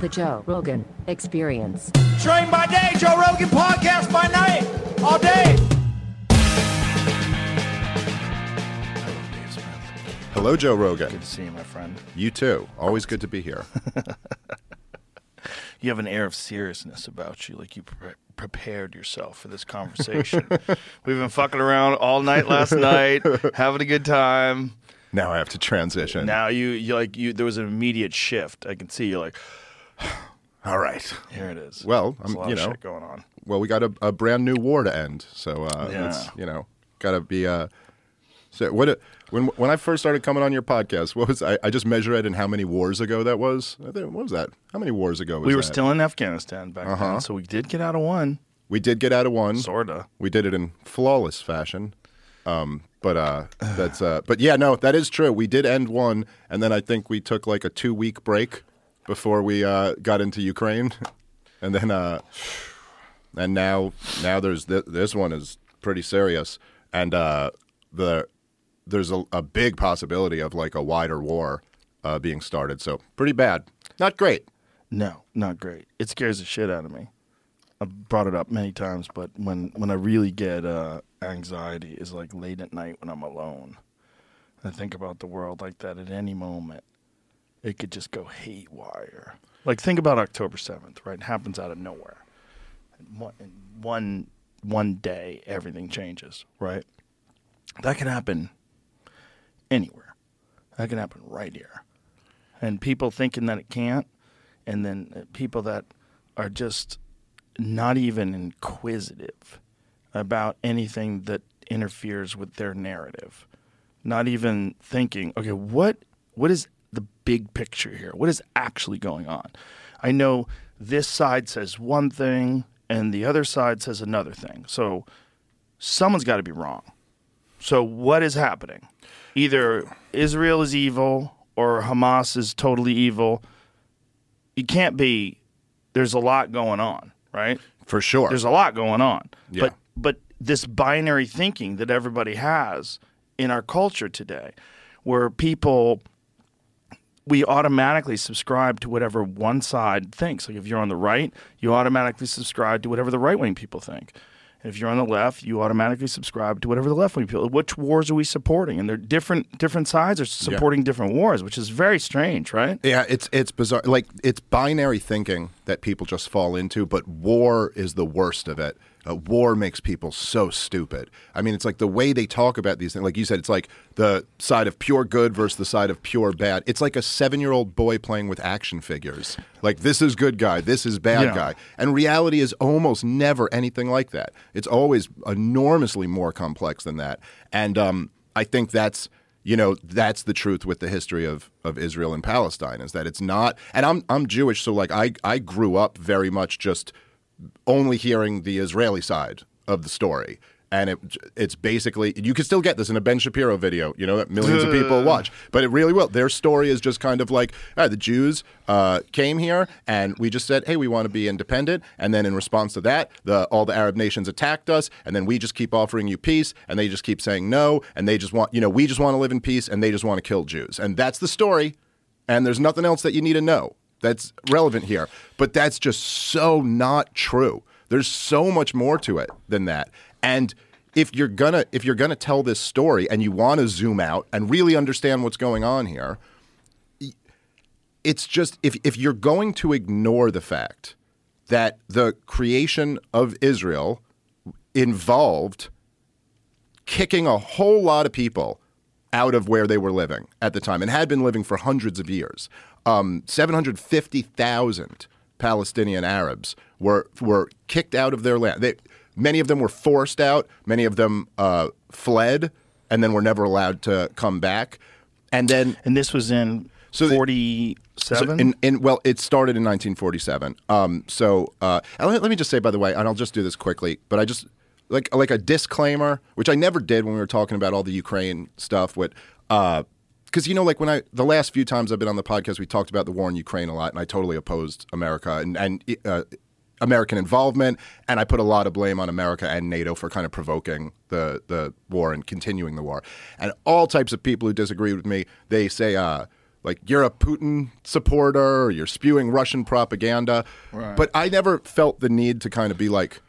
The Joe Rogan Experience. Train by day, Joe Rogan podcast by night, all day. Hello, Joe Rogan. Good to see you, my friend. You too. Always good to be here. You have an air of seriousness about you, like you pre- prepared yourself for this conversation. We've been fucking around all night last night, having a good time. Now I have to transition. Now you, you like you. There was an immediate shift. I can see you're like, All right. here it is. Well, There's I'm- a lot you of know. shit going on. Well, we got a, a brand new war to end, so uh, Yeah. it's you know got to be. Uh, so what? When when I first started coming on your podcast, what was I? I just measured it in how many wars ago that was. I think, what was that? How many wars ago was We were that? still in Afghanistan back Uh-huh. then, so we did get out of one, We did get out of one. sorta. We did it in flawless fashion. Um, but uh, that's uh, but yeah, no, that is true. We did end one, and then I think we took like a two week break before we uh, got into Ukraine, and then uh, and now now there's th- this one is pretty serious, and uh, the there's a, a big possibility of like a wider war uh, being started. So pretty bad, not great. No, not great. It scares the shit out of me. I've brought it up many times, but when, when I really get uh, anxiety is like late at night when I'm alone. I think about the world like that at any moment. It could just go haywire. Like think about October seventh, right? It happens out of nowhere. One, one one day, everything changes, right? That can happen anywhere. That can happen right here and people thinking that it can't, and then uh, people that are just not even inquisitive about anything that interferes with their narrative, not even thinking, okay, what what is the big picture here? What is actually going on? I know this side says one thing and the other side says another thing. So someone's got to be wrong. So what is happening? Either Israel is evil or Hamas is totally evil. You can't be. There's a lot going on, right? For sure. There's a lot going on. Yeah. But but this binary thinking that everybody has in our culture today, where people we automatically subscribe to whatever one side thinks. Like if you're on the right, you automatically subscribe to whatever the right wing people think. And if you're on the left, you automatically subscribe to whatever the left wing people. Which wars are we supporting? And they're different. Different sides are supporting different wars, which is very strange, right? Yeah, it's it's bizarre. Like it's binary thinking that people just fall into, but war is the worst of it. Uh, war makes people so stupid. I mean, it's like the way they talk about these things. Like you said, it's like the side of pure good versus the side of pure bad. It's like a seven-year-old boy playing with action figures. Like this is good guy, this is bad Yeah. guy, and reality is almost never anything like that. It's always enormously more complex than that. And um, I think that's you know that's the truth with the history of of Israel and Palestine is that it's not and I'm I'm Jewish so like I I grew up very much just only hearing the Israeli side of the story. And it it's basically you can still get this in a Ben Shapiro video you know that millions of people watch. But it really will. Their story is just kind of like ah, the Jews uh, came here and we just said hey we want to be independent. And then in response to that the all the Arab nations attacked us. And then we just keep offering you peace. And they just keep saying no. And they just want you know we just want to live in peace and they just want to kill Jews. And that's the story. And there's nothing else that you need to know that's relevant here. But that's just so not true. There's so much more to it than that. And if you're gonna if you're gonna tell this story and you want to zoom out and really understand what's going on here, it's just if if you're going to ignore the fact that the creation of Israel involved kicking a whole lot of people out of where they were living at the time and had been living for hundreds of years. Um, 750,000 Palestinian Arabs were were kicked out of their land. They, many of them were forced out. Many of them uh, fled and then were never allowed to come back. And then And this was in So the- so 47? in, in well, it started in 1947. Um, so uh, let, let me just say, by the way, and I'll just do this quickly, but I just like like a disclaimer, which I never did when we were talking about all the Ukraine stuff. With because you know, like when I the last few times I've been on the podcast, we talked about the war in Ukraine a lot, and I totally opposed America and and. Uh, American involvement, and I put a lot of blame on America and NATO for kind of provoking the the war and continuing the war. And all types of people who disagree with me, they say, uh, like you're a Putin supporter or you're spewing Russian propaganda. Right. But I never felt the need to kind of be like,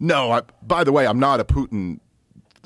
no, I, by the way, I'm not a Putin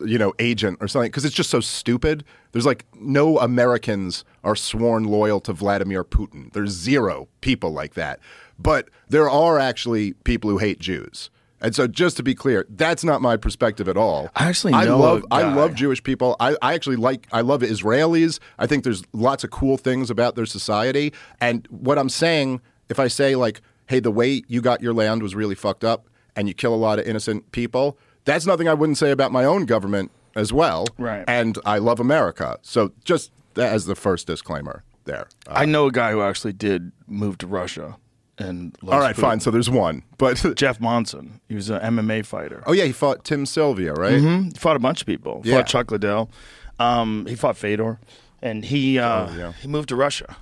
you know, agent or something because it's just so stupid. There's like no Americans are sworn loyal to Vladimir Putin. There's zero people like that. But there are actually people who hate Jews. And so just to be clear, that's not my perspective at all. I actually I love I love Jewish people. I, I actually like I love Israelis. I think there's lots of cool things about their society. And what I'm saying, if I say like, hey, the way you got your land was really fucked up and you kill a lot of innocent people, that's nothing I wouldn't say about my own government as well. Right. And I love America. So just as the first disclaimer there. Uh, I know a guy who actually did move to Russia and all right, Putin. fine. So there's one. But Jeff Monson. He was an MMA fighter. oh yeah, he fought Tim Sylvia, right? He fought a bunch of people. Yeah. Fought Chuck Liddell. Um, he fought Fedor, and he uh, Oh, yeah. he moved to Russia.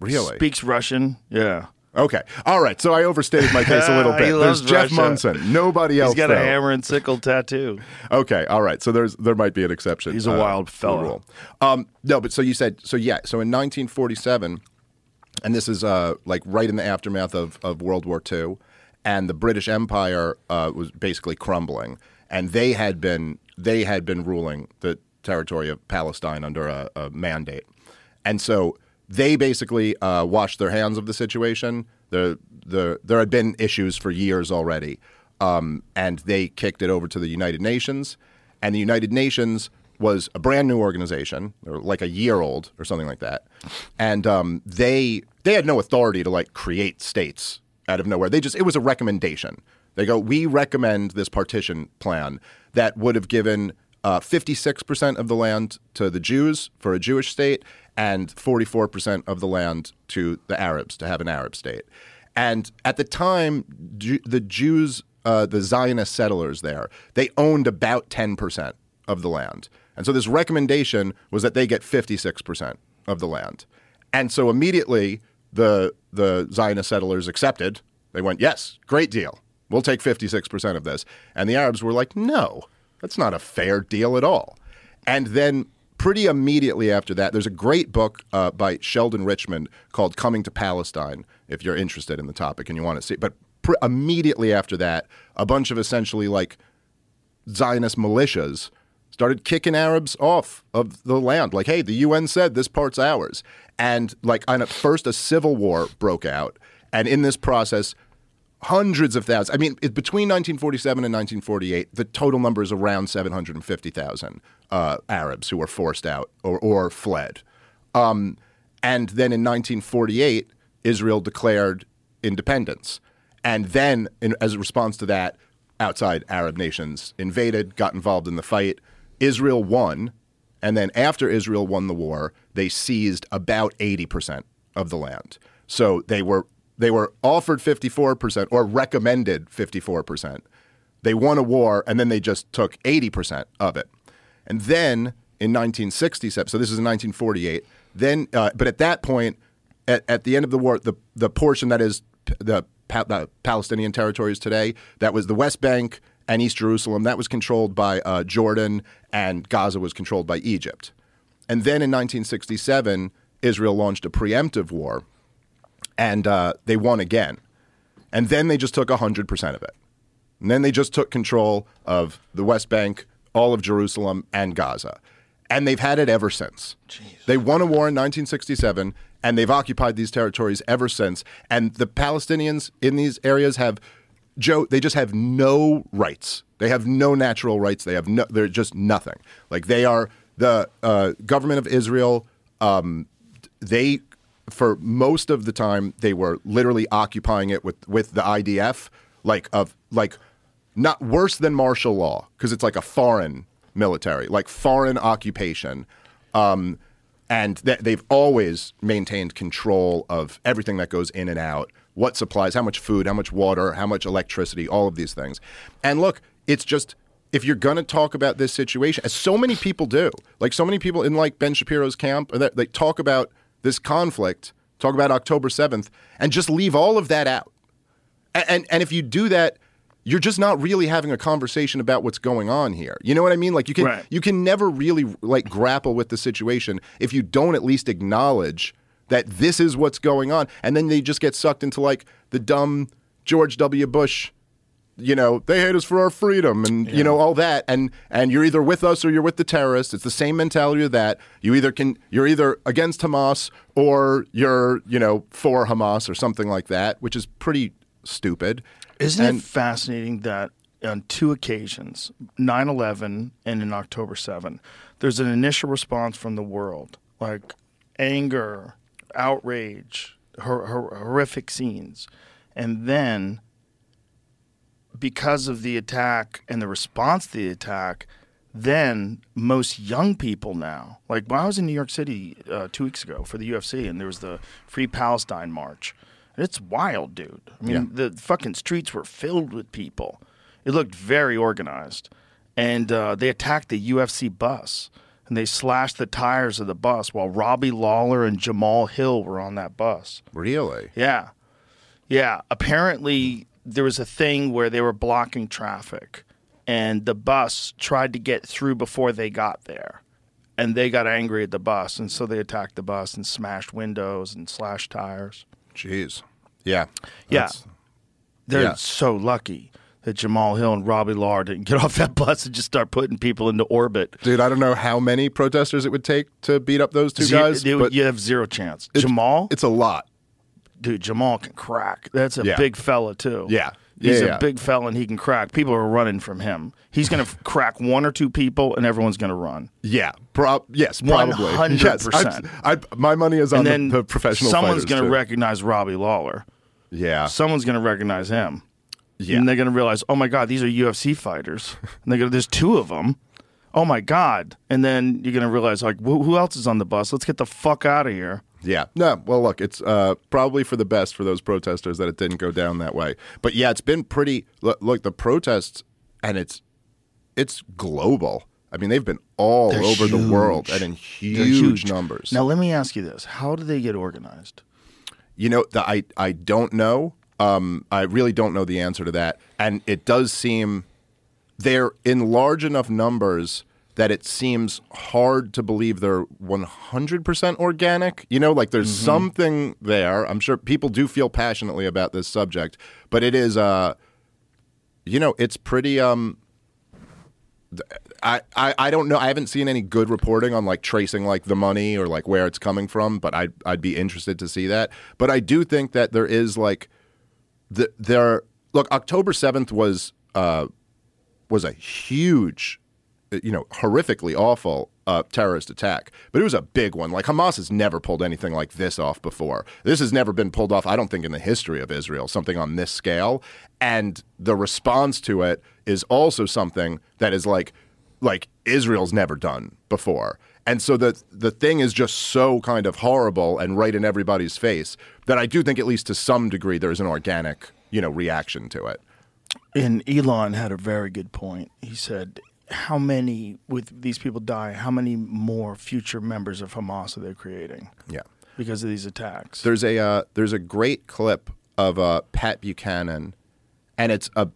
Really? Speaks Russian. Yeah. Okay. All right. So I overstated my case a little bit. There's Jeff Russia. Monson. Nobody else. He's got a hammer and sickle tattoo. Okay, all right. So there's there might be an exception. He's a uh, wild fellow. Um, no, but so you said so yeah. So in 1947, and this is uh, like right in the aftermath of, of World War II, and the British Empire uh, was basically crumbling, and they had been they had been ruling the territory of Palestine under a, a mandate, and so they basically uh, washed their hands of the situation. The the there had been issues for years already, um, and they kicked it over to the United Nations, and the United Nations was a brand new organization, or like a year old or something like that, and um, they they had no authority to like create states out of nowhere. They just it was a recommendation. They go, we recommend this partition plan that would have given uh, 56% of the land to the Jews for a Jewish state and 44% of the land to the Arabs to have an Arab state. And at the time, the Jews, uh, the Zionist settlers there, they owned about 10% of the land. And so this recommendation was that they get 56% of the land. And so immediately the the Zionist settlers accepted. They went, "Yes, great deal. We'll take 56% of this." And the Arabs were like, "No, that's not a fair deal at all." And then pretty immediately after that, there's a great book uh, by Sheldon Richman called "Coming to Palestine." If you're interested in the topic and you want to see, but pr- immediately after that, a bunch of essentially like Zionist militias started kicking Arabs off of the land. Like, hey, the UN said this part's ours. And like, on at first, a civil war broke out. And in this process, hundreds of thousands. I mean, it, between 1947 and 1948, the total number is around 750,000 uh, Arabs who were forced out or, or fled. Um, and then in 1948, Israel declared independence. And then, in, as a response to that, outside Arab nations invaded, got involved in the fight. Israel won. And then, after Israel won the war, they seized about 80% of the land. So they were, they were offered 54% or recommended 54%. They won a war, and then they just took 80% of it. And then in 1967, so this is in 1948. Then, uh, but at that point, at, at the end of the war, the the portion that is the, pa- the Palestinian territories today, that was the West Bank and East Jerusalem, that was controlled by uh, Jordan, and Gaza was controlled by Egypt. And then in 1967, Israel launched a preemptive war, and uh, they won again. And then they just took 100% of it. And then they just took control of the West Bank, all of Jerusalem, and Gaza. And they've had it ever since. They won a war in 1967, and they've occupied these territories ever since. And the Palestinians in these areas have, Joe, they just have no rights. They have no natural rights. They have no, they're just nothing. Like they are the uh, government of Israel. Um, they for most of the time they were literally occupying it with with the IDF like of like not worse than martial law because it's like a foreign military like foreign occupation. Um, and th- they've always maintained control of everything that goes in and out what supplies how much food how much water how much electricity all of these things. And look it's just if you're going to talk about this situation, as so many people do, like so many people in like Ben Shapiro's camp, that they talk about this conflict, talk about October 7th, and just leave all of that out. A- And, and if you do that, you're just not really having a conversation about what's going on here. You know what I mean? Like you can Right. you can never really like grapple with the situation if you don't at least acknowledge that this is what's going on, and then they just get sucked into like the dumb George W. Bush you know they hate us for our freedom and you know all that. And and you're either with us or you're with the terrorists. It's the same mentality of that. You either can you're either against hamas or you're you know for hamas or something like that which is pretty stupid. Isn't And- it fascinating that on two occasions, 9 11 and in October 7, there's an initial response from the world, like anger, outrage, hor- hor- horrific scenes. And then, because of the attack and the response to the attack, then most young people now, like when I was in New York City uh, two weeks ago for the UFC, and there was the Free Palestine March. It's wild, dude. I mean, the fucking streets were filled with people. It looked very organized, and uh, they attacked the UFC bus and they slashed the tires of the bus while Robbie Lawler and Jamal Hill were on that bus. really Yeah. Yeah. Apparently, there was a thing where they were blocking traffic, and the bus tried to get through before they got there. And they got angry at the bus, and so they attacked the bus and smashed windows and slashed tires. jeez yeah Yeah. They're Yeah. so lucky that Jamal Hill and Robbie Lawler didn't get off that bus and just start putting people into orbit. dude i don't know how many protesters it would take to beat up those two guys but you have zero chance. it's- Jamal, it's a lot dude, Jamal can crack. That's a Yeah. big fella too. Yeah. He's Yeah, a yeah. big fella and he can crack. People are running from him. He's going to crack one or two people and everyone's going to run. yeah prob yes probably 100%. yes I, I, my money is on And the, then the professional someone's fighters, going to too. recognize Robbie Lawler. yeah Someone's going to recognize him. Yeah. And they're going to realize, "Oh my god, these are UFC fighters." And they go, "There's two of them." Oh my god. And then you're going to realize like, who who else is on the bus? Let's get the fuck out of here. Yeah. No, well, look, it's uh, probably for the best for those protesters that it didn't go down that way. But yeah, it's been pretty. Look, look the protests, and it's it's global. I mean, they've been all They're over the world and in They're huge, numbers. Now let me ask you this: How do they get organized? You know, the, I I don't know. Um, I really don't know the answer to that. And it does seem they're in large enough numbers that it seems hard to believe they're 100% organic. You know, like there's something there. I'm sure people do feel passionately about this subject, but it is uh you know, it's pretty um I, I, I don't know. I haven't seen any good reporting on like tracing like the money or like where it's coming from, but I'd I'd be interested to see that. But I do think that there is like the there look October seventh was uh was a huge you know horrifically awful uh, terrorist attack, but it was a big one. Like Hamas has never pulled anything like this off before. This has never been pulled off. I don't think in the history of Israel something on this scale, and the response to it is also something that is like like Israel's never done before. And so the the thing is just so kind of horrible and right in everybody's face that I do think at least to some degree there's an organic, you know, reaction to it. And Elon had a very good point. He said, "How many with these people die? How many more future members of Hamas are they creating Yeah. because of these attacks?" There's a uh, there's a great clip of uh, Pat Buchanan, and it's a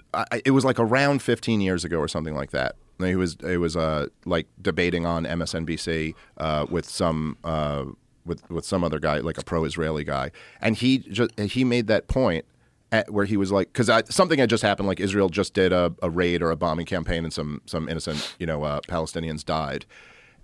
it was like around 15 years ago or something like that. He was it was uh, like debating on MSNBC uh, with some uh, with with some other guy like a pro-Israeli guy, and he just he made that point at, where he was like because something had just happened like Israel just did a, a raid or a bombing campaign and some some innocent you know uh, Palestinians died.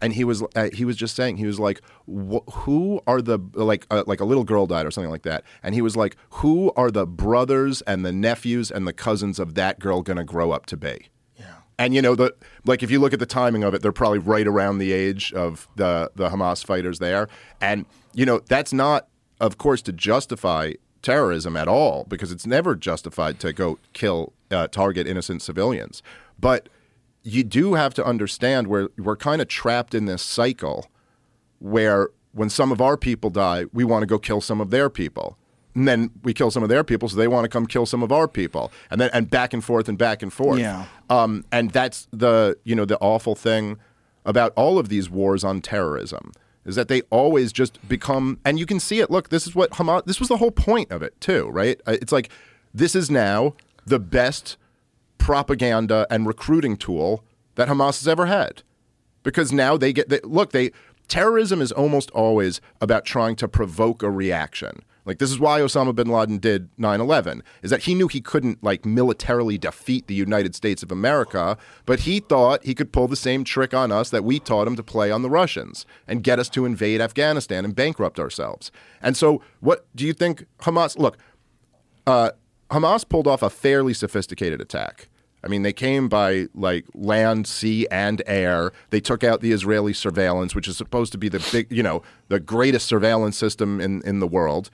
And he was uh, he was just saying he was like wh- who are the like uh, like a little girl died or something like that. And he was like who are the brothers and the nephews and the cousins of that girl going to grow up to be? Yeah. and you know the like if you look at the timing of it they're probably right around the age of the the Hamas fighters there. And you know that's not of course to justify terrorism at all because it's never justified to go kill uh, target innocent civilians but you do have to understand where we're kind of trapped in this cycle where when some of our people die, we want to go kill some of their people. And then we kill some of their people, so they want to come kill some of our people, and then and back and forth and back and forth. Yeah. Um, and that's the you know the awful thing about all of these wars on terrorism is that they always just become and you can see it. Look, this is what Hamas. This was the whole point of it too, right? Uh, It's like this is now the best propaganda and recruiting tool that Hamas has ever had because now they get they, look they terrorism is almost always about trying to provoke a reaction. Like this is why Osama bin Laden did 9/11 is that he knew he couldn't like militarily defeat the United States of America, but he thought he could pull the same trick on us that we taught him to play on the Russians and get us to invade Afghanistan and bankrupt ourselves. And so what do you think Hamas look, uh, Hamas pulled off a fairly sophisticated attack. I mean, they came by like land, sea, and air. They took out the Israeli surveillance, which is supposed to be the big, you know, the greatest surveillance system in, in the world.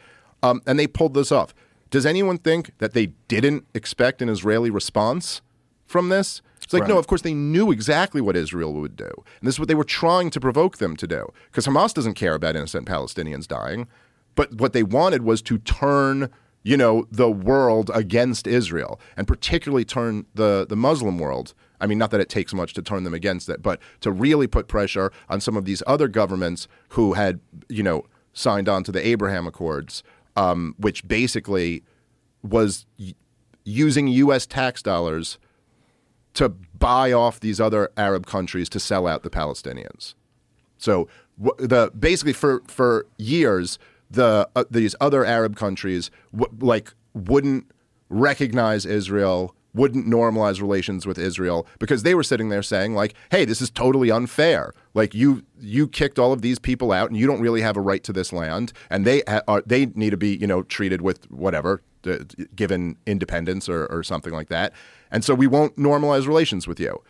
Um, and they pulled this off. Does anyone think that they didn't expect an Israeli response from this? It's like, Right. no, of course they knew exactly what Israel would do. And this is what they were trying to provoke them to do. Because Hamas doesn't care about innocent Palestinians dying. But what they wanted was to turn, you know, the world against Israel and particularly turn the, the Muslim world. I mean, not that it takes much to turn them against it, but to really put pressure on some of these other governments who had, you know, signed on to the Abraham Accords, um, which basically was y- using U.S. tax dollars to buy off these other Arab countries to sell out the Palestinians. So wh- the basically for for years the uh, these other Arab countries w- like wouldn't recognize Israel, wouldn't normalize relations with Israel because they were sitting there saying like, "Hey, this is totally unfair. Like you you kicked all of these people out and you don't really have a right to this land and they are they need to be, you know, treated with whatever uh, given independence or, or something like that. And so we won't normalize relations with you.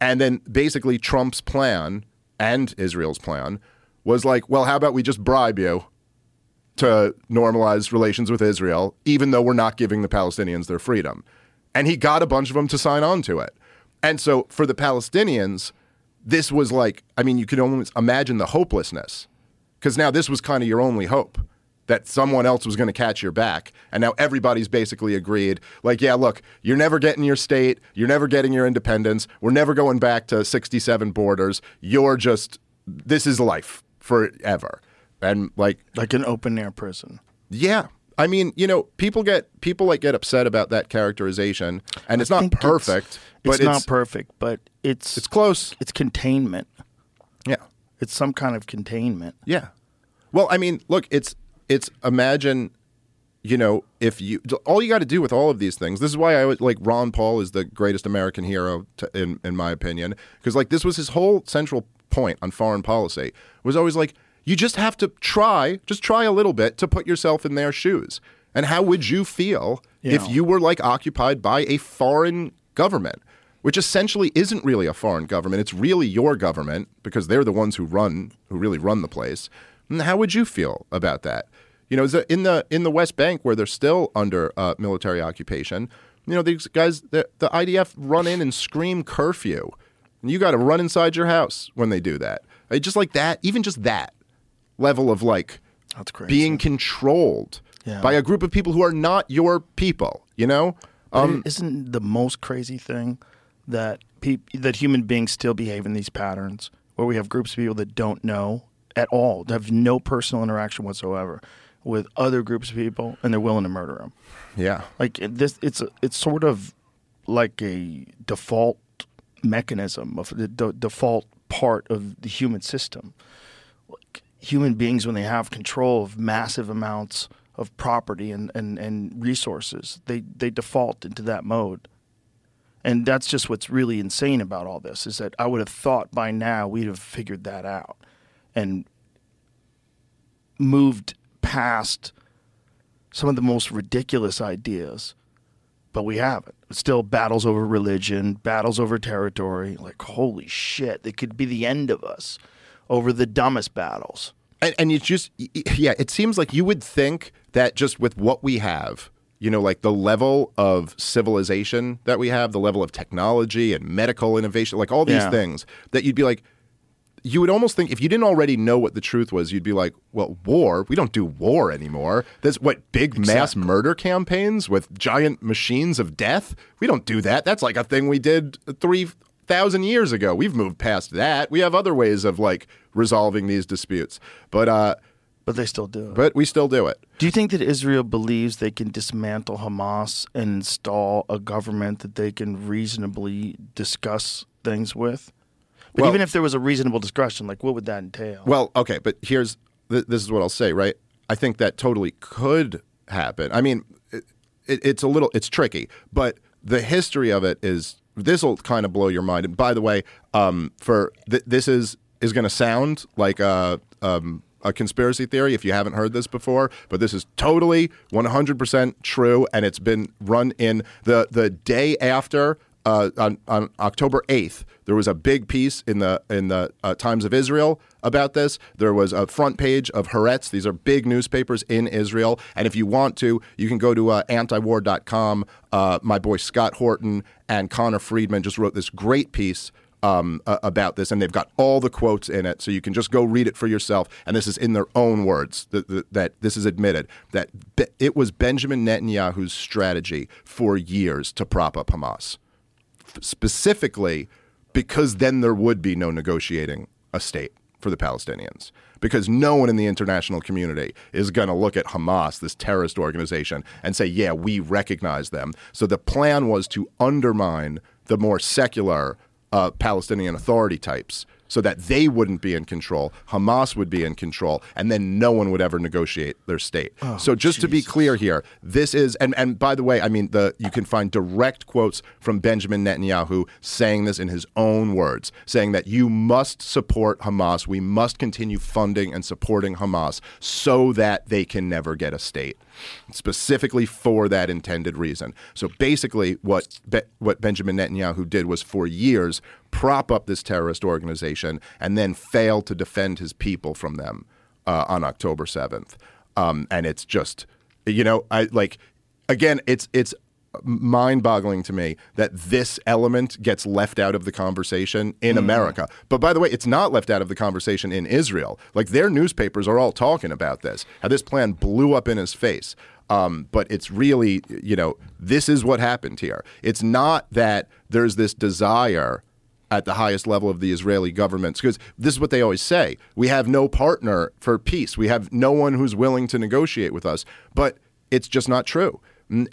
And then basically Trump's plan and Israel's plan was like, well, how about we just bribe you to normalize relations with Israel, even though we're not giving the Palestinians their freedom? And he got a bunch of them to sign on to it. And so for the Palestinians, this was like, I mean, you can almost imagine the hopelessness because now this was kind of your only hope that someone else was going to catch your back. And now everybody's basically agreed, like, yeah, look, you're never getting your state, you're never getting your independence, we're never going back to 67 borders. You're just, this is life forever. And like, Like an open air prison. yeah. I mean, you know, people get people like get upset about that characterization, and it's I not think it's- perfect, but it's, not perfect, but it's it's close. it's containment. Yeah. It's some kind of containment. Yeah. Well, I mean, look, it's it's imagine, you know, if you all you got to do with all of these things. This is why I would like Ron Paul is the greatest American hero to, in in my opinion because like this was his whole central point on foreign policy was always like you just have to try, just try a little bit to put yourself in their shoes. And how would you feel if you were like occupied by a foreign government? Which essentially isn't really a foreign government. It's really your government because they're the ones who run, who really run the place. And how would you feel about that? You know, in the in the West Bank where they're still under uh, military occupation, you know, these guys, the, the IDF run in and scream curfew, and you got to run inside your house when they do that. Just like that, even just that level of like being controlled Yeah. by a group of people who are not your people. You know, um, isn't the most crazy thing that peop- that human beings still behave in these patterns where we have groups of people that don't know at all, have no personal interaction whatsoever with other groups of people, and they're willing to murder them. yeah, Like this, it's it's sort of like a default mechanism of the d- default part of the human system. Human beings, when they have control of massive amounts of property and, and, and resources, they, they default into that mode. And that's just what's really insane about all this is that I would have thought by now we'd have figured that out and moved past some of the most ridiculous ideas, but we haven't. Still battles over religion, battles over territory. Like, holy shit, it could be the end of us over the dumbest battles. and, and it's just yeah it seems like you would think that just with what we have you know like the level of civilization that we have the level of technology and medical innovation like all these Yeah. things that you'd be like you would almost think if you didn't already know what the truth was you'd be like well war we don't do war anymore there's what big mass murder campaigns with giant machines of death we don't do that that's like a thing we did 3000 years ago we've moved past that we have other ways of like resolving these disputes but uh But they still do it. but we still do it do you think that Israel believes they can dismantle Hamas and install a government that they can reasonably discuss things with? But Well- even if there was a reasonable discussion, like what would that entail? Well, okay, but here's th- this is what I'll say, right? I think that totally could happen. I mean, it, it, it's a little it's tricky, but the history of it is this will kind of blow your mind. And by the way, um, for th- this is is going to sound like a um, a conspiracy theory if you haven't heard this before, but this is totally 100% true, and it's been run in the the day after uh, on, on October 8th, there was a big piece in the in the uh, Times of Israel about this. There was a front page of Haaretz. These are big newspapers in Israel. And if you want to, you can go to uh, antiwar.com. Uh, my boy Scott Horton and Connor Freeman just wrote this great piece um, uh, about this, and they've got all the quotes in it, so you can just go read it for yourself. And this is in their own words that, that, that this is admitted that be- it was Benjamin Netanyahu's strategy for years to prop up Hamas specifically because then there would be no negotiating a state for the Palestinians. Because no one in the international community is going to look at Hamas, this terrorist organization, and say, yeah, we recognize them. So the plan was to undermine the more secular uh, Palestinian Authority types so that they wouldn't be in control, Hamas would be in control, and then no one would ever negotiate their state. Oh, so just to be clear here, this is and and by the way, I mean the you can find direct quotes from Benjamin Netanyahu saying this in his own words, saying that you must support Hamas, we must continue funding and supporting Hamas so that they can never get a state. Specifically for that intended reason. So basically, what Be- what Benjamin Netanyahu did was for years prop up this terrorist organization and then fail to defend his people from them uh, on October seventh. Um, and it's just, you know, I like again, it's it's mind-boggling to me that this element gets left out of the conversation in America. But by the way, it's not left out of the conversation in Israel. Like their newspapers are all talking about this. How this plan blew up in his face. Um, but it's really, you know, this is what happened here. It's not that there's this desire at the highest level of the Israeli government because this is what they always say we have no partner for peace we have no one who's willing to negotiate with us but it's just not true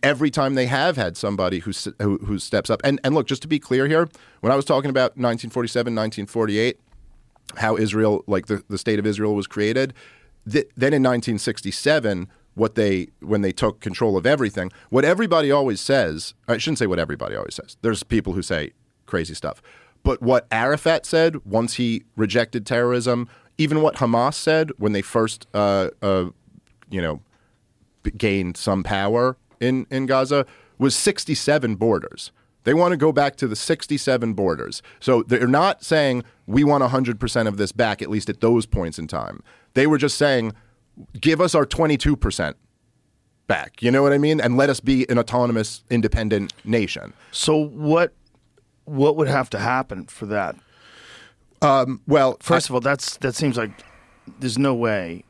every time they have had somebody who, who, who steps up and, and look just to be clear here when I was talking about 1947 1948 how Israel, like the, the state of Israel, was created. Th- then in 1967, what they when they took control of everything, what everybody always says, I shouldn't say what everybody always says. There's people who say crazy stuff, but what Arafat said once he rejected terrorism, even what Hamas said when they first, uh, uh, you know, gained some power in, in Gaza was 67 borders. They want to go back to the 67 borders. So they're not saying we want 100% of this back, at least at those points in time. They were just saying, give us our 22% back. You know what I mean? And let us be an autonomous, independent nation. so what what would have to happen for that? Um, well, First of all, that's that seems like there's no way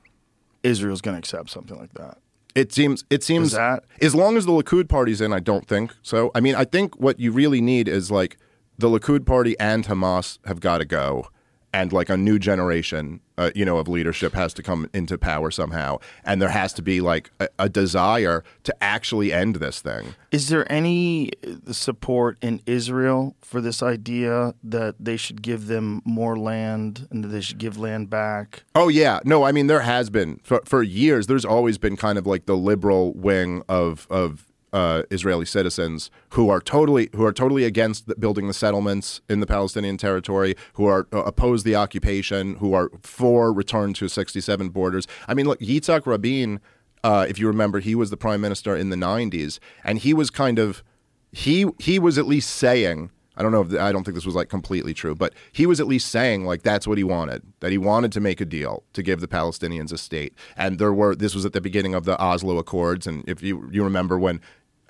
Israel's going to accept something like that. It seems. It seems. Is that- as long as the Likud party's in, I don't think so. I mean, I think what you really need is like the Likud party and Hamas have got to go, and like a new generation, uh, you know, of leadership has to come into power somehow, and there has to be like a, a desire to actually end this thing. Is there any uh, support in Israel for this idea that they should give them more land and that they should give land back? Oh yeah, no, I mean there has been for, for years. There's always been kind of like the liberal wing of of uh, Israeli citizens who are totally who are totally against the, building the settlements in the Palestinian territory, who are uh, the occupation, who are for return to 67 borders. I mean, look, Yitzhak Rabin, uh, if you remember, he was the prime minister in the 90s, and he was kind of he he was at least saying I don't know if I don't think this was like completely true, but he was at least saying like that's what he wanted. That he wanted to make a deal to give the Palestinians a state. And there were this was at the beginning of the Oslo Accords and if you you remember when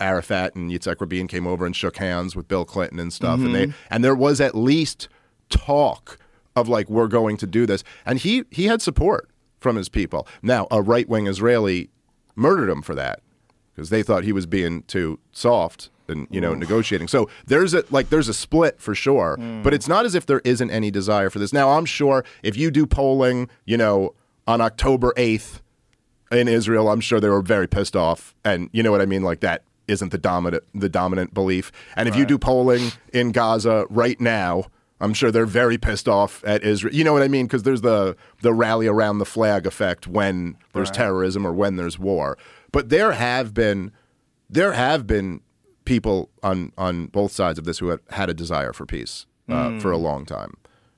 Arafat and Yitzhak Rabin came over and shook hands with Bill Clinton and stuff and they mm-hmm. and there was at least talk of like we're going to do this and he he had support from his people. Now, a right-wing Israeli murdered him for that because they thought he was being too soft and you know negotiating. So there's a like there's a split for sure, mm. but it's not as if there isn't any desire for this. Now I'm sure if you do polling, you know, on October 8th in Israel, I'm sure they were very pissed off and you know what I mean like that isn't the dominant the dominant belief. And if you do polling in Gaza right now I'm sure they're very pissed off at Israel. You know what I mean? Because there's the the rally around the flag effect when there's Right. terrorism or when there's war. But there have been there have been people on on both sides of this who have had a desire for peace uh, for a long time.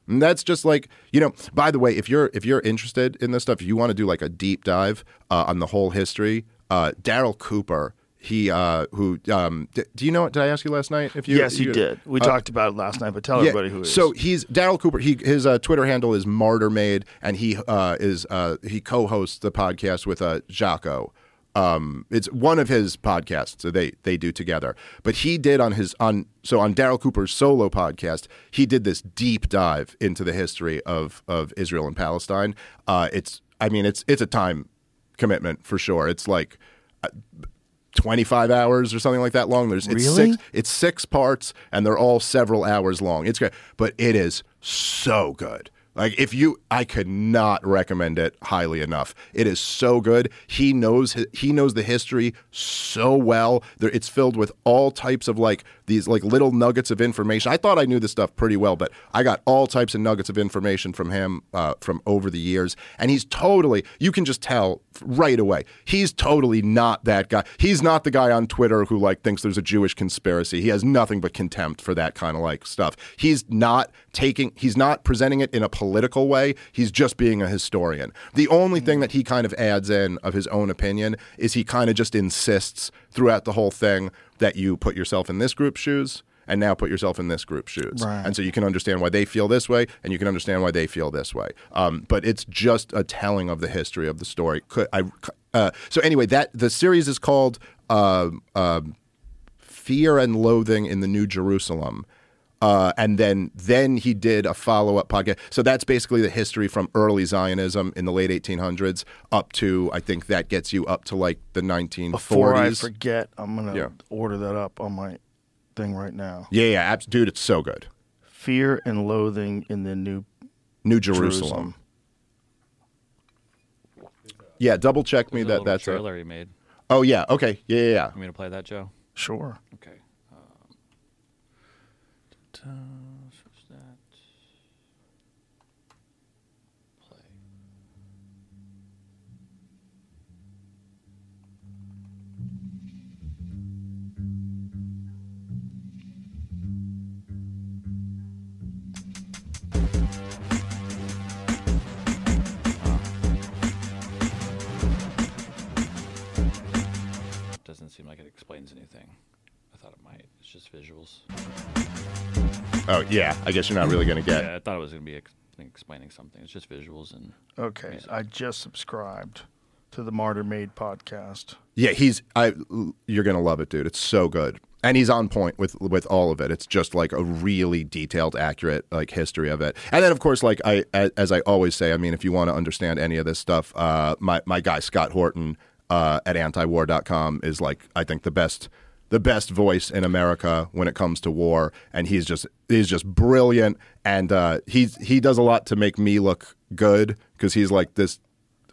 And that's just like you know. By the way, if you're if you're interested in this stuff, if you want to do like a deep dive uh, on the whole history, uh, Darryl Cooper. He uh, who um, d- do you know? Did I ask you last night? If you yes, you, did. We uh, talked about it last night, but tell everybody who it is. so he's Darryl Cooper. He his uh, Twitter handle is Martyrmade, and he uh, is uh, he co-hosts the podcast with uh, Jocko. Um, it's one of his podcasts that they they do together. But he did on his on so on Darryl Cooper's solo podcast, he did this deep dive into the history of of Israel and Palestine. Uh, it's I mean it's it's a time commitment for sure. It's like. Uh, 25 hours or something like that long. There's it's Really? six it's six parts and they're all several hours long. It's great, but it is so good. Like if you I could not recommend it highly enough. It is so good. He knows he knows the history so well. There it's filled with all types of like these like little nuggets of information. I thought I knew this stuff pretty well, but I got all types of nuggets of information from him uh, from over the years and he's totally you can just tell right away. He's totally not that guy. He's not the guy on Twitter who like thinks there's a Jewish conspiracy. He has nothing but contempt for that kind of like stuff. He's not taking he's not presenting it in a political way. He's just being a historian. The only thing that he kind of adds in of his own opinion is he kind of just insists throughout the whole thing that you put yourself in this group's shoes and now put yourself in this group's shoes. Right. And so you can understand why they feel this way, and you can understand why they feel this way. Um, but it's just a telling of the history of the story. Could I? Uh, so anyway, that the series is called uh, um "Fear and Loathing in the New Jerusalem." Uh, and then then he did a follow up podcast. So that's basically the history from early Zionism in the late 1800s up to I think that gets you up to like the 1940s. Before I forget, I'm gonna Yeah. order that up on my thing right now. yeah, yeah, abs- dude, it's so good. Fear and loathing in the new New Jerusalem. Jerusalem. Yeah, double check me There's a that that's a, trailer he made. Oh yeah. Okay. Yeah. Yeah. yeah. Want me to play that, Joe? Sure. Okay. Ta- switch that. Play. Doesn't seem like it explains anything. I thought it might. It's just visuals. Oh yeah. I guess you're not really gonna get. Yeah, I thought it was going to be ex- explaining something. It's just visuals and Okay. Music. I just subscribed to the Martyr Made podcast. Yeah. He's. I. You're gonna love it, dude. It's so good. And he's on point with with all of it. It's just like a really detailed, accurate like history of it. And then, of course, like I a- as I always say, I mean, if you want to understand any of this stuff, uh, my my guy Scott Horton uh, at antiwar.com is like I think the best the best voice in America when it comes to war, and he's just he's just brilliant, and uh, he's he does a lot to make me look good because he's like this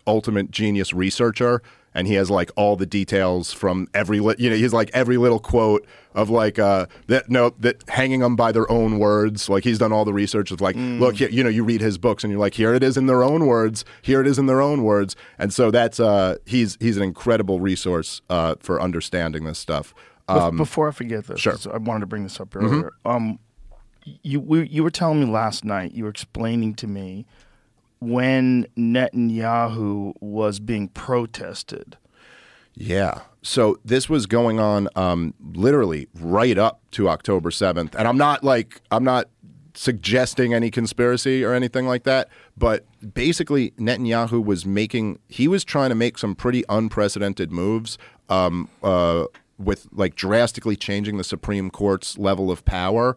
ultimate genius researcher and he has like all the details from every li- you know he's like every little quote of like uh that no that hanging them by their own words. Like he's done all the research of like look here you know you read his books and you're like here it is in their own words here it is in their own words. And so that's uh he's he's an incredible resource uh for understanding this stuff Bef- Before I forget this, sure. I wanted to bring this up earlier. Um, you we, you were telling me last night. You were explaining to me when Netanyahu was being protested. Yeah. So this was going on um, literally right up to October 7th. And I'm not like, I'm not suggesting any conspiracy or anything like that. But basically, Netanyahu was making, he was trying to make some pretty unprecedented moves um, uh, with like drastically changing the Supreme Court's level of power.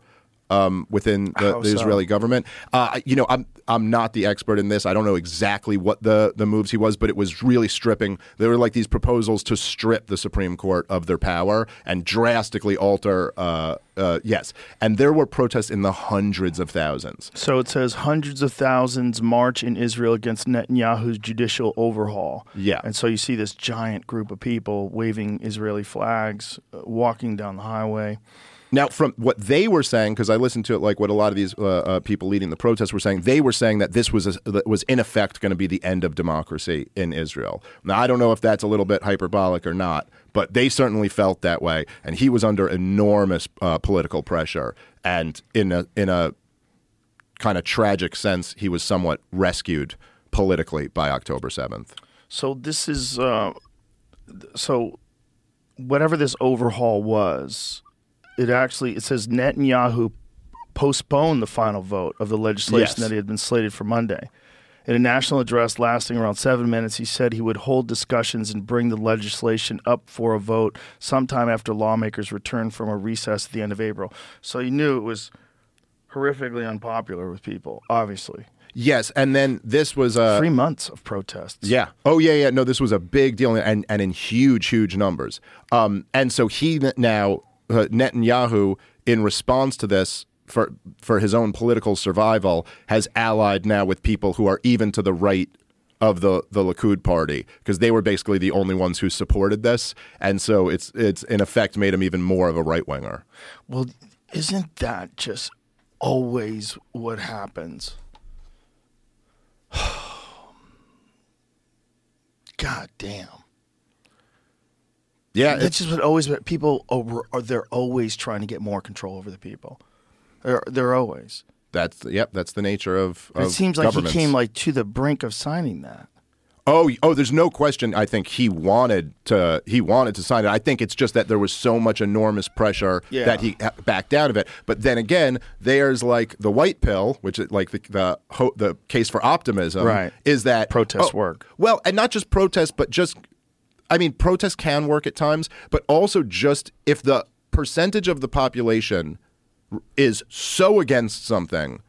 Um, within the, the so? Israeli government, uh, you know, I'm I'm not the expert in this. I don't know exactly what the the moves he was, but it was really stripping. There were like these proposals to strip the Supreme Court of their power and drastically alter. Uh, uh, yes, and there were protests in the hundreds of thousands. So it says hundreds of thousands march in Israel against Netanyahu's judicial overhaul. Yeah. And so you see this giant group of people waving Israeli flags, uh, walking down the highway. Now, from what they were saying, because I listened to it, like what a lot of these uh, uh, people leading the protests were saying, they were saying that this was a, was in effect going to be the end of democracy in Israel. Now, I don't know if that's a little bit hyperbolic or not, but they certainly felt that way, and he was under enormous uh, political pressure, and in a in a kind of tragic sense, he was somewhat rescued politically by October seventh. So this is uh, so whatever this overhaul was, it actually it says Netanyahu postponed the final vote of the legislation Yes. that had been slated for Monday. In a national address lasting around seven minutes, he said he would hold discussions and bring the legislation up for a vote sometime after lawmakers return from a recess at the end of April. So he knew it was horrifically unpopular with people, obviously. Yes, and then this was uh, Three months of protests. Yeah. Oh, yeah, yeah. No, this was a big deal, and and in huge, huge numbers. Um, and so he now Uh, Netanyahu, in response to this, for for his own political survival, has allied now with people who are even to the right of the the Likud party because they were basically the only ones who supported this, and so it's it's in effect made him even more of a right winger. Well, isn't that just always what happens? God damn. Yeah, That's it's, just what always people over are they're always trying to get more control over the people. They're they're always. that's yep. That's the nature of. It seems like he came like to the brink of signing that. Oh, oh, there's no question. I think he wanted to. He wanted to sign it. I think it's just that there was so much enormous pressure Yeah. that he backed out of it. But then again, there's like the white pill, which is like the the, ho- the case for optimism, Right. Is that Protests oh, work. Well, and not just protests, but just. I mean, protests can work at times, but also just if the percentage of the population is so against something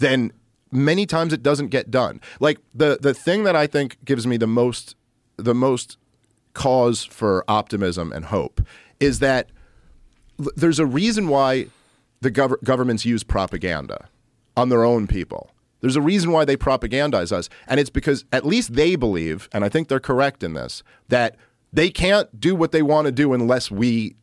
then many times it doesn't get done. Like the the thing that I think gives me the most the most cause for optimism and hope is that there's a reason why the gov- governments use propaganda on their own people. There's a reason why they propagandize us, and it's because at least they believe, and I think they're correct in this, that they can't do what they want to do unless we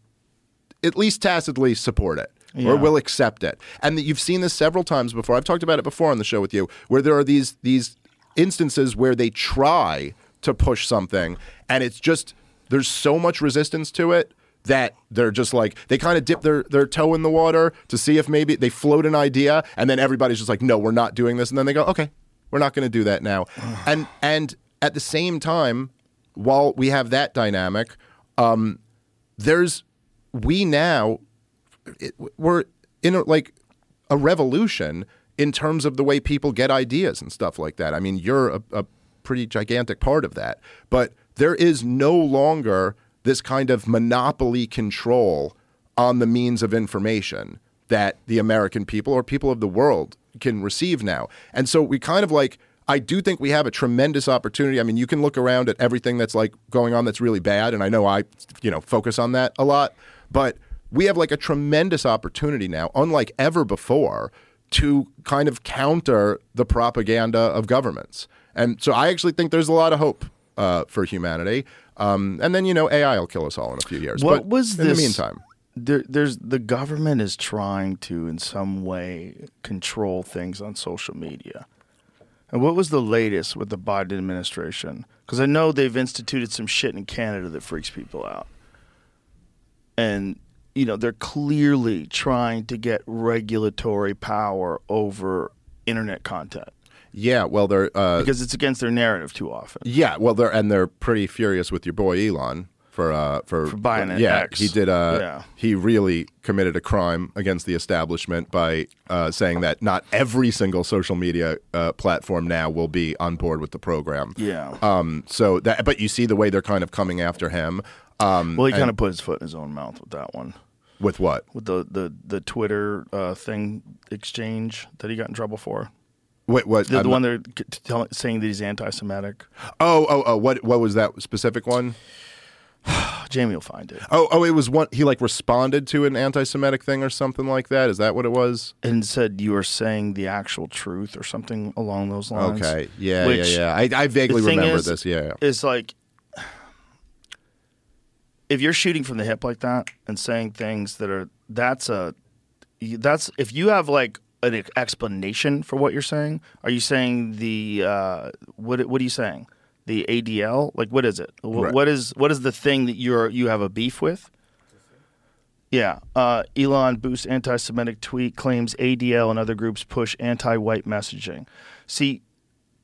at least tacitly support it Yeah. or will accept it. And that you've seen this several times before. I've talked about it before on the show with you, where there are these these instances where they try to push something, and it's just there's so much resistance to it that they're just like they kind of dip their, their toe in the water to see if maybe they float an idea and then everybody's just like no we're not doing this. And then they go okay we're not going to do that now. And and at the same time while we have that dynamic um, there's we now it, we're in a, like a revolution in terms of the way people get ideas and stuff like that. I mean, you're a, a pretty gigantic part of that, but there is no longer this kind of monopoly control on the means of information that the American people or people of the world can receive now. And so we kind of like I do think we have a tremendous opportunity. I mean, you can look around at everything that's like going on that's really bad and I know I, you know, focus on that a lot, but we have like a tremendous opportunity now, unlike ever before, to kind of counter the propaganda of governments. And so I actually think there's a lot of hope uh, for humanity. Um, and then, you know, AI will kill us all in a few years. What but was in this? the meantime? There, there's the government is trying to, in some way, control things on social media. And what was the latest with the Biden administration? Because I know they've instituted some shit in Canada that freaks people out, and you know they're clearly trying to get regulatory power over internet content Yeah, well, they're uh, because it's against their narrative too often. yeah, well, they're and they're pretty furious with your boy Elon for uh for, For buying an yeah X. he did uh Yeah. he really committed a crime against the establishment by uh, saying that not every single social media uh, platform now will be on board with the program. Yeah. Um. So that, but you see the way they're kind of coming after him. Um. well, he kind of put his foot in his own mouth with that one. with what? with the the the Twitter uh, thing exchange that he got in trouble for. What? What? The, the one they're telling, saying that he's anti-Semitic. Oh, oh, oh. What? What was that specific one? Jamie will find it Oh, oh. It was one. He like responded to an anti-Semitic thing or something like that. Is that what it was? and said you are saying the actual truth or something along those lines. Okay. Yeah, Which yeah, yeah. I, I vaguely remember is- this. Yeah. It's like if you're shooting from the hip like that and saying things that are that's a that's if you have like an explanation for what you're saying. Are you saying the uh, what? What are you saying? The ADL? Like what is it? Wh- Right. What is what is the thing that you're you have a beef with? Yeah. Uh, Elon boosts anti Semitic tweet claims ADL and other groups push anti white messaging. See,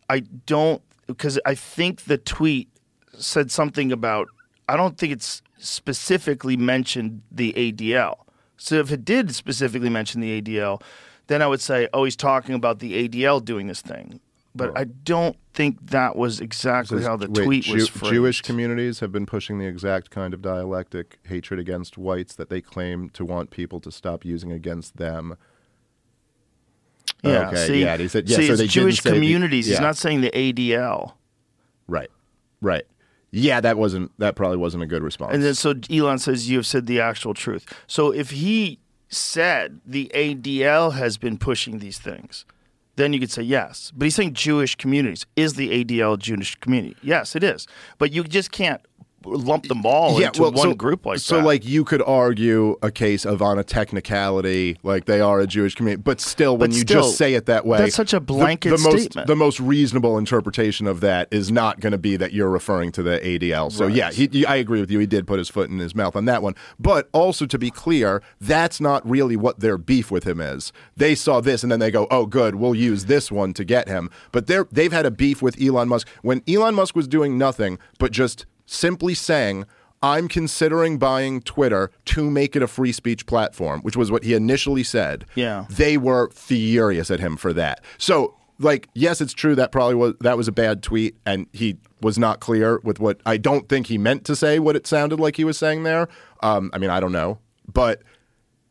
I don't, because I think the tweet said something about, I don't think it's specifically mentioned the ADL. So if it did specifically mention the ADL, then I would say, oh, he's talking about the ADL doing this thing. But I don't think that was exactly how the wait, tweet was Jew- phrased. Jewish communities have been pushing the exact kind of dialectic hatred against whites that they claim to want people to stop using against them. Yeah, Okay, see, yeah, he said- yeah, see, so it's they Jewish say the- communities. He's not saying the ADL. Right, right. Yeah, that wasn't that probably wasn't a good response. And then so Elon says you have said the actual truth. So if he said the ADL has been pushing these things, then you could say yes. But he's saying Jewish communities. Is the ADL Jewish community? Yes, it is. But you just can't lump them all into one so, group like so that. like you could argue a case of on a technicality like they are a Jewish community but still when But you still, just say it that way that's such a blanket the, most statement. the most reasonable interpretation of that is not going to be that you're referring to the ADL so Right. yeah he, he- I agree with you he did put his foot in his mouth on that one but also to be clear that's not really what their beef with him is they saw this and then they go oh good we'll use this one to get him but they're they've had a beef with Elon Musk when Elon Musk was doing nothing but just simply saying I'm considering buying Twitter to make it a free speech platform, which was what he initially said. Yeah. They were furious at him for that. So, like, yes, it's true that probably was that was a bad tweet and he was not clear with what I don't think he meant to say what it sounded like he was saying there. Um, I mean, I don't know. But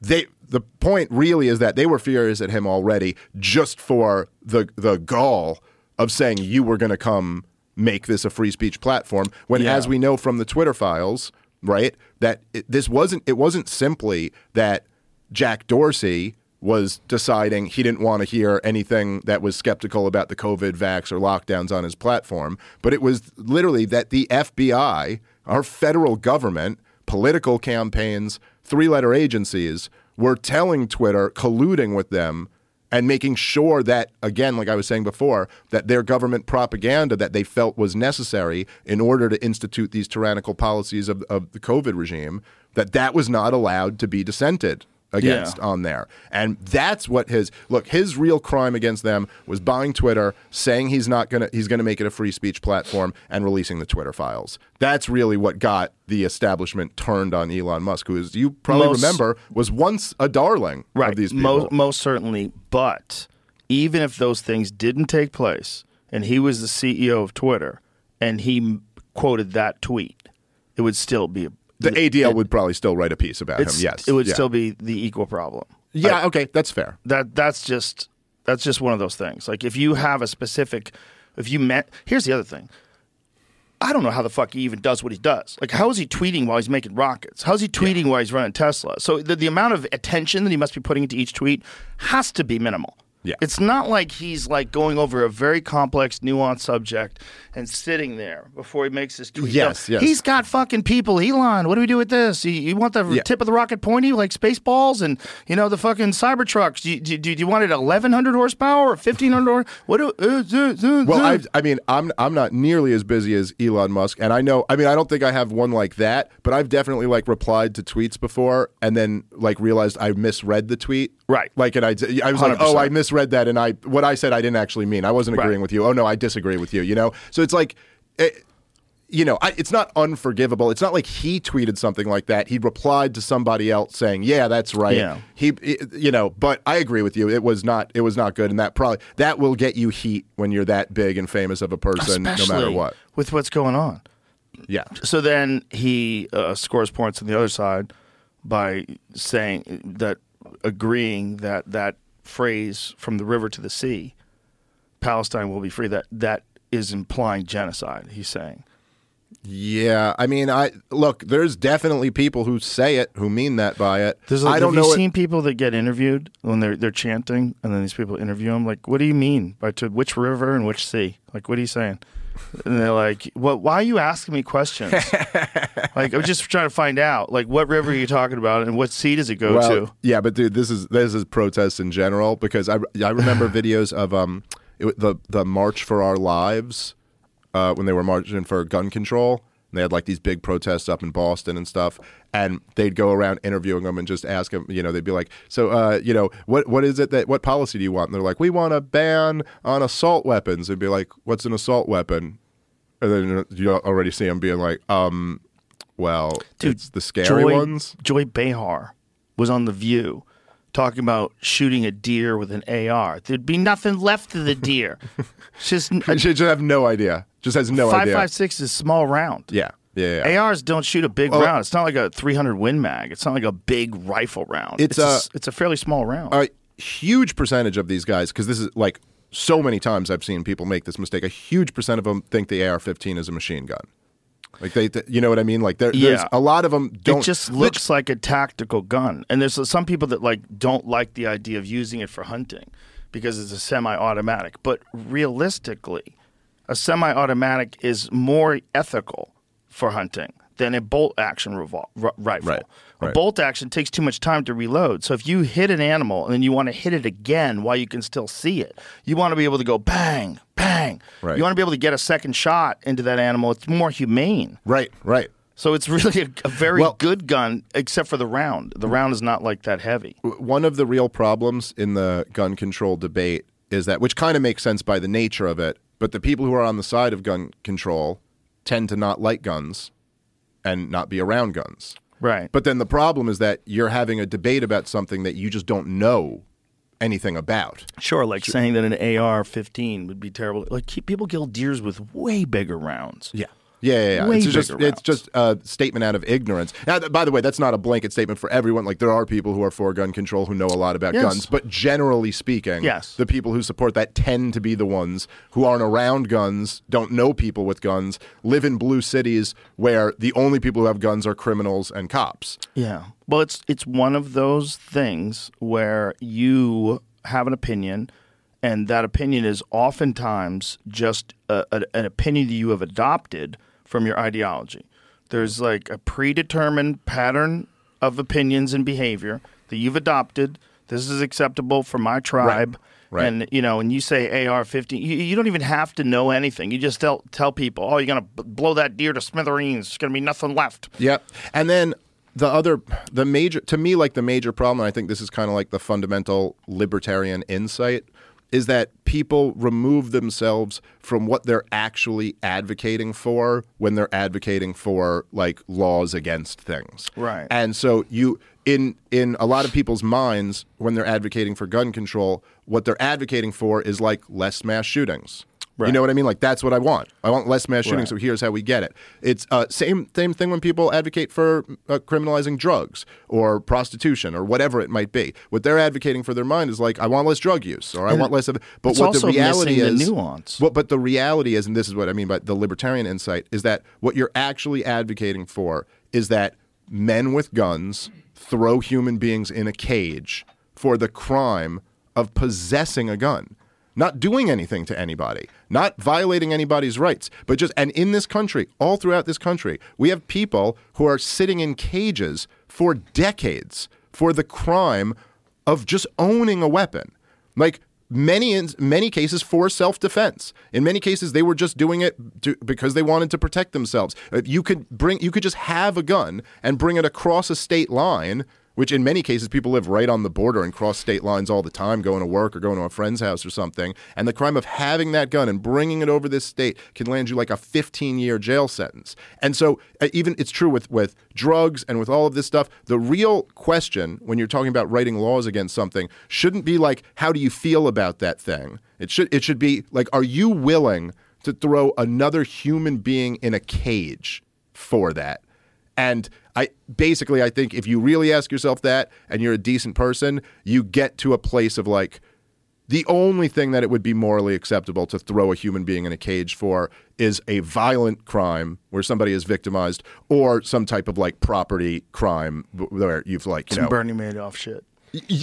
they the point really is that they were furious at him already just for the the gall of saying you were going to come make this a free speech platform when Yeah. as we know from the Twitter files, right, that it, this wasn't it wasn't simply that Jack Dorsey was deciding he didn't want to hear anything that was skeptical about the COVID vax or lockdowns on his platform, but it was literally that the FBI, our federal government, political campaigns, three letter agencies were telling Twitter, colluding with them and making sure that again like i was saying before that their government propaganda that they felt was necessary in order to institute these tyrannical policies of, of the covid regime that that was not allowed to be dissented against Yeah. on there and that's what his look his real crime against them was buying twitter saying he's not gonna he's gonna make it a free speech platform and releasing the twitter files that's really what got the establishment turned on elon musk who is you probably Most- remember was once a darling right. of these people Most, most certainly. But even if those things didn't take place and he was the CEO of Twitter and he quoted that tweet, it would still be. The ADL would probably still write a piece about him. Yes, It would Yeah. still be the equal problem. Yeah, okay, that's fair. that that's just that's just one of those things. Like if you have a specific, if you met, here's the other thing. I don't know how the fuck he even does what he does. Like, how is he tweeting while he's making rockets? How's he tweeting while he's running Tesla? So the, the amount of attention that he must be putting into each tweet has to be minimal. Yeah. It's not like he's like going over a very complex, nuanced subject and sitting there before he makes his tweet. Yes, No, yes. He's got fucking people. Elon, what do we do with this? You, you want the Yeah. tip of the rocket pointy like Spaceballs and you know the fucking Cybertrucks? Do you, do, do you want it 1100 horsepower or 1500 horse? What do? Uh, uh, uh, Well, uh. I, I mean, I'm I'm not nearly as busy as Elon Musk, and I know. I mean, I don't think I have one like that, but I've definitely like replied to tweets before, and then like realized I misread the tweet. Right. Like, and I I was like, oh, I misread that, and I what I said I didn't actually mean. I wasn't Right. agreeing with you. Oh no, I disagree with you. You know. So it's like. It, you know, I, it's not unforgivable. It's not like he tweeted something like that. He replied to somebody else saying, "Yeah, that's right." Yeah. He, he- you know, but I agree with you. It was not. It was not good, and that probably that will get you heat when you're that big and famous of a person, no matter what. with what's going on. Yeah. So then he uh, scores points on the other side by saying that, agreeing that that phrase from the river to the sea, Palestine will be free. That that is implying genocide. He's saying. Yeah, I mean, I look. There's definitely people who say it who mean that by it. There's, I don't have know. you it- seen people that get interviewed when they're they're chanting, and then these people interview them? Like, what do you mean by to which river and which sea? Like, what are you saying? And they're like, "What? Why are you asking me questions? like, I'm just trying to find out. Like, what river are you talking about, and what sea does it go well, to? yeah, but dude, this is this is protests in general because I I remember videos of um it, the the March for Our Lives uh, when they were marching for gun control. And they had like these big protests up in Boston and stuff, and they'd go around interviewing them and just ask them. You know, they'd be like, "So, uh, you know, what what is it that what policy do you want?" And they're like, "We want a ban on assault weapons." And be like, "What's an assault weapon?" And then you already see them being like, "Um, well, Dude, it's the scary Joy, ones." Joy Behar was on The View talking about shooting a deer with an AR. There'd be nothing left of the deer. Just she just have no idea. Just has no five idea. five six is small round. Yeah, yeah, yeah. ARs don't shoot a big round. It's not like a 300 Win Mag. It's not like a big rifle round. It's a, a- s- it's a fairly small round. a huge percentage of these guys, because this is like so many times I've seen people make this mistake. A huge percent of them think the AR-15 is a machine gun. Like they, th- you know what I mean? Like there, there's a lot of them don't. it just looks like a tactical gun. And there's some people that like don't like the idea of using it for hunting because it's a semi-automatic. But realistically, a semi-automatic is more ethical for hunting than a bolt action revol- r- rifle. Right, A bolt action takes too much time to reload. So if you hit an animal and then you want to hit it again while you can still see it, you want to be able to go bang, bang. Right. You want to be able to get a second shot into that animal. It's more humane. right, right. So it's really a, a very Well- good gun, except for the round. The round is not like that heavy. One of the real problems in the gun control debate is that, which kind of makes sense by the nature of it, but the people who are on the side of gun control tend to not like guns and not be around guns. Right. But then the problem is that you're having a debate about something that you just don't know anything about. sure, like saying that an AR-15 would be terrible. Like people kill deers with way bigger rounds. Yeah. Yeah, yeah, yeah. It's just it's just a statement out of ignorance. Now, th- by the way, that's not a blanket statement for everyone. Like there are people who are for gun control who know a lot about Yes. guns, but generally speaking, Yes. the people who support that tend to be the ones who aren't around guns, don't know people with guns, live in blue cities where the only people who have guns are criminals and cops. Yeah. Well, it's it's one of those things where you have an opinion, and that opinion is oftentimes just a, a, an opinion that you have adopted from your ideology. There's like a predetermined pattern of opinions and behavior that you've adopted. This is acceptable for my tribe. Right. And you know, and you say AR-15, you, you don't even have to know anything. You just tell tell people, "Oh, you're gonna b- blow that deer to smithereens. There's gonna be nothing left." Yep. And then the other, the major, to me, like the major problem, and I think this is kind of like the fundamental libertarian insight, is that people remove themselves from what they're actually advocating for when they're advocating for like laws against things. Right. And so you, in in a lot of people's minds, when they're advocating for gun control, what they're advocating for is like less mass shootings. You know what I mean? Like that's what I want. I want less mass shootings. Right. So here's how we get it. It's uh, same same thing when people advocate for uh, criminalizing drugs or prostitution or whatever it might be. What they're advocating for their mind is like, I want less drug use or I want less of. But what the reality missing the is, nuance. What, but the reality is, and this is what I mean by the libertarian insight, is that what you're actually advocating for is that men with guns throw human beings in a cage for the crime of possessing a gun. Not doing anything to anybody, not violating anybody's rights, but just, and in this country, all throughout this country, we have people who are sitting in cages for decades for the crime of just owning a weapon. Like many in many cases for self-defense. In many cases they were just doing it to, because they wanted to protect themselves. You could bring you could just have a gun and bring it across a state line which in many cases people live right on the border and cross state lines all the time going to work or going to a friend's house or something. And the crime of having that gun and bringing it over this state can land you like a 15 year jail sentence. And so uh, even it's true with with drugs and with all of this stuff. The real question when you're talking about writing laws against something shouldn't be like how do you feel about that thing? It should it should be like are you willing to throw another human being in a cage for that? And I basically I think if you really ask yourself that and you're a decent person, you get to a place of like the only thing that it would be morally acceptable to throw a human being in a cage for is a violent crime where somebody is victimized or some type of like property crime where you've like you Some know Bernie Madoff shit.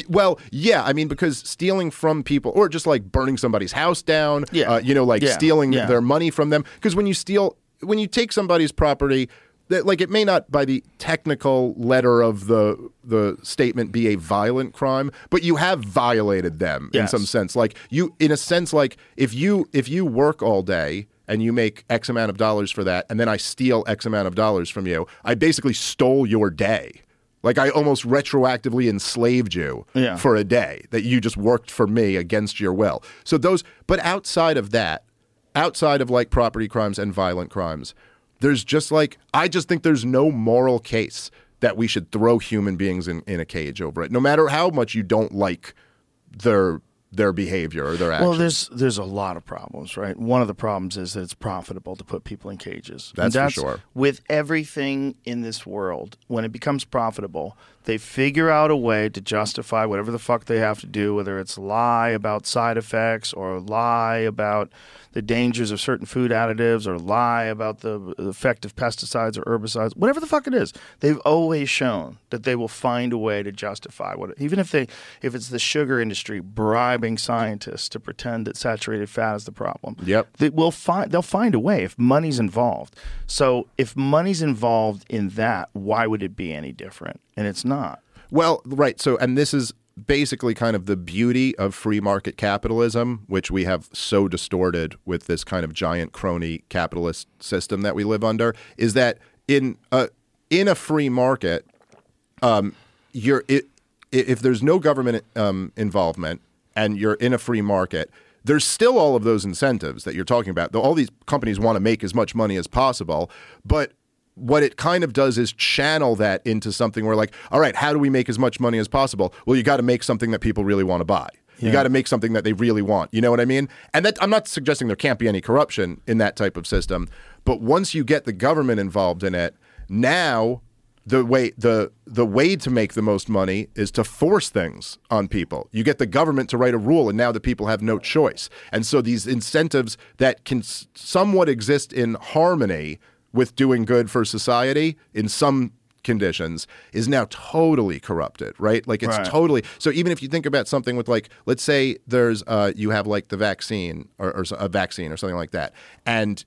Well, yeah, I mean because stealing from people, or just like burning somebody's house down, Yeah. uh, you know, like Yeah, stealing yeah. their money from them. Because when you steal, when you take somebody's property, that like it may not by the technical letter of the the statement be a violent crime, but you have violated them in some sense. Like you, in a sense, like if you if you work all day. And you make X amount of dollars for that, and then I steal X amount of dollars from you. I basically stole your day. Like I almost retroactively enslaved you Yeah. for a day that you just worked for me against your will. So those, but outside of that, outside of like property crimes and violent crimes, there's just like I just think there's no moral case that we should throw human beings in, in a cage over it, no matter how much you don't like their their behavior or their actions. Well, there's there's a lot of problems, right? One of the problems is that it's profitable to put people in cages. That's And for sure. With everything in this world, when it becomes profitable, they figure out a way to justify whatever the fuck they have to do, whether it's lie about side effects or lie about the dangers of certain food additives or lie about the effect of pesticides or herbicides, whatever the fuck it is. They've always shown that they will find a way to justify what, even if they, if it's the sugar industry bribing scientists to pretend that saturated fat is the problem. Yep. They will find they'll find a way if money's involved. So if money's involved in that, why would it be any different? And it's not. Well, right. So, and this is basically kind of the beauty of free market capitalism, which we have so distorted with this kind of giant crony capitalist system that we live under, is that in a in a free market, um, you're it, if there's no government um, involvement and you're in a free market, there's still all of those incentives that you're talking about. All these companies want to make as much money as possible, but what it kind of does is channel that into something where like, all right, how do we make as much money as possible? Well, you got to make something that people really want to buy. You got to make something that they really want. You know what I mean? And that I'm not suggesting there can't be any corruption in that type of system, but once you get the government involved in it, now the way the the way to make the most money is to force things on people. You get the government to write a rule, and now the people have no choice. And so these incentives that can somewhat exist in harmony with doing good for society in some conditions is now totally corrupted right like it's Right. totally so even if you think about something with like let's say there's uh you have like the vaccine or, or a vaccine or something like that and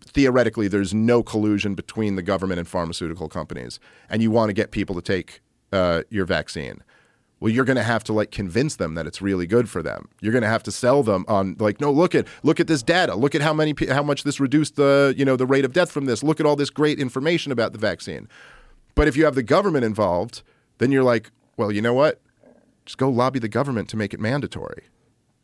theoretically there's no collusion between the government and pharmaceutical companies and you want to get people to take uh, your vaccine well you're going to have to like convince them that it's really good for them. You're going to have to sell them on like no look at look at this data. Look at how many how much this reduced the you know the rate of death from this. Look at all this great information about the vaccine. But if you have the government involved then you're like well you know what? Just go lobby the government to make it mandatory.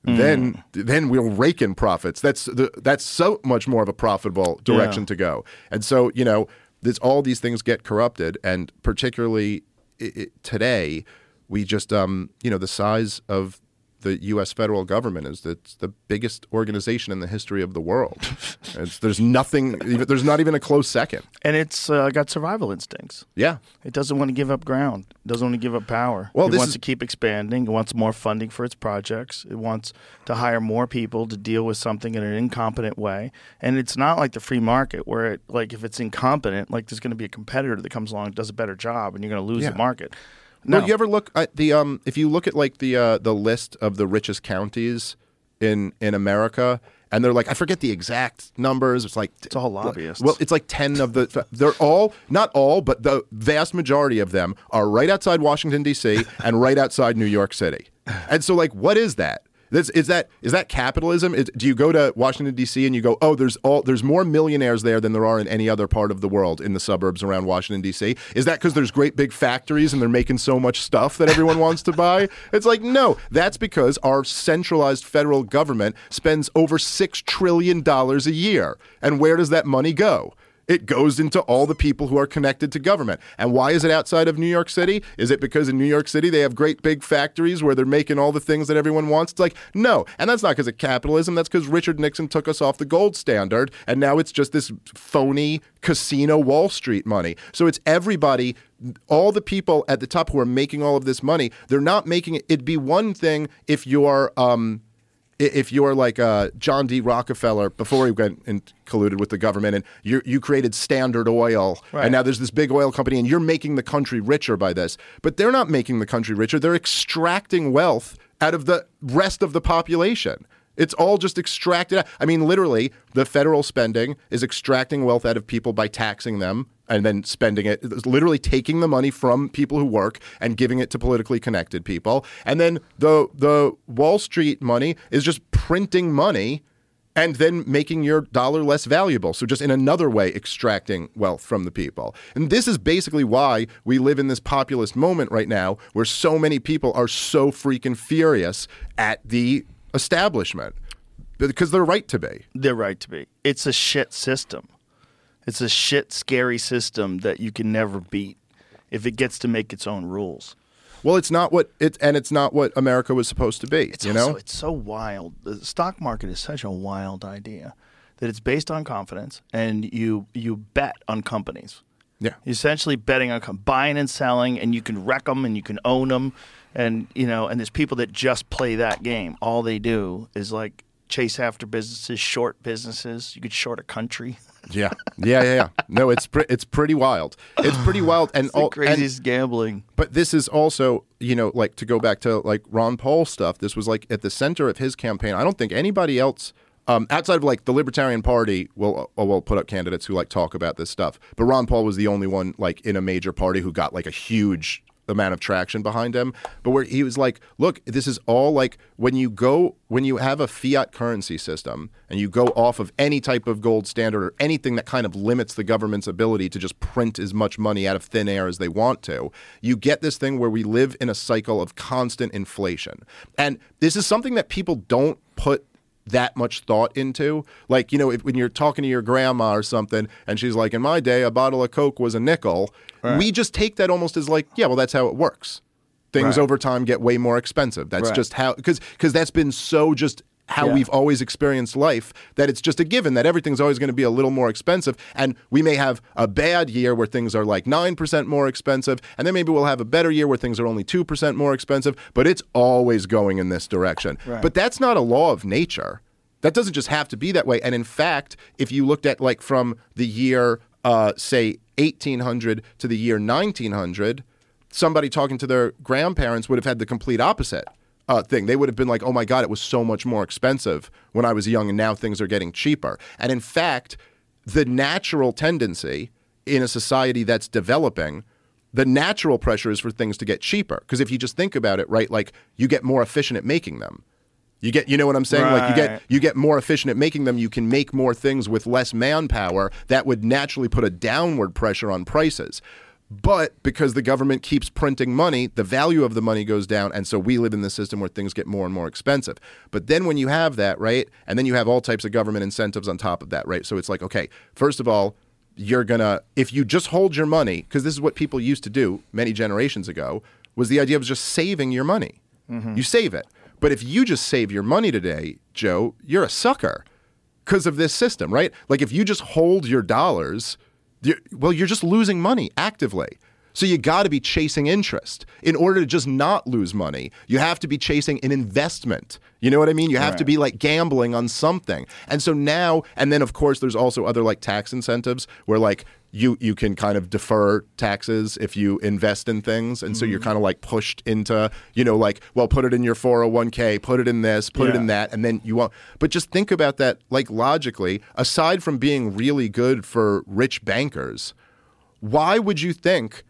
Hmm. Then then we'll rake in profits. That's the, that's so much more of a profitable direction Yeah. to go. And so you know, this all these things get corrupted, and particularly i i today, we just um you know the size of the U.S. federal government is it's the biggest organization in the history of the world. it's, there's nothing. There's not even a close second. And it's uh, got survival instincts. Yeah. It doesn't want to give up ground. It doesn't want to give up power. Well, it wants is- to keep expanding. It wants more funding for its projects. It wants to hire more people to deal with something in an incompetent way. And it's not like the free market where it like if it's incompetent, like there's going to be a competitor that comes along and does a better job, and you're going to lose Yeah. the market. No, Well, you ever look at the um? If you look at like the uh, the list of the richest counties in in America, and they're like I forget the exact numbers. It's like It's all lobbyists. Well, it's like ten of the. They're all not all, but the vast majority of them are right outside Washington D.C. and right outside New York City. And so, like, what is that? This, is that is that capitalism? Is, do you go to Washington D.C. and you go, oh, there's all there's more millionaires there than there are in any other part of the world in the suburbs around Washington D.C. Is that because there's great big factories and they're making so much stuff that everyone wants to buy? It's like no, that's because our centralized federal government spends over six trillion dollars a year, and where does that money go? It goes into all the people who are connected to government. And why is it outside of New York City? Is it because in New York City they have great big factories where they're making all the things that everyone wants? It's like, no. And that's not because of capitalism. That's because Richard Nixon took us off the gold standard. And now it's just this phony casino Wall Street money. So it's everybody, all the people at the top who are making all of this money, they're not making it. It'd be one thing if you're, um, if you're like uh, John D. Rockefeller before he went and colluded with the government, and you you created Standard Oil, Right. and now there's this big oil company, and you're making the country richer by this, but they're not making the country richer. They're extracting wealth out of the rest of the population. It's all just extracted. I mean, literally, the federal spending is extracting wealth out of people by taxing them and then spending it, literally taking the money from people who work and giving it to politically connected people. And then the the Wall Street money is just printing money and then making your dollar less valuable. So just in another way extracting wealth from the people. And this is basically why we live in this populist moment right now where so many people are so freaking furious at the establishment because they're right to be. They're right to be. It's a shit system. It's a shit, scary system that you can never beat if it gets to make its own rules. Well, it's not what it and it's not what America was supposed to be, It's you also, know? it's so wild. The stock market is such a wild idea that it's based on confidence, and you you bet on companies. Yeah. You're essentially betting on com- buying and selling, and you can wreck them and you can own them, and you know, and there's people that just play that game. All they do is like chase after businesses, short businesses. You could short a country. Yeah. Yeah, yeah, yeah. No, it's pre- it's pretty wild. It's pretty wild and all and- gambling. But this is also, you know, like to go back to like Ron Paul stuff. This was like at the center of his campaign. I don't think anybody else um, outside of like the Libertarian Party will uh, will put up candidates who like talk about this stuff. But Ron Paul was the only one like in a major party who got like a huge amount of traction behind him. But where he was like, look, this is all like when you go when you have a fiat currency system and you go off of any type of gold standard or anything that kind of limits the government's ability to just print as much money out of thin air as they want to, you get this thing where we live in a cycle of constant inflation. And this is something that people don't put that much thought into. Like, you know, if, when you're talking to your grandma or something and she's like, in my day, a bottle of Coke was a nickel, we just take that almost as like, yeah, well, that's how it works. Things Right. over time get way more expensive. That's Right. just how, because that's been so just how Yeah. we've always experienced life that it's just a given that everything's always going to be a little more expensive. And we may have a bad year where things are like 9% more expensive. And then maybe we'll have a better year where things are only 2% more expensive. But it's always going in this direction. Right. But that's not a law of nature. That doesn't just have to be that way. And in fact, if you looked at like from the year, uh, say, 1800 to the year 1900, somebody talking to their grandparents would have had the complete opposite uh, thing. They would have been like, oh my God, it was so much more expensive when I was young, and now things are getting cheaper. And in fact, the natural tendency in a society that's developing, the natural pressure is for things to get cheaper. Because if you just think about it, right, like you get more efficient at making them. You get, you know what I'm saying? Like you get, you get more efficient at making them. You can make more things with less manpower. That would naturally put a downward pressure on prices. But because the government keeps printing money, the value of the money goes down. And so we live in this system where things get more and more expensive. But then when you have that, right? And then you have all types of government incentives on top of that, right? So it's like, okay, first of all, you're gonna, if you just hold your money, because this is what people used to do many generations ago, was the idea of just saving your money. Mm-hmm. You save it. But if you just save your money today, Joe, you're a sucker because of this system, right? Like if you just hold your dollars, well, you're just losing money actively. So you got to be chasing interest. In order to just not lose money, you have to be chasing an investment. You know what I mean? You have to be like gambling on something. And so now, and then of course, there's also other like tax incentives where like you you can kind of defer taxes if you invest in things, and so you're mm. kind of like pushed into you know like well, put it in your 401k, put it in this, put it in that, and then you won't. But just think about that like logically. Aside from being really good for rich bankers, why would you think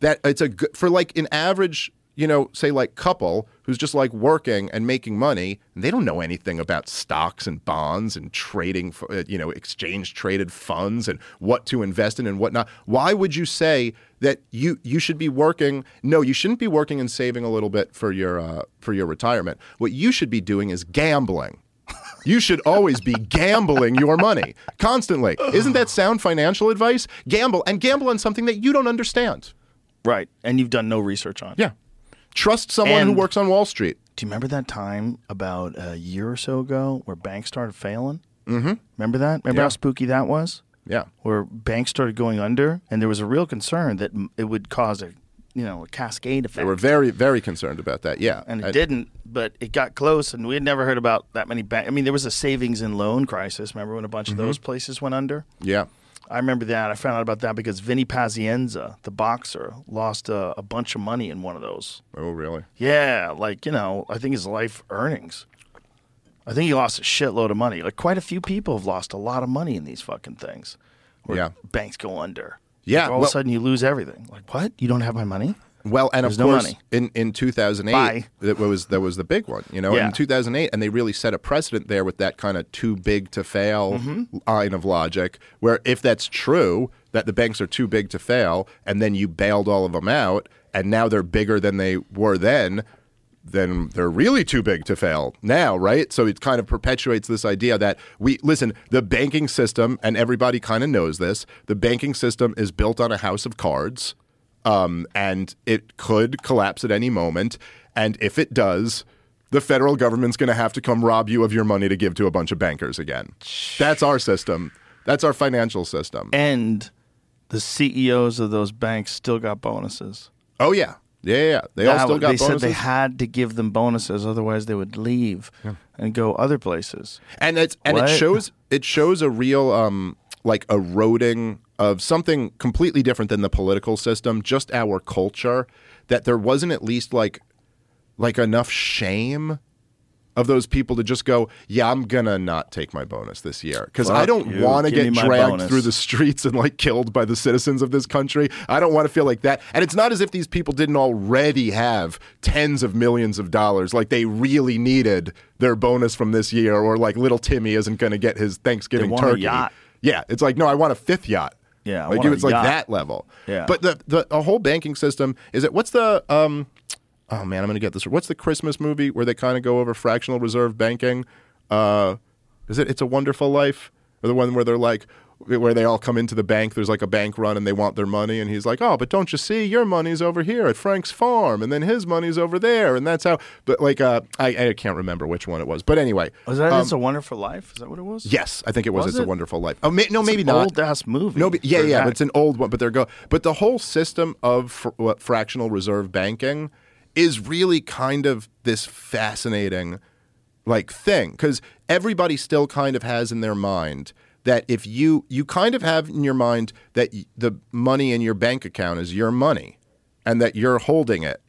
that it's a good for like an average you know say like couple who's just like working and making money and they don't know anything about stocks and bonds and trading for uh, you know exchange traded funds and what to invest in and what not why would you say that you you should be working no you shouldn't be working and saving a little bit for your uh, for your retirement what you should be doing is gambling you should always be gambling your money constantly. Isn't that sound financial advice? Gamble and gamble on something that you don't understand. Right. And you've done no research on. Yeah. Trust someone who works on Wall Street. Do you remember that time about a year or so ago where banks started failing? Mm-hmm. Remember that? Remember Yeah. how spooky that was? Yeah. Where banks started going under, and there was a real concern that it would cause a you know a cascade effect. They were very, very concerned about that. Yeah, and it I- didn't, but it got close, and we had never heard about that many banks. I mean, there was a savings and loan crisis. Remember when a bunch Mm-hmm. of those places went under? Yeah, I remember that. I found out about that because Vinny Pazienza, the boxer, lost a, a bunch of money in one of those. Oh, really? Yeah, like you know, I think his life earnings. I think he lost a shitload of money. Like quite a few people have lost a lot of money in these fucking things. Where Yeah. banks go under. Yeah, Like, all of a sudden you lose everything. Like what? You don't have my money? Well, and There's of no course, money. in in 2008, Bye. that was that was the big one. You know, Yeah. in 2008, and they really set a precedent there with that kind of too big to fail Mm-hmm. line of logic. Where if that's true, that the banks are too big to fail, and then you bailed all of them out, and now they're bigger than they were then. Then they're really too big to fail now, right? So it kind of perpetuates this idea that we listen, the banking system, and everybody kind of knows this, the banking system is built on a house of cards um, and it could collapse at any moment. And if it does, the federal government's going to have to come rob you of your money to give to a bunch of bankers again. That's our system. That's our financial system. And the CEOs of those banks still got bonuses. Oh yeah, yeah, yeah. yeah. They all still got they bonuses. said they had to give them bonuses, otherwise they would leave and go other places. and it's and What? it shows it shows a real um like eroding of something completely different than the political system, just our culture. That there wasn't at least like like enough shame of those people to just go, yeah, I'm gonna not take my bonus this year because I don't want to get dragged bonus. through the streets and like killed by the citizens of this country. I don't want to feel like that. And it's not as if these people didn't already have tens of millions of dollars, like they really needed their bonus from this year, or like little Timmy isn't going to get his Thanksgiving want a turkey. yacht. Yeah, it's like no, I want a fifth yacht. Yeah, I like it's like yacht. that level. Yeah. but the the a whole banking system is it? What's the um? Oh man, I'm gonna get this. What's the Christmas movie where they kind of go over fractional reserve banking? Uh, is it It's a Wonderful Life? Or the one where they're like, where they all come into the bank. There's like a bank run and they want their money, and he's like, "Oh, but don't you see, your money's over here at Frank's farm, and then his money's over there, and that's how." But like, uh, I, I can't remember which one it was, but anyway, Was that um, It's a Wonderful Life? Is that what it was? Yes, I think it was. Was it's it? a Wonderful Life. Oh, may, no, maybe an not. old ass movie No, but, yeah, yeah, but it's an old one. But they're go. But the whole system of fr- what, fractional reserve banking is really kind of this fascinating, like thing because everybody still kind of has in their mind that if you you kind of have in your mind that the money in your bank account is your money, and that you're holding it,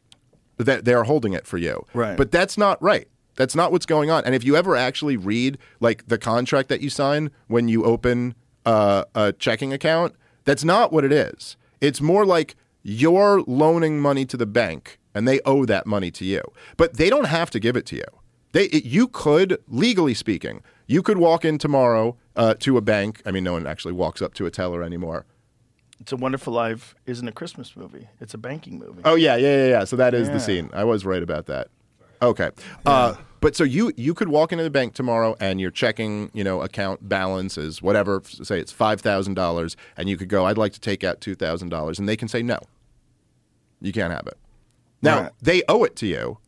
that they're holding it for you. Right. But that's not right. That's not what's going on. And if you ever actually read like the contract that you sign when you open uh, a checking account, that's not what it is. It's more like you're loaning money to the bank and they owe that money to you. But they don't have to give it to you. They it, you could legally speaking, you could walk in tomorrow uh, to a bank. I mean, no one actually walks up to a teller anymore. It's a Wonderful Life isn't a Christmas movie. It's a banking movie. Oh yeah, yeah, yeah, yeah. So that is Yeah. the scene. I was right about that. Okay. Uh, but so you you could walk into the bank tomorrow and you're checking you know account balance is whatever. Say it's five thousand dollars, and you could go. I'd like to take out two thousand dollars, and they can say no. You can't have it. Now Right. they owe it to you,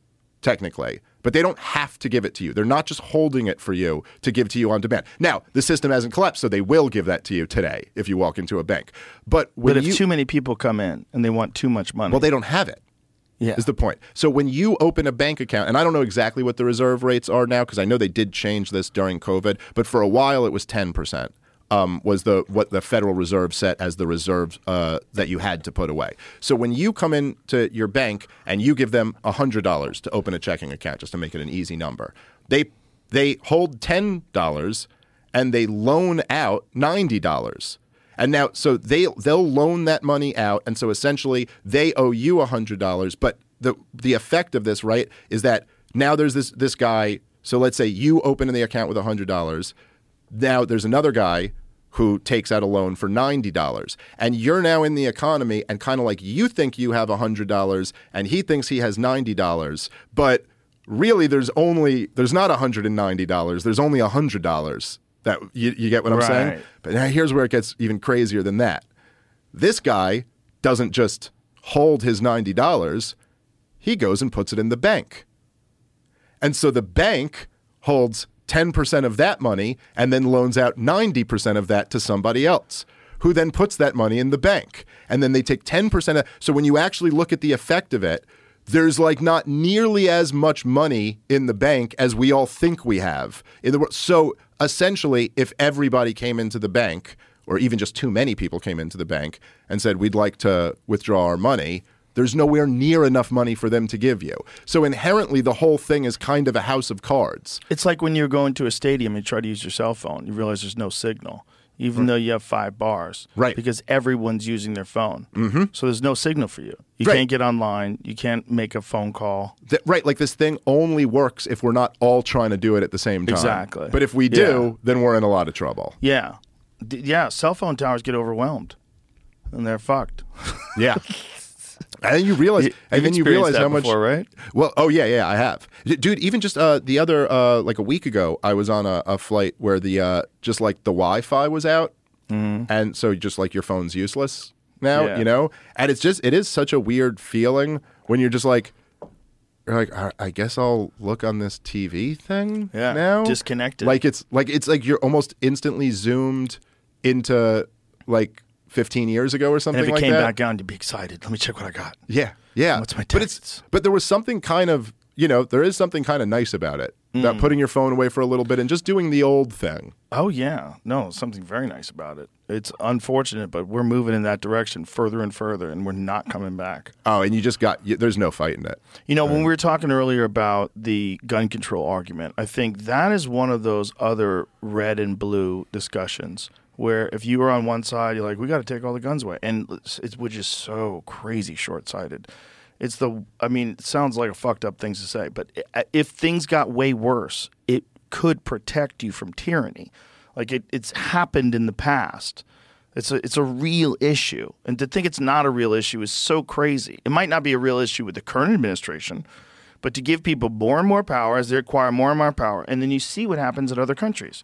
technically, but they don't have to give it to you. They're not just holding it for you to give to you on demand. Now the system hasn't collapsed, so they will give that to you today if you walk into a bank. But when but if you, too many people come in and they want too much money, well, they don't have it yeah. is the point. So when you open a bank account, and I don't know exactly what the reserve rates are now because I know they did change this during COVID, but for a while it was ten percent. Um, was the what the Federal Reserve set as the reserves uh, that you had to put away. So when you come into your bank and you give them hundred dollars to open a checking account, just to make it an easy number, they they hold ten dollars and they loan out ninety dollars. And now, so they they'll loan that money out, and so essentially they owe you hundred dollars. But the the effect of this, right, is that now there's this this guy. So let's say you open the account with hundred dollars. Now there's another guy who takes out a loan for ninety dollars, and you're now in the economy, and kind of like you think you have hundred dollars, and he thinks he has ninety dollars, but really there's only there's not $190 there's only $100 that you, you get what i'm saying? But now here's where it gets even crazier than that. This guy doesn't just hold his $90 he goes and puts it in the bank. And so the bank holds 10% of that money and then loans out 90% of that to somebody else who then puts that money in the bank. And then they take 10% of so when you actually look at the effect of it, there's like not nearly as much money in the bank as we all think we have in the world. So essentially, if everybody came into the bank, or even just too many people came into the bank and said, we'd like to withdraw our money, there's nowhere near enough money for them to give you. So inherently, the whole thing is kind of a house of cards. It's like when you're going to a stadium and you try to use your cell phone, you realize there's no signal, even though you have five bars. Right. Because everyone's using their phone. Mm-hmm. So there's no signal for you. You Right. can't get online. You can't make a phone call. Th- right, like this thing only works if we're not all trying to do it at the same time. Exactly. But if we do, then we're in a lot of trouble. Yeah. D- yeah. Cell phone towers get overwhelmed and they're fucked. Yeah. and then you realize, You- and then you realize how much. before, right? Well, oh yeah, yeah, I have, dude. Even just uh, the other, uh, like a week ago, I was on a, a flight where the uh, just like the Wi-Fi was out, and so just like your phone's useless now. Yeah. you know. And it's just it is such a weird feeling when you're just like. You're like, "I- I guess I'll look on this TV thing Yeah, now. disconnected. Like it's like it's like you're almost instantly zoomed into like 15 years ago or something And if it like came that. back on, you'd be excited. Let me check what I got. Yeah, yeah. What's my But it's but there was something kind of you know there is something kind of nice about it about Mm. putting your phone away for a little bit and just doing the old thing. Oh yeah, no, something very nice about it. It's unfortunate, but we're moving in that direction further and further, and we're not coming back. Oh, and you just got you, there's no fighting it. You know, when we were talking earlier about the gun control argument, I think that is one of those other red and blue discussions where if you were on one side, you're like, we got to take all the guns away, and it's, which is so crazy short sighted. It's the, I mean, it sounds like a fucked up thing to say, but if things got way worse, it could protect you from tyranny. Like it, it's happened in the past. It's a it's a real issue, and to think it's not a real issue is so crazy. It might not be a real issue with the current administration, but to give people more and more power as they acquire more and more power, and then you see what happens in other countries.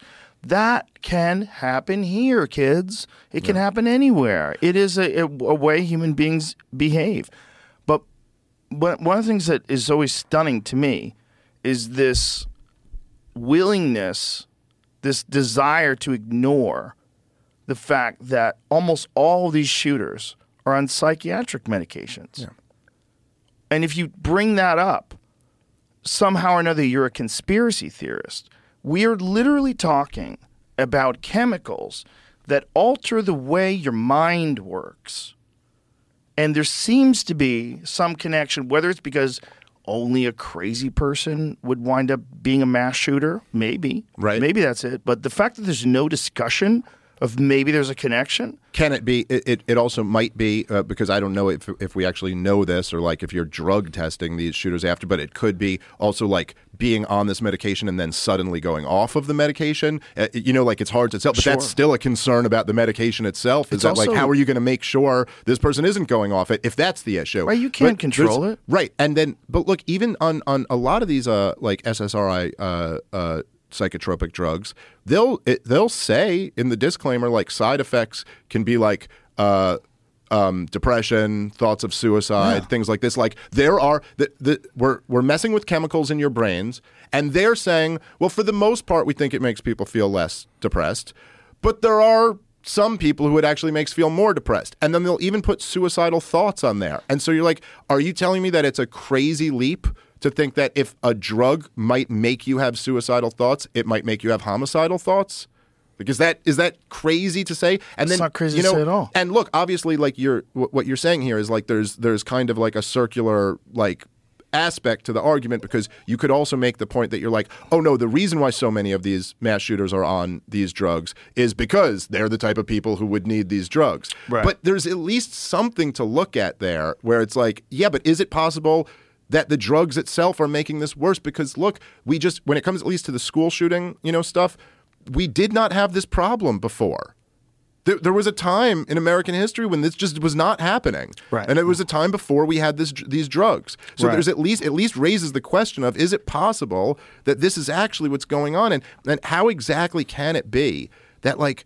That can happen here, kids. It can happen anywhere. It is a, a, way human beings behave. But one one of the things that is always stunning to me is this willingness, this desire to ignore the fact that almost all of these shooters are on psychiatric medications. And if you bring that up, somehow or another you're a conspiracy theorist. We are literally talking about chemicals that alter the way your mind works. And there seems to be some connection, whether it's because only a crazy person would wind up being a mass shooter, maybe. Right. Maybe that's it. But the fact that there's no discussion of maybe there's a connection, Can it be? It, it, it also might be uh, because I don't know if if we actually know this or like if you're drug testing these shooters after, but it could be also like being on this medication and then suddenly going off of the medication. Uh, you know, like it's hard to tell, but that's still a concern about the medication itself. Is It's that like how are you going to make sure this person isn't going off it if that's the issue? Right, you can't But control it. Right, and then but look, even on on a lot of these uh like SSRI uh uh psychotropic drugs, they'll it, they'll say in the disclaimer like side effects can be like uh um, depression, thoughts of suicide, things like this. Like there are the, the we're we're messing with chemicals in your brains, and they're saying, well, for the most part, we think it makes people feel less depressed, but there are some people who it actually makes feel more depressed, and then they'll even put suicidal thoughts on there. And so you're like, are you telling me that it's a crazy leap? To think that if a drug might make you have suicidal thoughts, it might make you have homicidal thoughts. Like, is that is that crazy to say? And It's then not crazy you to know, say at all. and look, obviously, like you're wh- what you're saying here is like there's there's kind of like a circular like aspect to the argument because you could also make the point that you're like, oh no, the reason why so many of these mass shooters are on these drugs is because they're the type of people who would need these drugs. Right. But there's at least something to look at there where it's like, yeah, but is it possible? That the drugs itself are making this worse because look, we just when it comes at least to the school shooting, you know, stuff, we did not have this problem before. There, there was a time in American history when this just was not happening, Right. and it was a time before we had this these drugs. So Right. there's at least at least raises the question of is it possible that this is actually what's going on, and and how exactly can it be that like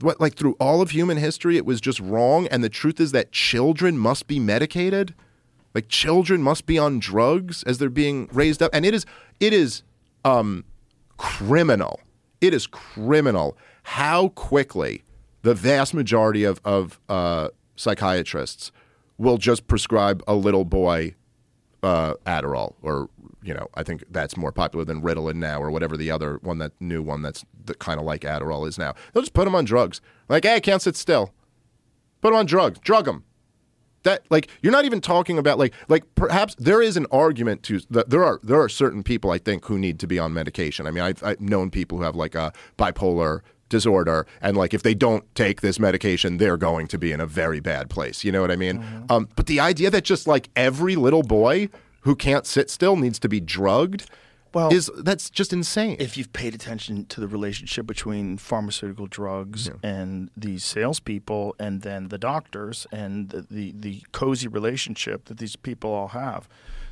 what like through all of human history it was just wrong, and the truth is that children must be medicated, like children must be on drugs as they're being raised up, and it is it is um criminal. It is criminal how quickly the vast majority of of uh, psychiatrists will just prescribe a little boy uh, Adderall, or you know, I think that's more popular than Ritalin now, or whatever the other one that new one that's kind of like Adderall is now. They'll just put them on drugs. Like, hey, I can't sit still. Put them on drugs. Drug them. That like you're not even talking about like like perhaps there is an argument to that there are there are certain people I think who need to be on medication. I mean I've, I've known people who have like a bipolar disorder and like if they don't take this medication they're going to be in a very bad place. You know what i mean? Um, but the idea that just like every little boy who can't sit still needs to be drugged Well, is that's just insane. if you've paid attention to the relationship between pharmaceutical drugs and these salespeople, and then the doctors, and the, the, the cozy relationship that these people all have,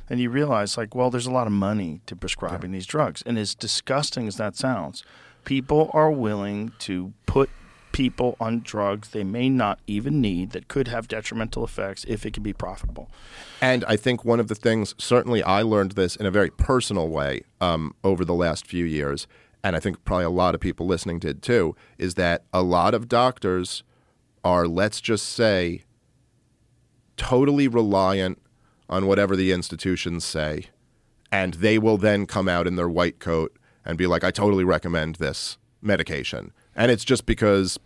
then you realize, like, well, there's a lot of money to prescribing these drugs. And as disgusting as that sounds, people are willing to put people on drugs they may not even need that could have detrimental effects if it can be profitable. And I think one of the things, certainly I learned this in a very personal way um, over the last few years, and I think probably a lot of people listening did too, is that a lot of doctors are, let's just say, totally reliant on whatever the institutions say. And they will then come out in their white coat and be like, I totally recommend this medication. And it's just because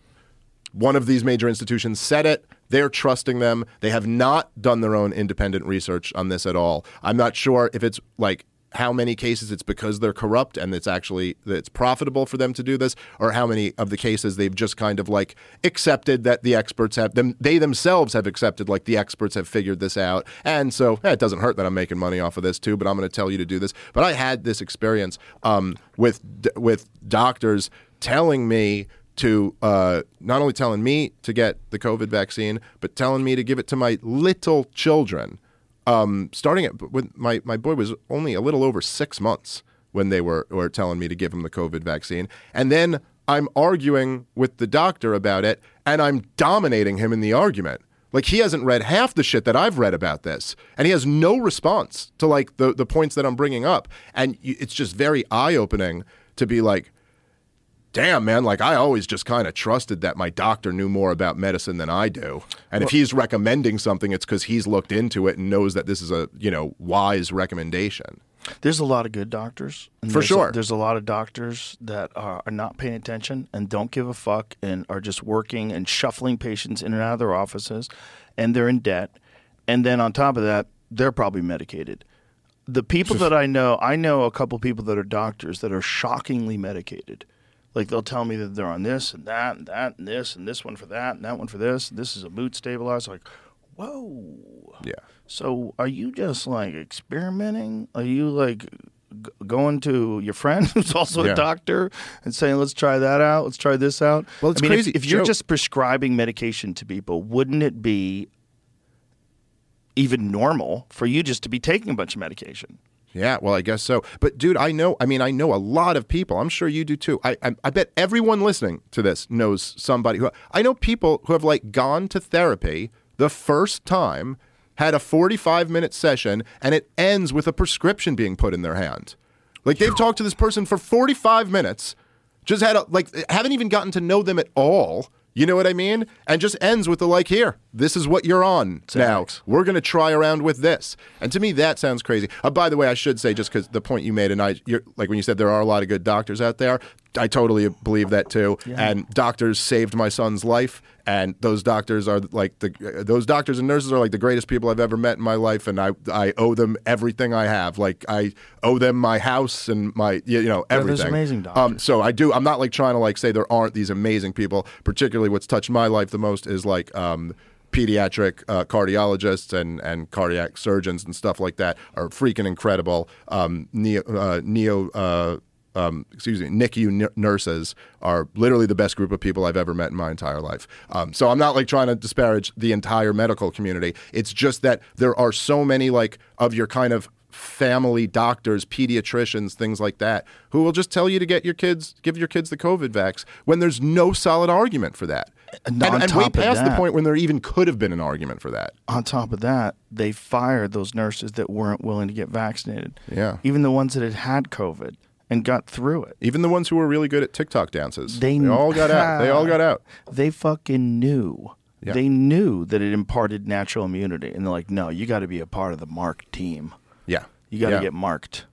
one of these major institutions said it. They're trusting them. They have not done their own independent research on this at all. I'm not sure if it's like how many cases it's because they're corrupt and it's actually it's profitable for them to do this, or how many of the cases they've just kind of like accepted that the experts have them. They themselves have accepted like the experts have figured this out, and so eh, it doesn't hurt that I'm making money off of this too. But I'm going to tell you to do this. But I had this experience um, with with doctors telling me to uh, not only telling me to get the COVID vaccine, but telling me to give it to my little children. Um, starting at when my, my boy was only a little over six months when they were, were telling me to give him the COVID vaccine. And then I'm arguing with the doctor about it, and I'm dominating him in the argument. Like he hasn't read half the shit that I've read about this, and he has no response to like the the points that I'm bringing up, and it's just very eye opening to be like, damn man like i always just kind of trusted that my doctor knew more about medicine than i do and if he's recommending something it's because he's looked into it and knows that this is a you know wise recommendation There's a lot of good doctors. For there's sure. A, there's a lot of doctors that are, are not paying attention and don't give a fuck and are just working and shuffling patients in and out of their offices and they're in debt. And then on top of that, they're probably medicated. The people that I know, I know a couple people that are doctors that are shockingly medicated. Like they'll tell me that they're on this and that and that and this and this one for that and that one for this. This is a mood stabilizer. Like, whoa. yeah So are you just like experimenting? Are you like g- going to your friend who's also Yeah. a doctor and saying, "Let's try that out. Let's try this out"? Well, it's I mean, if- crazy. If, you're Joe- just prescribing medication to people, wouldn't it be even normal for you just to be taking a bunch of medication? Yeah, well, I guess so. But dude, I know. I mean, I know a lot of people. I'm sure you do too. I I, I bet everyone listening to this knows somebody who. I know people who have like gone to therapy the first time, had a 45 minute session, and it ends with a prescription being put in their hand. Like they've talked to this person for 45 minutes, just had a, like haven't even gotten to know them at all. You know what I mean? And just ends with the like, here, this is what you're on now. We're going to try around with this. And to me, that sounds crazy. Uh, by the way, I should say, just because the point you made, and I, you're, like when you said there are a lot of good doctors out there, I totally believe that too. And doctors saved my son's life. And those doctors are like the those doctors and nurses are like the greatest people I've ever met in my life, and I I owe them everything I have. Like I owe them my house and my you know Yeah, everything. there's amazing Um, doctors. so I do. I'm not like trying to like say there aren't these amazing people. Particularly, what's touched my life the most is like um, pediatric uh, cardiologists and and cardiac surgeons and stuff like that are freaking incredible. Um, neo uh, neo. Uh, um, excuse me, NICU n- nurses are literally the best group of people I've ever met in my entire life. Um, so I'm not like trying to disparage the entire medical community. It's just that there are so many like of your kind of family doctors, pediatricians, things like that, who will just tell you to get your kids, give your kids the COVID vax when there's no solid argument for that. And And, and way past the point when there even could have been an argument for that. On top of that, they fired those nurses that weren't willing to get vaccinated. Yeah. Even the ones that had had COVID and got through it. Even the ones who were really good at TikTok dances, They they, all got out. They all got out. They fucking knew. Yeah. They knew that it imparted natural immunity, and they're like, "No, you got to be a part of the marked team. Yeah, You got to Yeah. get marked.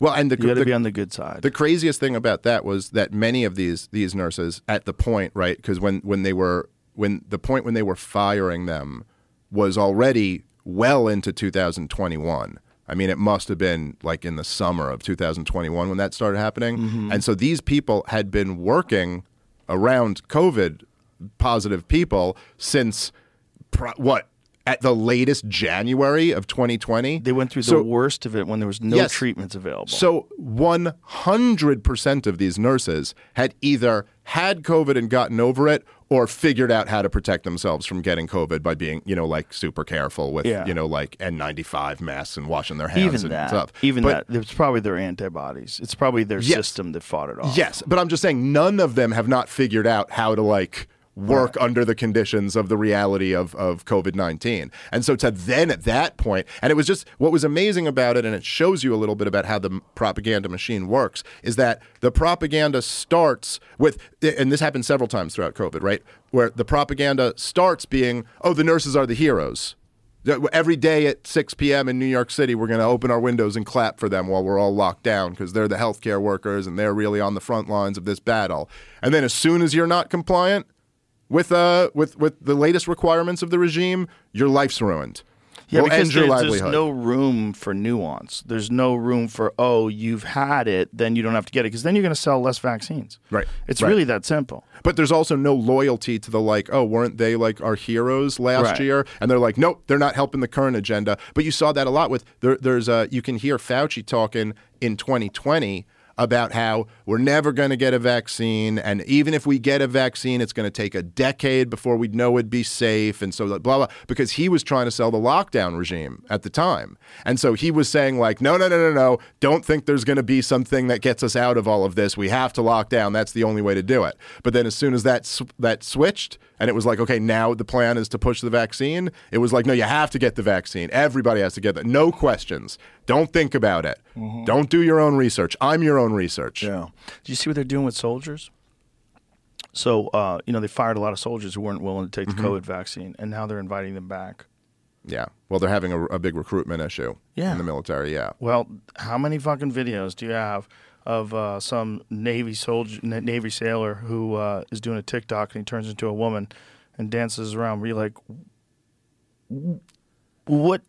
well, and the You got to be on the good side." The craziest thing about that was that many of these these nurses at the point, right? Because when when they were when the point when they were firing them was already well into 2021. I mean, it must have been like in the summer of 2021 when that started happening. Mm-hmm. And so these people had been working around COVID positive people since pro- what at the latest January of 2020. they went through So- the worst of it when there was no Yes. treatments available. So 100% of these nurses had either had COVID and gotten over it or figured out how to protect themselves from getting COVID by being, you know, like super careful with, Yeah. you know, like N95 masks and washing their hands even and that, stuff. even But- that, it's probably their antibodies. It's probably their Yes. system that fought it off. Yes, but I'm just saying none of them have not figured out how to like work under the conditions of the reality of, of COVID 19. And so to then at that point, and it was just what was amazing about it, and it shows you a little bit about how the propaganda machine works, is that the propaganda starts with, and this happened several times throughout COVID, right? Where the propaganda starts being, oh, the nurses are the heroes. Every day at 6 p.m. in New York City, we're going to open our windows and clap for them while we're all locked down because they're the healthcare workers and they're really on the front lines of this battle. And then as soon as you're not compliant with uh with with the latest requirements of the regime, your life's ruined. Yeah, Will because there's, there's no room for nuance. There's no room for oh, you've had it, then you don't have to get it, because then you're going to sell less vaccines. Right, It's right. really that simple. But there's also no loyalty to the like, oh, weren't they like our heroes last Right. year? And they're like, nope, they're not helping the current agenda. But you saw that a lot with there, there's uh, you can hear Fauci talking in 2020 about how we're never going to get a vaccine, and even if we get a vaccine, it's going to take a decade before we'd know it'd be safe, and so blah blah. Because he was trying to sell the lockdown regime at the time, and so he was saying like, no, no, no, no, no, don't think there's going to be something that gets us out of all of this. We have to lock down. That's the only way to do it. But then as soon as that sw- that switched, and it was like, okay, now the plan is to push the vaccine. It was like, no, you have to get the vaccine. Everybody has to get that. No questions. Don't think about it. Don't do your own research. I'm your own research. Yeah. Do you see what they're doing with soldiers? So, uh, you know, they fired a lot of soldiers who weren't willing to take Mm-hmm. the COVID vaccine, and now they're inviting them back. Yeah. Well, they're having a, a big recruitment issue Yeah. in the military. Yeah. Well, how many fucking videos do you have of uh, some Navy soldier, Navy sailor who uh, is doing a TikTok and he turns into a woman and dances around? Where you're like, what?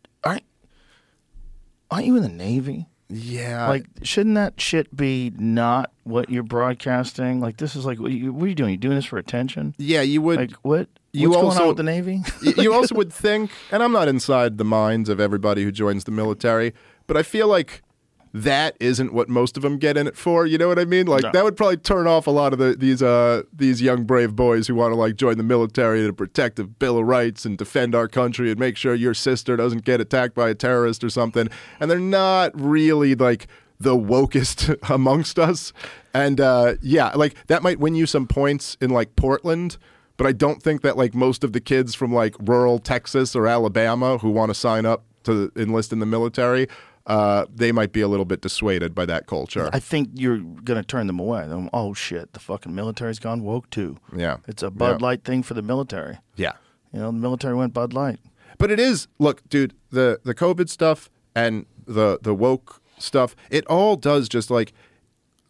Aren't, you in the Navy? Yeah. Like, shouldn't that shit be not what you're broadcasting? Like, this is like, what are you, what are you doing? You doing this for attention? yeah, you would. Like, what? You What's going also- on with the Navy? You also would think, and I'm not inside the minds of everybody who joins the military, but I feel like that isn't what most of them get in it for. You know what I mean? Like No. that would probably turn off a lot of the, these uh, these young brave boys who want to like join the military to protect the Bill of Rights and defend our country and make sure your sister doesn't get attacked by a terrorist or something. And they're not really like the wokest amongst us. And uh, yeah, like that might win you some points in like Portland. But I don't think that like most of the kids from like rural Texas or Alabama who want to sign up to enlist in the military, uh, they might be a little bit dissuaded by that culture. I think you're gonna turn them away. Oh shit, the fucking military's gone woke too. Yeah. it's a Bud Yeah. Light thing for the military. yeah. You know, the military went Bud Light. But it is look, dude, the the COVID stuff and the the woke stuff, it all does just like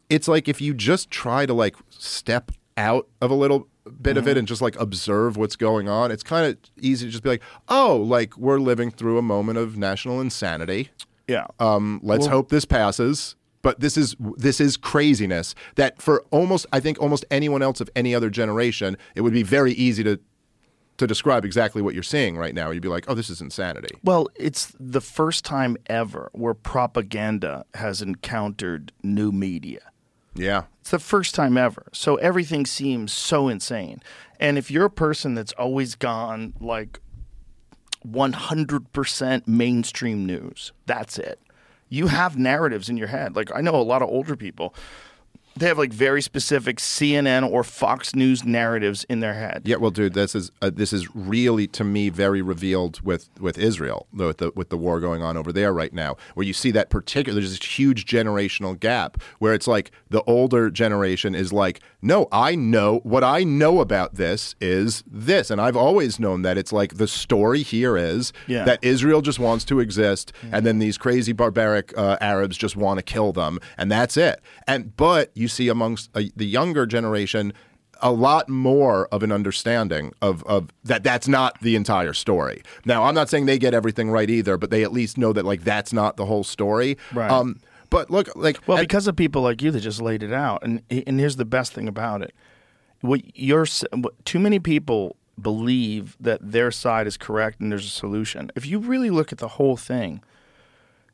it's like if you just try to like step out of a little bit of it and just like observe what's going on, it's kind of easy to just be like, "Oh, like we're living through a moment of national insanity." Yeah. Um, let's hope this passes. But this is this is craziness that for almost I think almost anyone else of any other generation, it would be very easy to to describe exactly what you're seeing right now. You'd be like, "Oh, this is insanity." well, it's the first time ever where propaganda has encountered new media. Yeah. It's the first time ever. So everything seems so insane. And if you're a person that's always gone like 100% mainstream news, that's it. You have narratives in your head. Like I know a lot of older people they have like very specific CNN or Fox News narratives in their head. Yeah, well, dude, this is uh, this is really to me very revealed with with Israel, though, with the with the war going on over there right now, where you see that particular there's this huge generational gap where it's like the older generation is like, no, I know what I know about this is this, and I've always known that it's like the story here is Yeah. that Israel just wants to exist, and then these crazy barbaric uh, Arabs just want to kill them, and that's it. And but you see amongst uh, the younger generation a lot more of an understanding of, of that that's not the entire story. Now, I'm not saying they get everything right either, but they at least know that like that's not the whole story. Right. Um, but look, like Well, and- because of people like you that just laid it out, and and here's the best thing about it: what you're what, too many people believe that their side is correct and there's a solution. If you really look at the whole thing,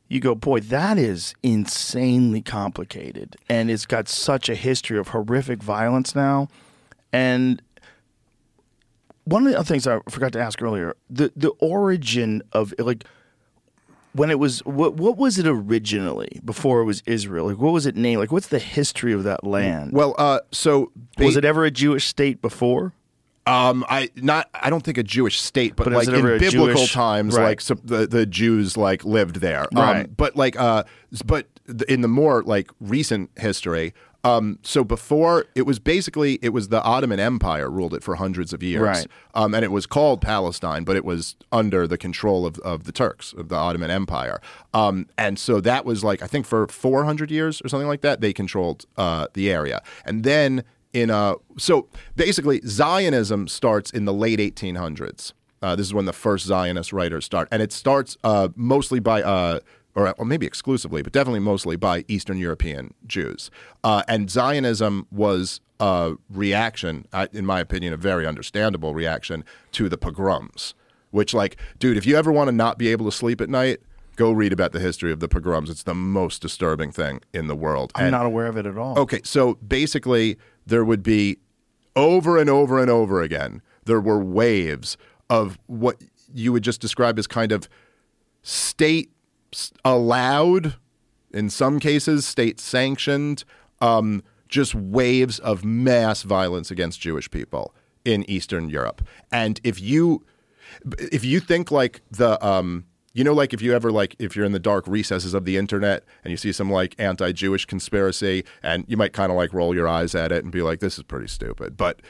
you go, boy, that is insanely complicated, and it's got such a history of horrific violence now, and. One of the other things I forgot to ask earlier, the the origin of like when it was what what was it originally before it was Israel? Like what was it named? Like what's the history of that land? well, uh, so was it ever a Jewish state before? Um, I not I don't think a Jewish state, but, But like in biblical Jewish- times, right. like so the the Jews like lived there. Right. Um, but like uh, but in the more like recent history, um, so before it was basically it was the Ottoman Empire ruled it for hundreds of years, Right. Um, and it was called Palestine, but it was under the control of of the Turks of the Ottoman Empire. Um, and so that was like I think for 400 years or something like that they controlled uh the area, and then in uh so basically Zionism starts in the late 1800s. Uh, this is when the first Zionist writers start, and it starts uh, mostly by uh, or, or maybe exclusively, but definitely mostly by Eastern European Jews. Uh, and Zionism was a reaction, in my opinion, a very understandable reaction to the pogroms. Which, like, dude, if you ever want to not be able to sleep at night, go read about the history of the pogroms. It's the most disturbing thing in the world. I'm And- not aware of it at all. Okay, so basically, there would be over and over and over again, there were waves of what you would just describe as kind of state allowed, in some cases, state sanctioned, um, just waves of mass violence against Jewish people in Eastern Europe. And if you if you think like the um you know like if you ever like if you're in the dark recesses of the internet and you see some like anti-jewish conspiracy and you might kind of like roll your eyes at it and be like this is pretty stupid. But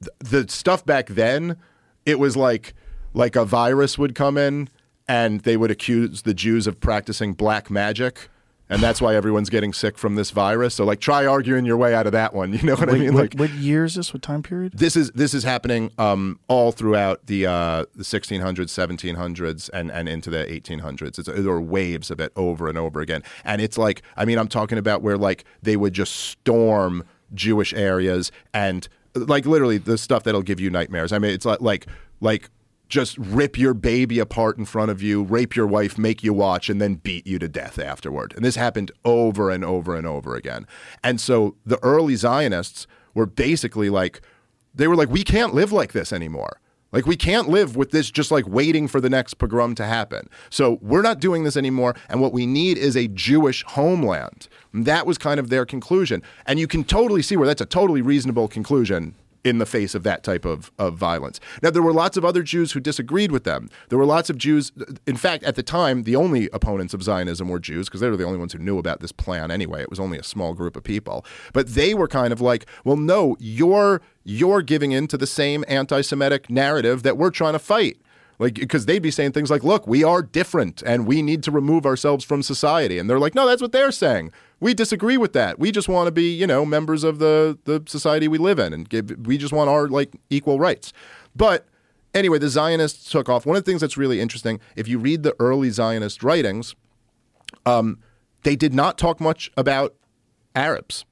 th- the stuff back then it was like like a virus would come in and they would accuse the Jews of practicing black magic and that's why everyone's getting sick from this virus so like try arguing your way out of that one you know what Wait, I mean what, like what year is this? What time period? this is this is happening um, all throughout the uh, the 1600s, 1700s, and and into the 1800s. It's, there are waves of it over and over again, and it's like I mean I'm talking about where like they would just storm Jewish areas and like literally the stuff that'll give you nightmares. I mean it's like like like just rip your baby apart in front of you, rape your wife, make you watch, and then beat you to death afterward. And this happened over and over and over again. And so the early Zionists were basically like, they were like, we can't live like this anymore. Like, we can't live with this just like waiting for the next pogrom to happen. So, we're not doing this anymore. And what we need is a Jewish homeland. And that was kind of their conclusion. And you can totally see where that's a totally reasonable conclusion in the face of that type of, of violence. Now, there were lots of other Jews who disagreed with them. There were lots of Jews, in fact, at the time, the only opponents of Zionism were Jews because they were the only ones who knew about this plan anyway. It was only a small group of people. But they were kind of like, well, no, you're, you're giving in to the same anti Semitic narrative that we're trying to fight. Like, because they'd be saying things like, look, we are different and we need to remove ourselves from society. And they're like, no, that's what they're saying. We disagree with that. We just want to be, you know, members of the, the society we live in and give, we just want our like equal rights. But anyway, the Zionists took off. One of the things that's really interesting, if you read the early Zionist writings, um, they did not talk much about Arabs.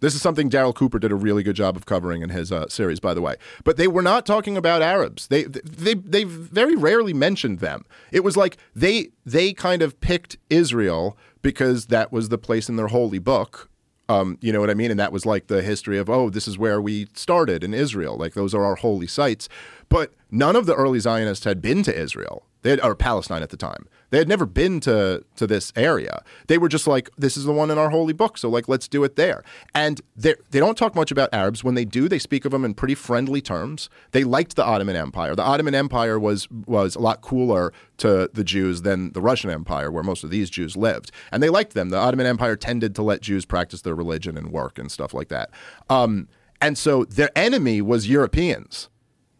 This is something Darryl Cooper did a really good job of covering in his uh, series, by the way. But they were not talking about Arabs. They they they very rarely mentioned them. It was like they they kind of picked Israel because that was the place in their holy book. Um, you know what I mean? And that was like the history of oh, this is where we started in Israel. Like those are our holy sites. But none of the early Zionists had been to Israel. They had, or Palestine at the time. They had never been to to this area. They were just like, this is the one in our holy book, so like let's do it there. And they they don't talk much about Arabs. When they do, they speak of them in pretty friendly terms. They liked the Ottoman Empire. The Ottoman Empire was was a lot cooler to the Jews than the Russian Empire, where most of these Jews lived, and they liked them. The Ottoman Empire tended to let Jews practice their religion and work and stuff like that. Um, and so their enemy was Europeans.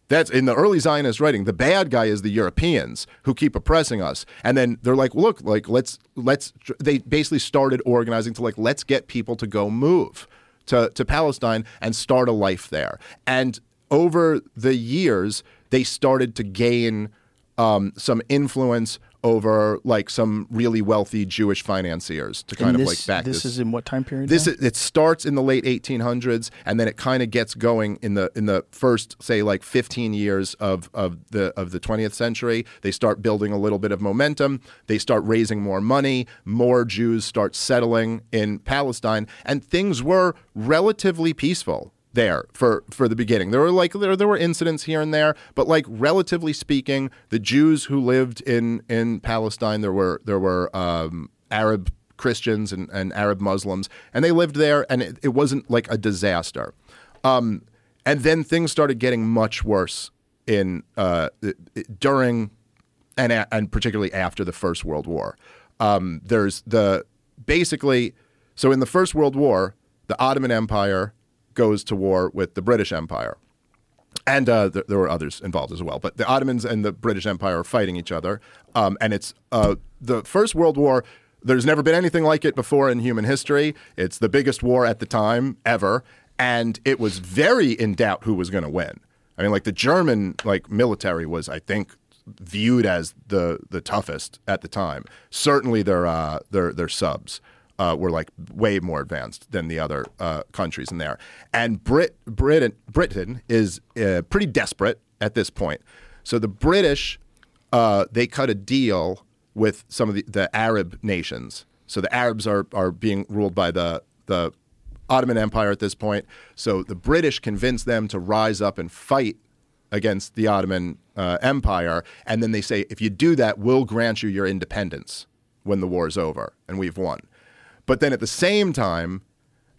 That's in the early Zionist writing. The bad guy is the Europeans who keep oppressing us, and then they're like, "Look, like let's let's." They basically started organizing to like let's get people to go move to to Palestine and start a life there. And over the years, they started to gain um, some influence over like some really wealthy Jewish financiers to kind And of this, like back this this. is in what time period? this is, it starts in the late 1800s and then it kind of gets going in the in the first say like 15 years of of the of the 20th century they start building a little bit of momentum they start raising more money more Jews start settling in Palestine and things were relatively peaceful there for for the beginning. There were like there, there were incidents here and there, but like relatively speaking, the Jews who lived in in Palestine, there were there were um, Arab Christians and, and Arab Muslims, and they lived there, and it, it wasn't like a disaster. Um, and then things started getting much worse in uh, during and and particularly after the First World War. Um, there's the basically so in the First World War, the Ottoman Empire goes to war with the British Empire. And uh, th- there were others involved as well, but the Ottomans and the British Empire are fighting each other. Um, and it's uh, the First World War. There's never been anything like it before in human history. It's the biggest war at the time ever, and it was very in doubt who was going to win. I mean, like the German like military was, I think, viewed as the the toughest at the time. Certainly, their uh, their their subs uh, were like way more advanced than the other uh, countries in there. And Brit Britain Britain is uh, pretty desperate at this point. So the British uh, they cut a deal with some of the, the Arab nations. So the Arabs are are being ruled by the the Ottoman Empire at this point. So the British convince them to rise up and fight against the Ottoman uh, Empire, and then they say, if you do that, we'll grant you your independence when the war is over and we've won. But then at the same time,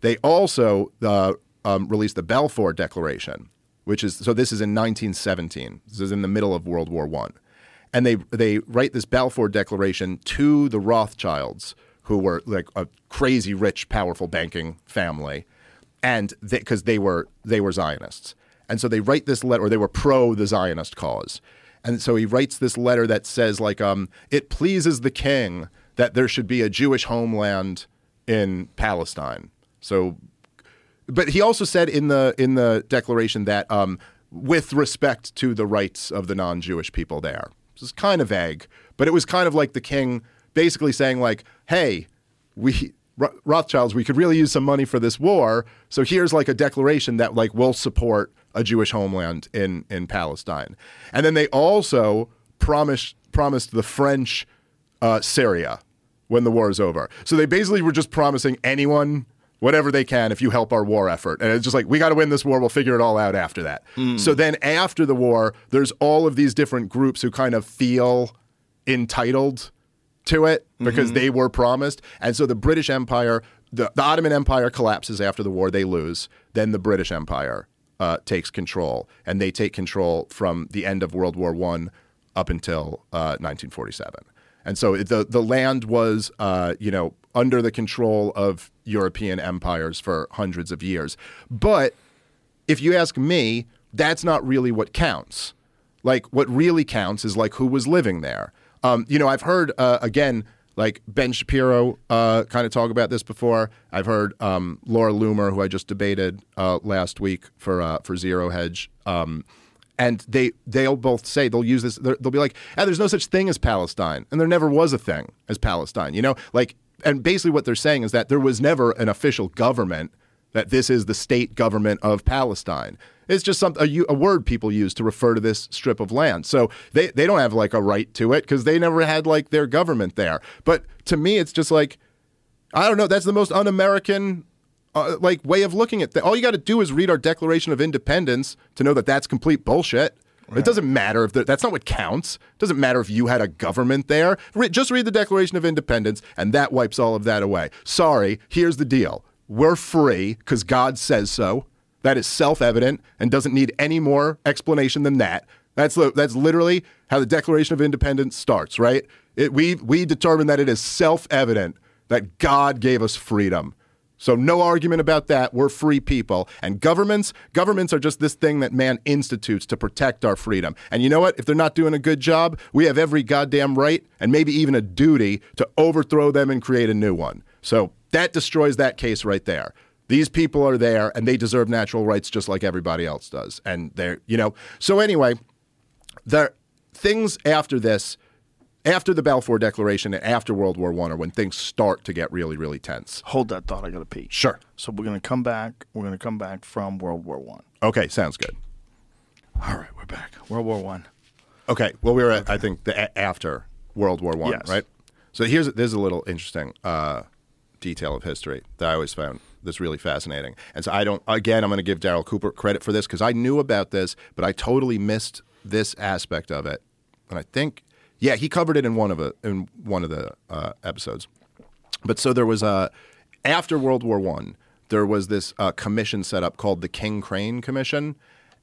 they also uh, um, released the Balfour Declaration, which is so this is in 1917. This is in the middle of World War One, and they they write this Balfour Declaration to the Rothschilds, who were like a crazy rich, powerful banking family, and because they, were they were Zionists, and so they write this letter, or they were pro the Zionist cause, and so he writes this letter that says like um, it pleases the king that there should be a Jewish homeland in Palestine. So but he also said in the in the declaration that um, with respect to the rights of the non-Jewish people there. This is kind of vague, but it was kind of like the king basically saying like, "Hey, we Rothschilds, we could really use some money for this war, so here's like a declaration that like will support a Jewish homeland in in Palestine." And then they also promised promised the French uh, Syria when the war is over. So they basically were just promising anyone whatever they can if you help our war effort. And it's just like, we got to win this war. We'll figure it all out after that. So then after the war, there's all of these different groups who kind of feel entitled to it because they were promised. And so the British Empire, the, the Ottoman Empire collapses after the war, they lose. Then the British Empire uh, takes control, and they take control from the end of World War One up until uh, 1947. And so the the land was, uh, you know, under the control of European empires for hundreds of years. But if you ask me, that's not really what counts. Like what really counts is like who was living there. Um, you know, I've heard uh, again, like Ben Shapiro uh, kind of talk about this before. I've heard um, Laura Loomer, who I just debated uh, last week for uh, for Zero Hedge. Um, and they they'll both say they'll use this. They'll be like, "Ah, there's no such thing as Palestine," and there never was a thing as Palestine. You know, like, and basically what they're saying is that there was never an official government that this is the state government of Palestine. It's just some a, a word people use to refer to this strip of land. So they they don't have like a right to it because they never had like their government there. But to me, it's just like I don't know. That's the most un-American uh, like way of looking at things. All you got to do is read our Declaration of Independence to know that that's complete bullshit. It doesn't matter if the, that's not what counts. It doesn't matter if you had a government there. Re- just read the Declaration of Independence, and that wipes all of that away. Sorry, here's the deal: we're free because God says so. That is self-evident and doesn't need any more explanation than that. That's li- that's literally how the Declaration of Independence starts, right? It, we we determine that it is self-evident that God gave us freedom. So no argument about that. We're free people. And governments, governments are just this thing that man institutes to protect our freedom. And you know what? If they're not doing a good job, we have every goddamn right and maybe even a duty to overthrow them and create a new one. So that destroys that case right there. These people are there and they deserve natural rights just like everybody else does. And they're, you know, so anyway, the things after this after the Balfour Declaration and after World War One are when things start to get really, really tense. Hold that thought. I got to pee. Sure. So we're gonna come back. We're gonna come back from World War One. Okay, sounds good. All right, we're back. World War One. Okay, well, we were at I think the a- after World War One, Yes. right? So here's there's a little interesting uh, detail of history that I always found this really fascinating. And so I don't again I'm going to give Darryl Cooper credit for this because I knew about this, but I totally missed this aspect of it. And I think yeah, he covered it in one of a, in one of the uh, episodes. But so there was a after World War One, there was this uh, commission set up called the King Crane Commission,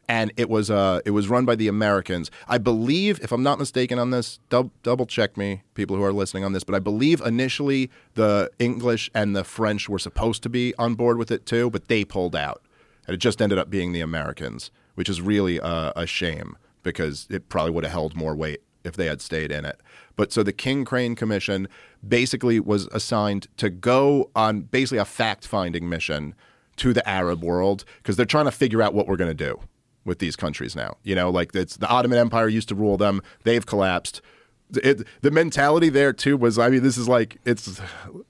and it was uh, it was run by the Americans. I believe, if I'm not mistaken on this, dub- double check me, people who are listening on this. But I believe initially the English and the French were supposed to be on board with it too, but they pulled out, and it just ended up being the Americans, which is really uh, a shame because it probably would have held more weight if they had stayed in it. But so the King Crane Commission basically was assigned to go on basically a fact finding mission to the Arab world because they're trying to figure out what we're going to do with these countries now. You know, like it's the Ottoman Empire used to rule them, they've collapsed. It, the mentality there too was I mean this is like it's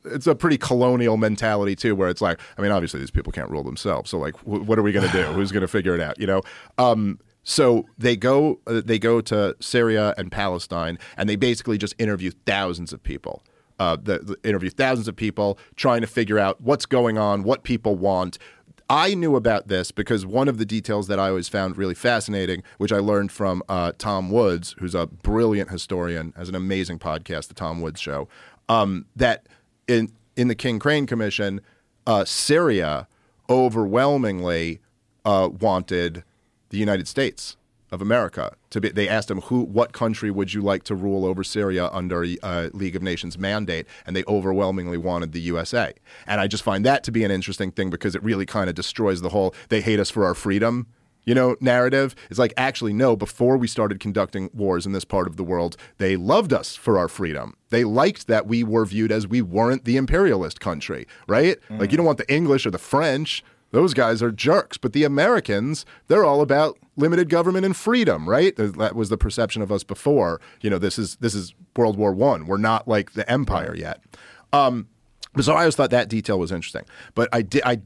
it's a pretty colonial mentality too where it's like I mean obviously these people can't rule themselves so like wh- what are we going to do who's going to figure it out you know um, so they go uh, they go to Syria and Palestine and they basically just interview thousands of people. Uh, the, the interview thousands of people trying to figure out what's going on, what people want. I knew about this because one of the details that I always found really fascinating, which I learned from uh, Tom Woods, who's a brilliant historian, has an amazing podcast, the Tom Woods Show, um, that in in the King Crane Commission, uh, Syria overwhelmingly uh, wanted the United States of America to be. They asked him who, what country would you like to rule over Syria under a uh, League of Nations mandate, and they overwhelmingly wanted the USA. And I just find that to be an interesting thing because it really kind of destroys the whole "they hate us for our freedom." You know, narrative. It's like actually no. Before we started conducting wars in this part of the world, they loved us for our freedom. They liked that we were viewed as we weren't the imperialist country, right? Like you don't want the English or the French those guys are jerks. But the Americans, they're all about limited government and freedom, right? That was the perception of us before. You know, this is this is World War One. We're not like the empire yet. Um, so I always thought that detail was interesting. But I did I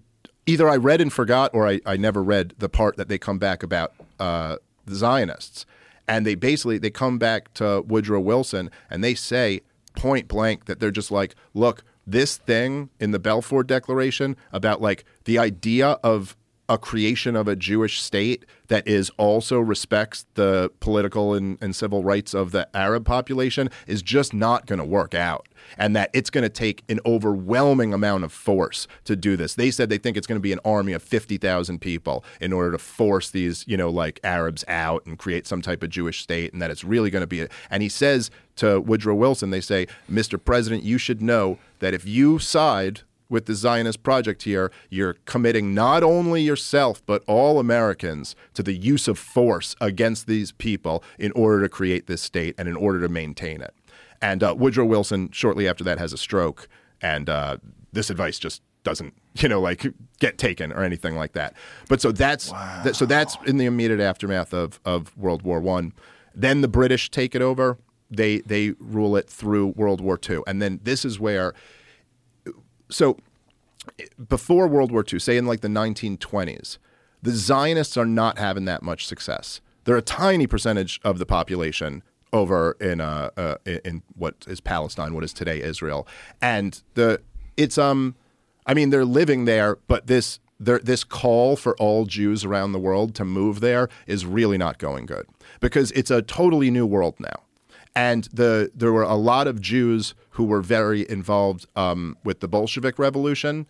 either I read and forgot or I, I never read the part that they come back about uh, the Zionists. And they basically they come back to Woodrow Wilson and they say point blank that they're just like, look, this thing in the Balfour Declaration about like the idea of a creation of a Jewish state that is also respects the political and, and civil rights of the Arab population is just not going to work out. And that it's going to take an overwhelming amount of force to do this. They said they think it's going to be an army of 50,000 people in order to force these, you know, like Arabs out and create some type of Jewish state, and that it's really going to be. A, and he says to Woodrow Wilson, they say, Mr. President, you should know that if you side with the Zionist project here, you're committing not only yourself, but all Americans to the use of force against these people in order to create this state and in order to maintain it. And uh, Woodrow Wilson, shortly after that, has a stroke, and uh, this advice just doesn't, you know, like get taken or anything like that. But so that's that, so that's in the immediate aftermath of of World War One. Then the British take it over. They they rule it through World War Two, and then this is where so before World War II, say in like the 1920s, the Zionists are not having that much success. They're a tiny percentage of the population over in uh, uh in what is Palestine, what is today Israel, and the it's um, I mean they're living there, but this there, this call for all Jews around the world to move there is really not going good because it's a totally new world now. And the there were a lot of Jews who were very involved um, with the Bolshevik Revolution,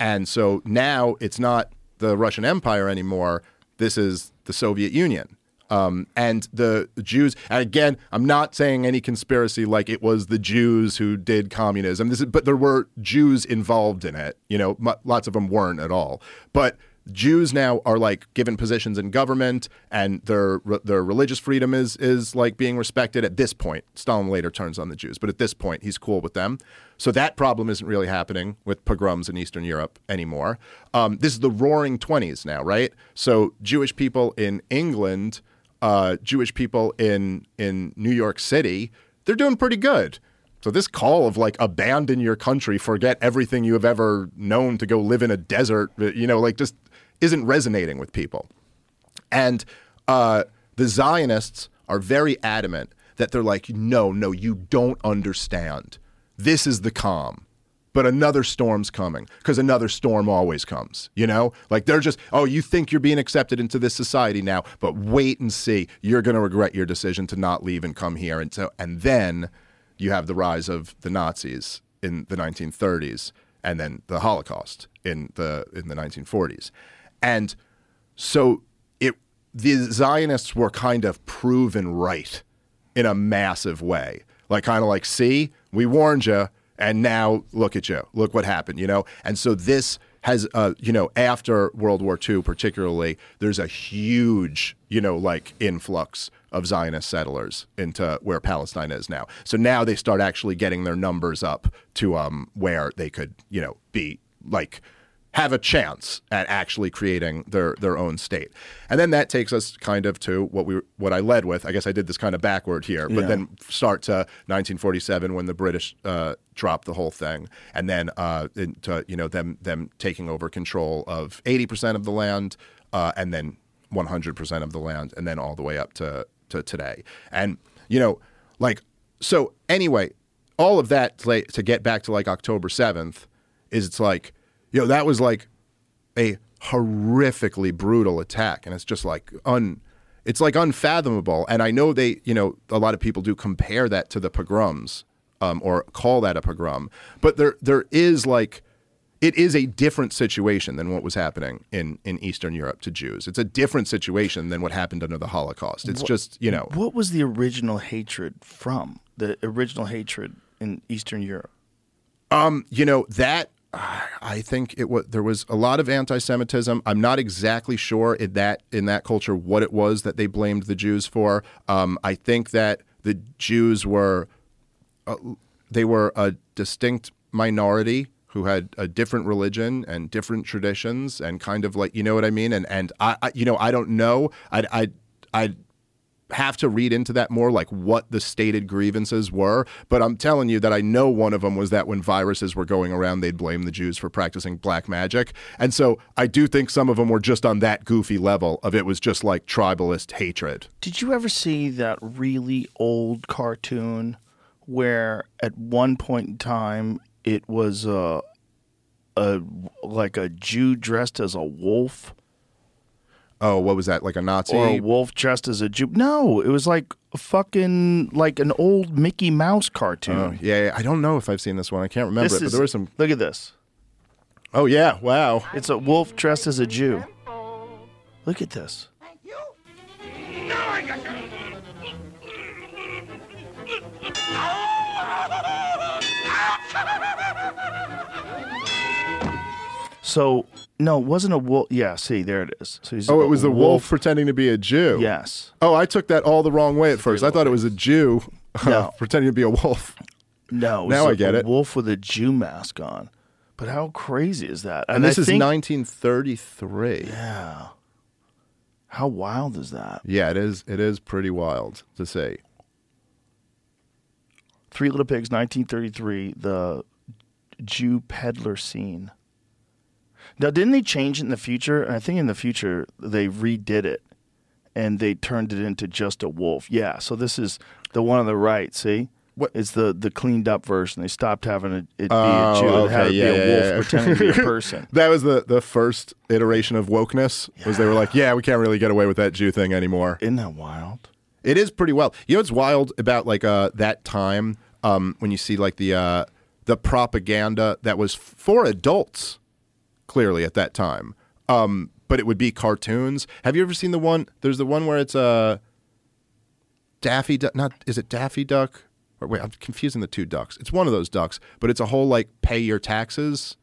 and so now it's not the Russian Empire anymore. This is the Soviet Union. Um, and the Jews, and again, I'm not saying any conspiracy like it was the Jews who did communism. This is, but there were Jews involved in it. You know, m- lots of them weren't at all. But Jews now are like given positions in government, and their their religious freedom is is like being respected. At this point, Stalin later turns on the Jews, but at this point, he's cool with them. So that problem isn't really happening with pogroms in Eastern Europe anymore. Um, this is the Roaring Twenties now, right? So Jewish people in England, uh, Jewish people in in New York City, they're doing pretty good. So this call of like abandon your country, forget everything you have ever known to go live in a desert, you know, like just isn't resonating with people. And uh, the Zionists are very adamant that they're like, no, no, you don't understand. This is the calm. But another storm's coming because another storm always comes, you know? Like they're just, oh, you think you're being accepted into this society now, but wait and see. You're going to regret your decision to not leave and come here. And so, and then you have the rise of the Nazis in the 1930s and then the Holocaust in the in the 1940s. And so it the Zionists were kind of proven right in a massive way. Like kind of like, see, we warned you, and now look at you, look what happened, you know. And so this has, uh, you know, after World War II, particularly, there's a huge, you know, like influx of Zionist settlers into where Palestine is now. So now they start actually getting their numbers up to um, where they could, you know, be like have a chance at actually creating their their own state. And then that takes us kind of to what we what I led with. I guess I did this kind of backward here, but Yeah. then start to 1947 when the British uh, dropped the whole thing, and then uh, into you know them them taking over control of 80 percent of the land, uh, and then 100 percent of the land, and then all the way up to to today. And you know, like so. Anyway, all of that to, to get back to like October 7th is it's like you know that was like a horrifically brutal attack and it's just like un it's like unfathomable and i know they you know a lot of people do compare that to the pogroms um, or call that a pogrom but there there is like it is a different situation than what was happening in, in Eastern Europe to Jews. It's a different situation than what happened under the Holocaust. It's just, you know, What was the original hatred from? The original hatred in Eastern Europe. Um, you know that I think it was there was a lot of anti-Semitism. I'm not exactly sure in that in that culture what it was that they blamed the Jews for. Um, I think that the Jews were uh, they were a distinct minority who had a different religion and different traditions and kind of like you know what I mean. And and I, I you know I don't know. I I I have to read into that more, like what the stated grievances were. But I'm telling you that I know one of them was that when viruses were going around, they'd blame the Jews for practicing black magic. And so I do think some of them were just on that goofy level of it was just like tribalist hatred. Did you ever see that really old cartoon where at one point in time it was a, a like a Jew dressed as a wolf Oh, what was that? Like a Nazi? or a wolf dressed as a Jew? No, it was like a fucking like an old Mickey Mouse cartoon. Oh, yeah, yeah, I don't know if I've seen this one. I can't remember This it, but is- there was some. Look at this. Oh yeah, wow. It's a wolf dressed as a Jew. Look at this. So no, it wasn't a wolf. Yeah, see, there it is. So he's Oh, it was the wolf pretending to be a Jew. Yes. Oh, I took that all the wrong way at first. I thought it was a Jew No. Uh, pretending to be a wolf. No. it Now was I a- get a it. Wolf with a Jew mask on. But how crazy is that? And, this I is think- 1933. Yeah. How wild is that? Yeah, it is. It is pretty wild to see. Three Little Pigs, 1933, the Jew peddler scene. Now, didn't they change it in the future? I think in the future they redid it and they turned it into just a wolf. Yeah, so this is the one on the right, see? What- It's the the cleaned up version. They stopped having it, it be Oh, a Jew. It had okay, to yeah, be a wolf yeah. pretending to be a person. That was the the first iteration of wokeness. Was they were like, yeah, we can't really get away with that Jew thing anymore. Isn't that wild? It is pretty wild. You know what's wild about like uh that time um when you see like the uh the propaganda that was f- for adults clearly at that time. Um but it would be cartoons. Have you ever seen the one there's the one where it's uh Daffy Duck not is it Daffy Duck? Or wait, I'm confusing the two ducks. It's one of those ducks, but it's a whole like pay your taxes.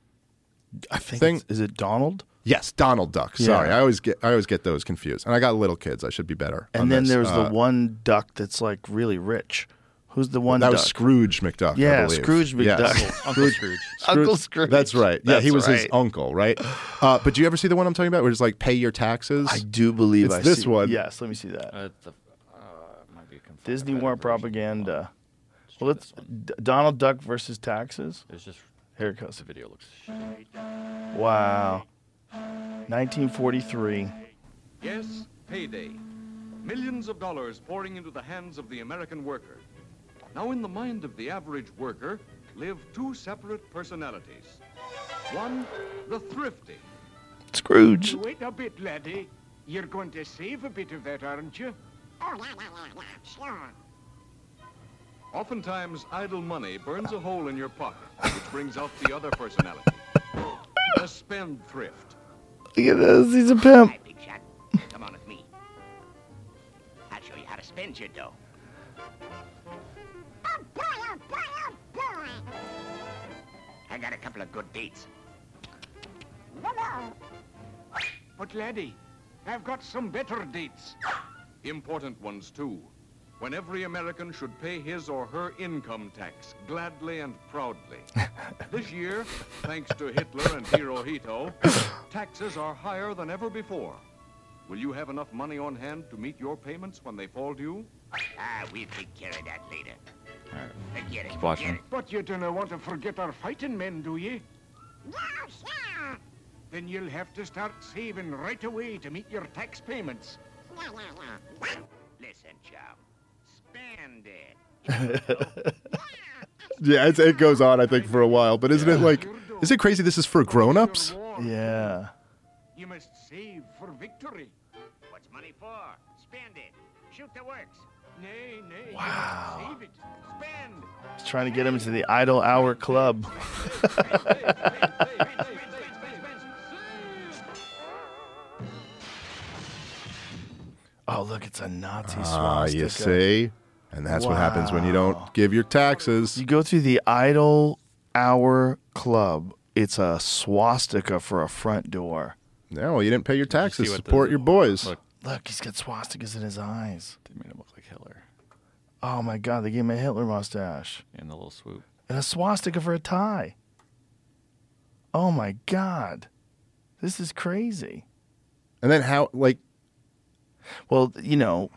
I think Thing- is it Donald? Yes, Donald Duck. Yeah. Sorry, I always get I always get those confused. And I got little kids. I should be better. And then this. there's Uh, the one duck that's like really rich. Who's the one that duck? was Scrooge McDuck. I Yeah, believe. Scrooge Yes. McDuck. Uncle Scrooge. Uncle Scrooge. That's right. Yeah, he That's was his uncle, right? Uh, but do you ever see the one I'm talking about, where it's like pay your taxes? I do believe It's I this see- one. Yes, let me see that. Uh, the, uh, might be a Disney war propaganda. Let's Well, try let's. D- Donald Duck versus taxes. It's just Here it goes. the video looks. Wow. 1943. Yes, payday. Millions of dollars pouring into the hands of the American worker. Now, in the mind of the average worker live two separate personalities. One, the thrifty. Scrooge. Wait a bit, laddie. You're going to save a bit of that, aren't you? Oh, yeah, yeah, yeah, sure. Oftentimes, idle money burns a hole in your pocket, which brings out the other personality. The spendthrift. Look at this. He's a pimp. Hi, big shot. Come on with me. I'll show you how to spend your dough. I got a couple of good dates. But, laddie, I've got some better dates. Important ones, too. When every American should pay his or her income tax gladly and proudly. this year, thanks to Hitler and Hirohito, taxes are higher than ever before. Will you have enough money on hand to meet your payments when they fall due? Ah, we'll take care of that later. Forget it. Keep watching. forget it. But you don't want to forget our fighting men, do you? Then you'll have to start saving right away to meet your tax payments. Listen, chum. Spend it. yeah, it's, it goes on. I think for a while, but isn't it like? Is it crazy? This is for grown-ups. Yeah. You must save for victory. What's money for? Spend it. Shoot the works. Nay, nay. Wow. Save it. Spend. He's trying to get him into the Idle Hour Club. Oh, look, it's a Nazi swastika. Ah, swastika. you see, and that's what happens when you don't give your taxes. You go through the Idle Hour Club. It's a swastika for a front door. No, well, you didn't pay your Did you see taxes. the- Support your boys. Look, Look, he's got swastikas in his eyes. they made him look like Hitler Oh my God, they gave him a Hitler mustache and the little swoop. and a swastika for a tie. Oh my God, this is crazy. And then how? Like, Well, you know,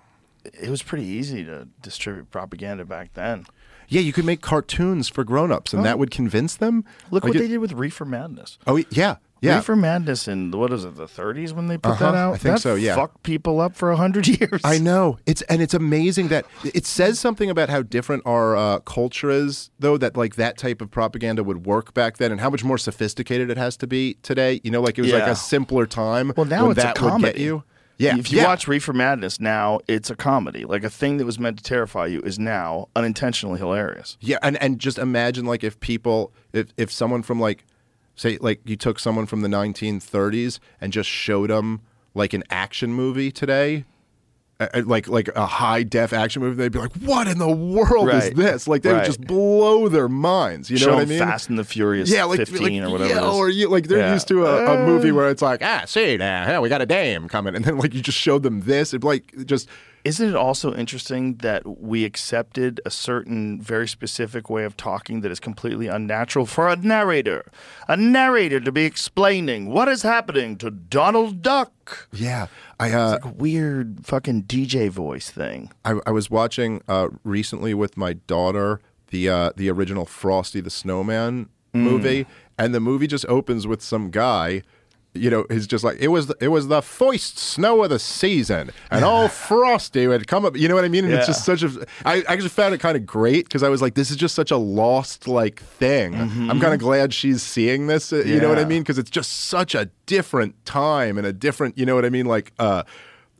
it was pretty easy to distribute propaganda back then. yeah, you could make cartoons for grown-ups, and Oh. that would convince them. Look Like what it- they did with Reefer Madness. Oh yeah, yeah. Reefer Madness in what is it, the 30s when they put Uh-huh, that out? I think that so, yeah. Fucked people up for a hundred years. I know it's and it's amazing that it says something about how different our uh, culture is, though. That like that type of propaganda would work back then, and how much more sophisticated it has to be today. You know, like it was like a simpler time. Well, now it's a that would comedy. get you. Yeah, If you yeah. watch Reefer Madness now, it's a comedy. Like a thing that was meant to terrify you is now unintentionally hilarious. Yeah, and and just imagine like if people if if someone from like say like you took someone from the 1930s and just showed them like an action movie today. uh, uh, Like like a high def action movie, they'd be like, "What in the world is this?" Like they would just blow their minds. You know Show what I mean? Fast and the Furious yeah, like 15 like, or whatever. Yeah, it or you like they're Yeah. used to a, a Uh. movie where it's like, ah, see now, yeah, we got a dame coming, and then like you just showed them this, it'd like just Isn't it also interesting that we accepted a certain very specific way of talking that is completely unnatural for a narrator? A narrator to be explaining what is happening to Donald Duck. yeah. I uh, Like a weird fucking DJ voice thing. I, I was watching uh, recently with my daughter the uh, the original Frosty the Snowman movie, and the movie just opens with some guy you know, is just like it was. It was the first snow of the season, and all frosty would come up. You know what I mean? And it's just such a. I actually found it kind of great because I was like, this is just such a lost like thing. I'm kind of glad she's seeing this. uh, You know what I mean? Because it's just such a different time and a different. You know what I mean? Like uh,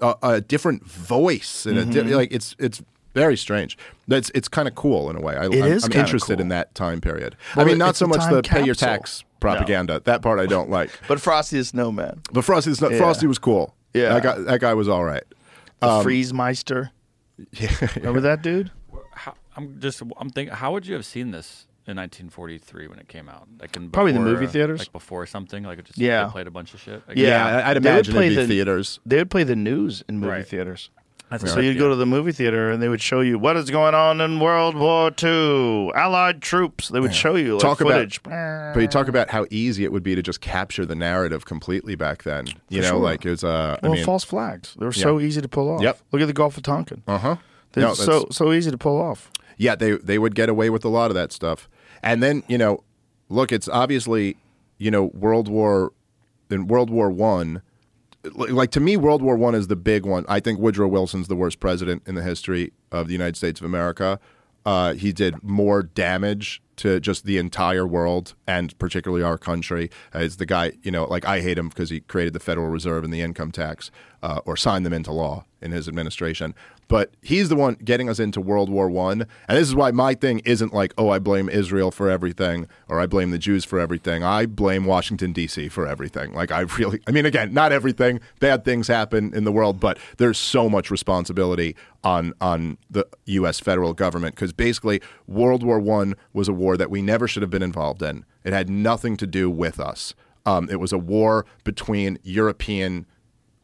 a, a different voice and a Mm-hmm. di- like it's it's. Very strange. That's it's kind of cool in a way. I, It I'm, is I'm kinda interested in that time period. Well, I mean, not so much time the pay your tax propaganda. That part I don't like. But Frosty the Snowman, But Frosty, the Snow- Yeah. Frosty was cool. Yeah. that guy, that guy was all right. the Um, Freeze Meister. Remember that dude? How, I'm just I'm thinking, how would you have seen this in 1943 when it came out? Like in Probably the movie theaters. like before something. Like it just Yeah. they played a bunch of shit. Like, Yeah, I- I'd They would imagine play it'd be the- theaters. They would play the news in movie Right. theaters. So you'd go to the movie theater and they would show you what is going on in World War II, Allied troops. They would show you like, Talk footage. about, but you talk about how easy it would be to just capture the narrative completely back then. You For know, sure. like it was. Uh, I well, mean, false flags. They were so easy to pull off. Yep. Look at the Gulf of Tonkin. uh huh. No, so so easy to pull off. yeah, they they would get away with a lot of that stuff. And then you know, look, it's obviously you know World War in World War One. Li- Like to me, World War One is the big one. I think Woodrow Wilson's the worst president in the history of the United States of America. Uh, he did more damage to just the entire world and particularly our country. As the guy, you know, like I hate him because he created the Federal Reserve and the income tax, uh, or signed them into law in his administration. But he's the one getting us into World War One, and this is why my thing isn't like, oh, I blame Israel for everything or I blame the Jews for everything. I blame Washington D.C. for everything. Like I really, I mean, again, not everything. Bad things happen in the world, but there's so much responsibility on on the U.S. federal government because basically World War One was a war that we never should have been involved in. It had nothing to do with us. Um, it was a war between European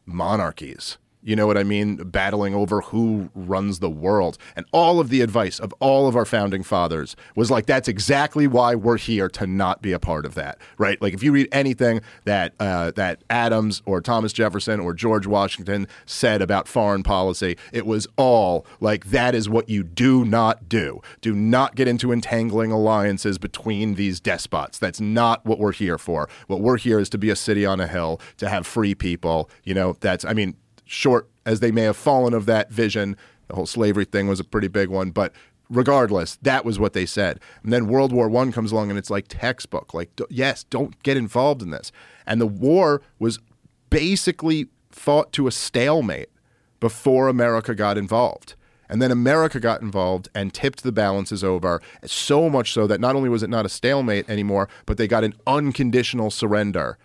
monarchies. You know what I mean? Battling over who runs the world. And all of the advice of all of our founding fathers was like, that's exactly why we're here to not be a part of that, right? Like, if you read anything that, uh, that Adams or Thomas Jefferson or George Washington said about foreign policy, it was all like, that is what you do not do. Do not get into entangling alliances between these despots. That's not what we're here for. What we're here is to be a city on a hill, to have free people. You know, that's, I mean, short as they may have fallen of that vision, the whole slavery thing was a pretty big one, but regardless, that was what they said. And then World War One comes along and it's like textbook. Like, yes, don't get involved in this. And the war was basically fought to a stalemate before America got involved. And then America got involved and tipped the balances over, so much so that not only was it not a stalemate anymore, but they got an unconditional surrender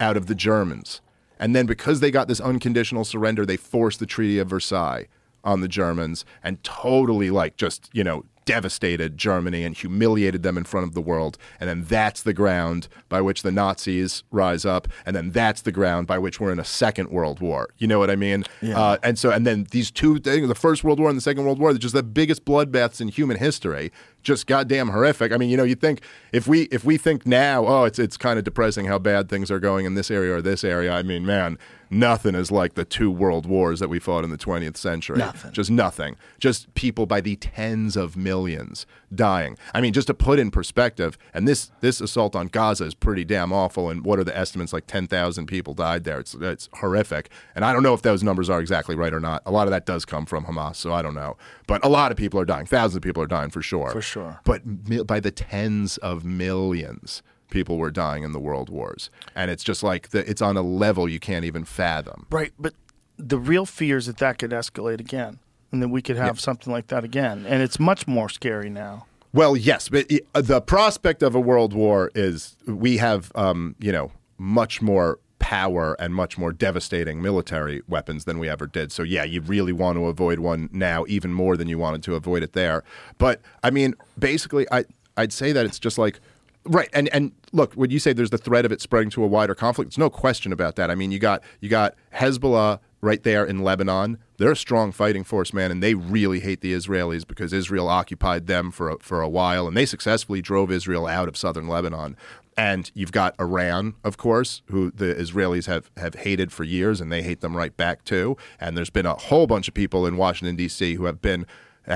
out of the Germans. And then because they got this unconditional surrender, they forced the Treaty of Versailles on the Germans and totally like just, you know, devastated Germany and humiliated them in front of the world. And then that's the ground by which the Nazis rise up. And then that's the ground by which we're in a second world war. You know what I mean? Uh, and so, and then these two things, the First World War and the Second World War, they're just the biggest bloodbaths in human history. Just goddamn horrific. I mean, you know, you think if we if we think now, oh, it's it's kind of depressing how bad things are going in this area or this area. I mean, man, nothing is like the two world wars that we fought in the 20th century. Nothing. Just nothing. Just people by the tens of millions dying. I mean, just to put in perspective, and this this assault on Gaza is pretty damn awful. And what are the estimates? Like 10,000 people died there. It's it's horrific. And I don't know if those numbers are exactly right or not. A lot of that does come from Hamas, so I don't know. But a lot of people are dying. Thousands of people are dying for sure. For sure. But by the tens of millions. People were dying in the world wars, and it's just like the, it's on a level you can't even fathom. Right, but the real fear is that that could escalate again, and then we could have something like that again, and it's much more scary now. Well, yes, but i- the prospect of a world war is we have, um, you know, much more power and much more devastating military weapons than we ever did. So yeah, you really want to avoid one now, even more than you wanted to avoid it there. But I mean, basically, I I'd say that it's just like. Right, and and look, when you say there's the threat of it spreading to a wider conflict, there's no question about that. I mean, you got you got Hezbollah right there in Lebanon. They're a strong fighting force, man, and they really hate the Israelis because Israel occupied them for a, for a while, and they successfully drove Israel out of southern Lebanon. And you've got Iran, of course, who the Israelis have, have hated for years, and they hate them right back too. And there's been a whole bunch of people in Washington D.C. who have been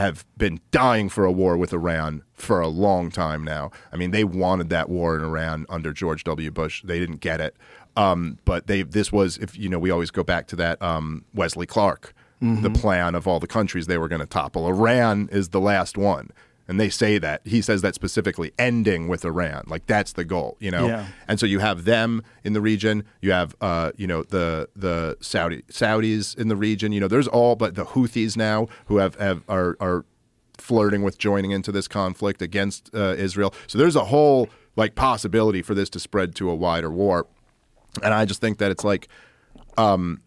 have been dying for a war with Iran for a long time now. I mean, they wanted that war in Iran under George W. Bush. They didn't get it. Um, but they this was if you know we always go back to that um, Wesley Clark, the plan of all the countries they were going to topple. Iran is the last one. And they say that he says that specifically, ending with Iran, like that's the goal, you know. Yeah. And so you have them in the region. You have, uh, you know, the the Saudi Saudis in the region. You know, there's all but the Houthis now who have, have are are flirting with joining into this conflict against uh, Israel. So there's a whole like possibility for this to spread to a wider war. And I just think that it's like um,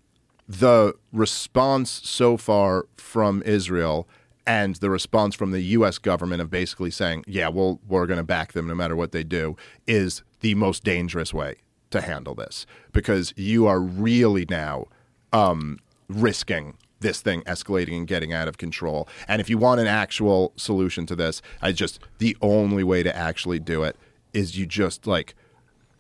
the response so far from Israel and the response from the U.S. government of basically saying, "Yeah, well, we're going to back them no matter what they do," is the most dangerous way to handle this because you are really now um, risking this thing escalating and getting out of control. And if you want an actual solution to this, I just the only way to actually do it is you just like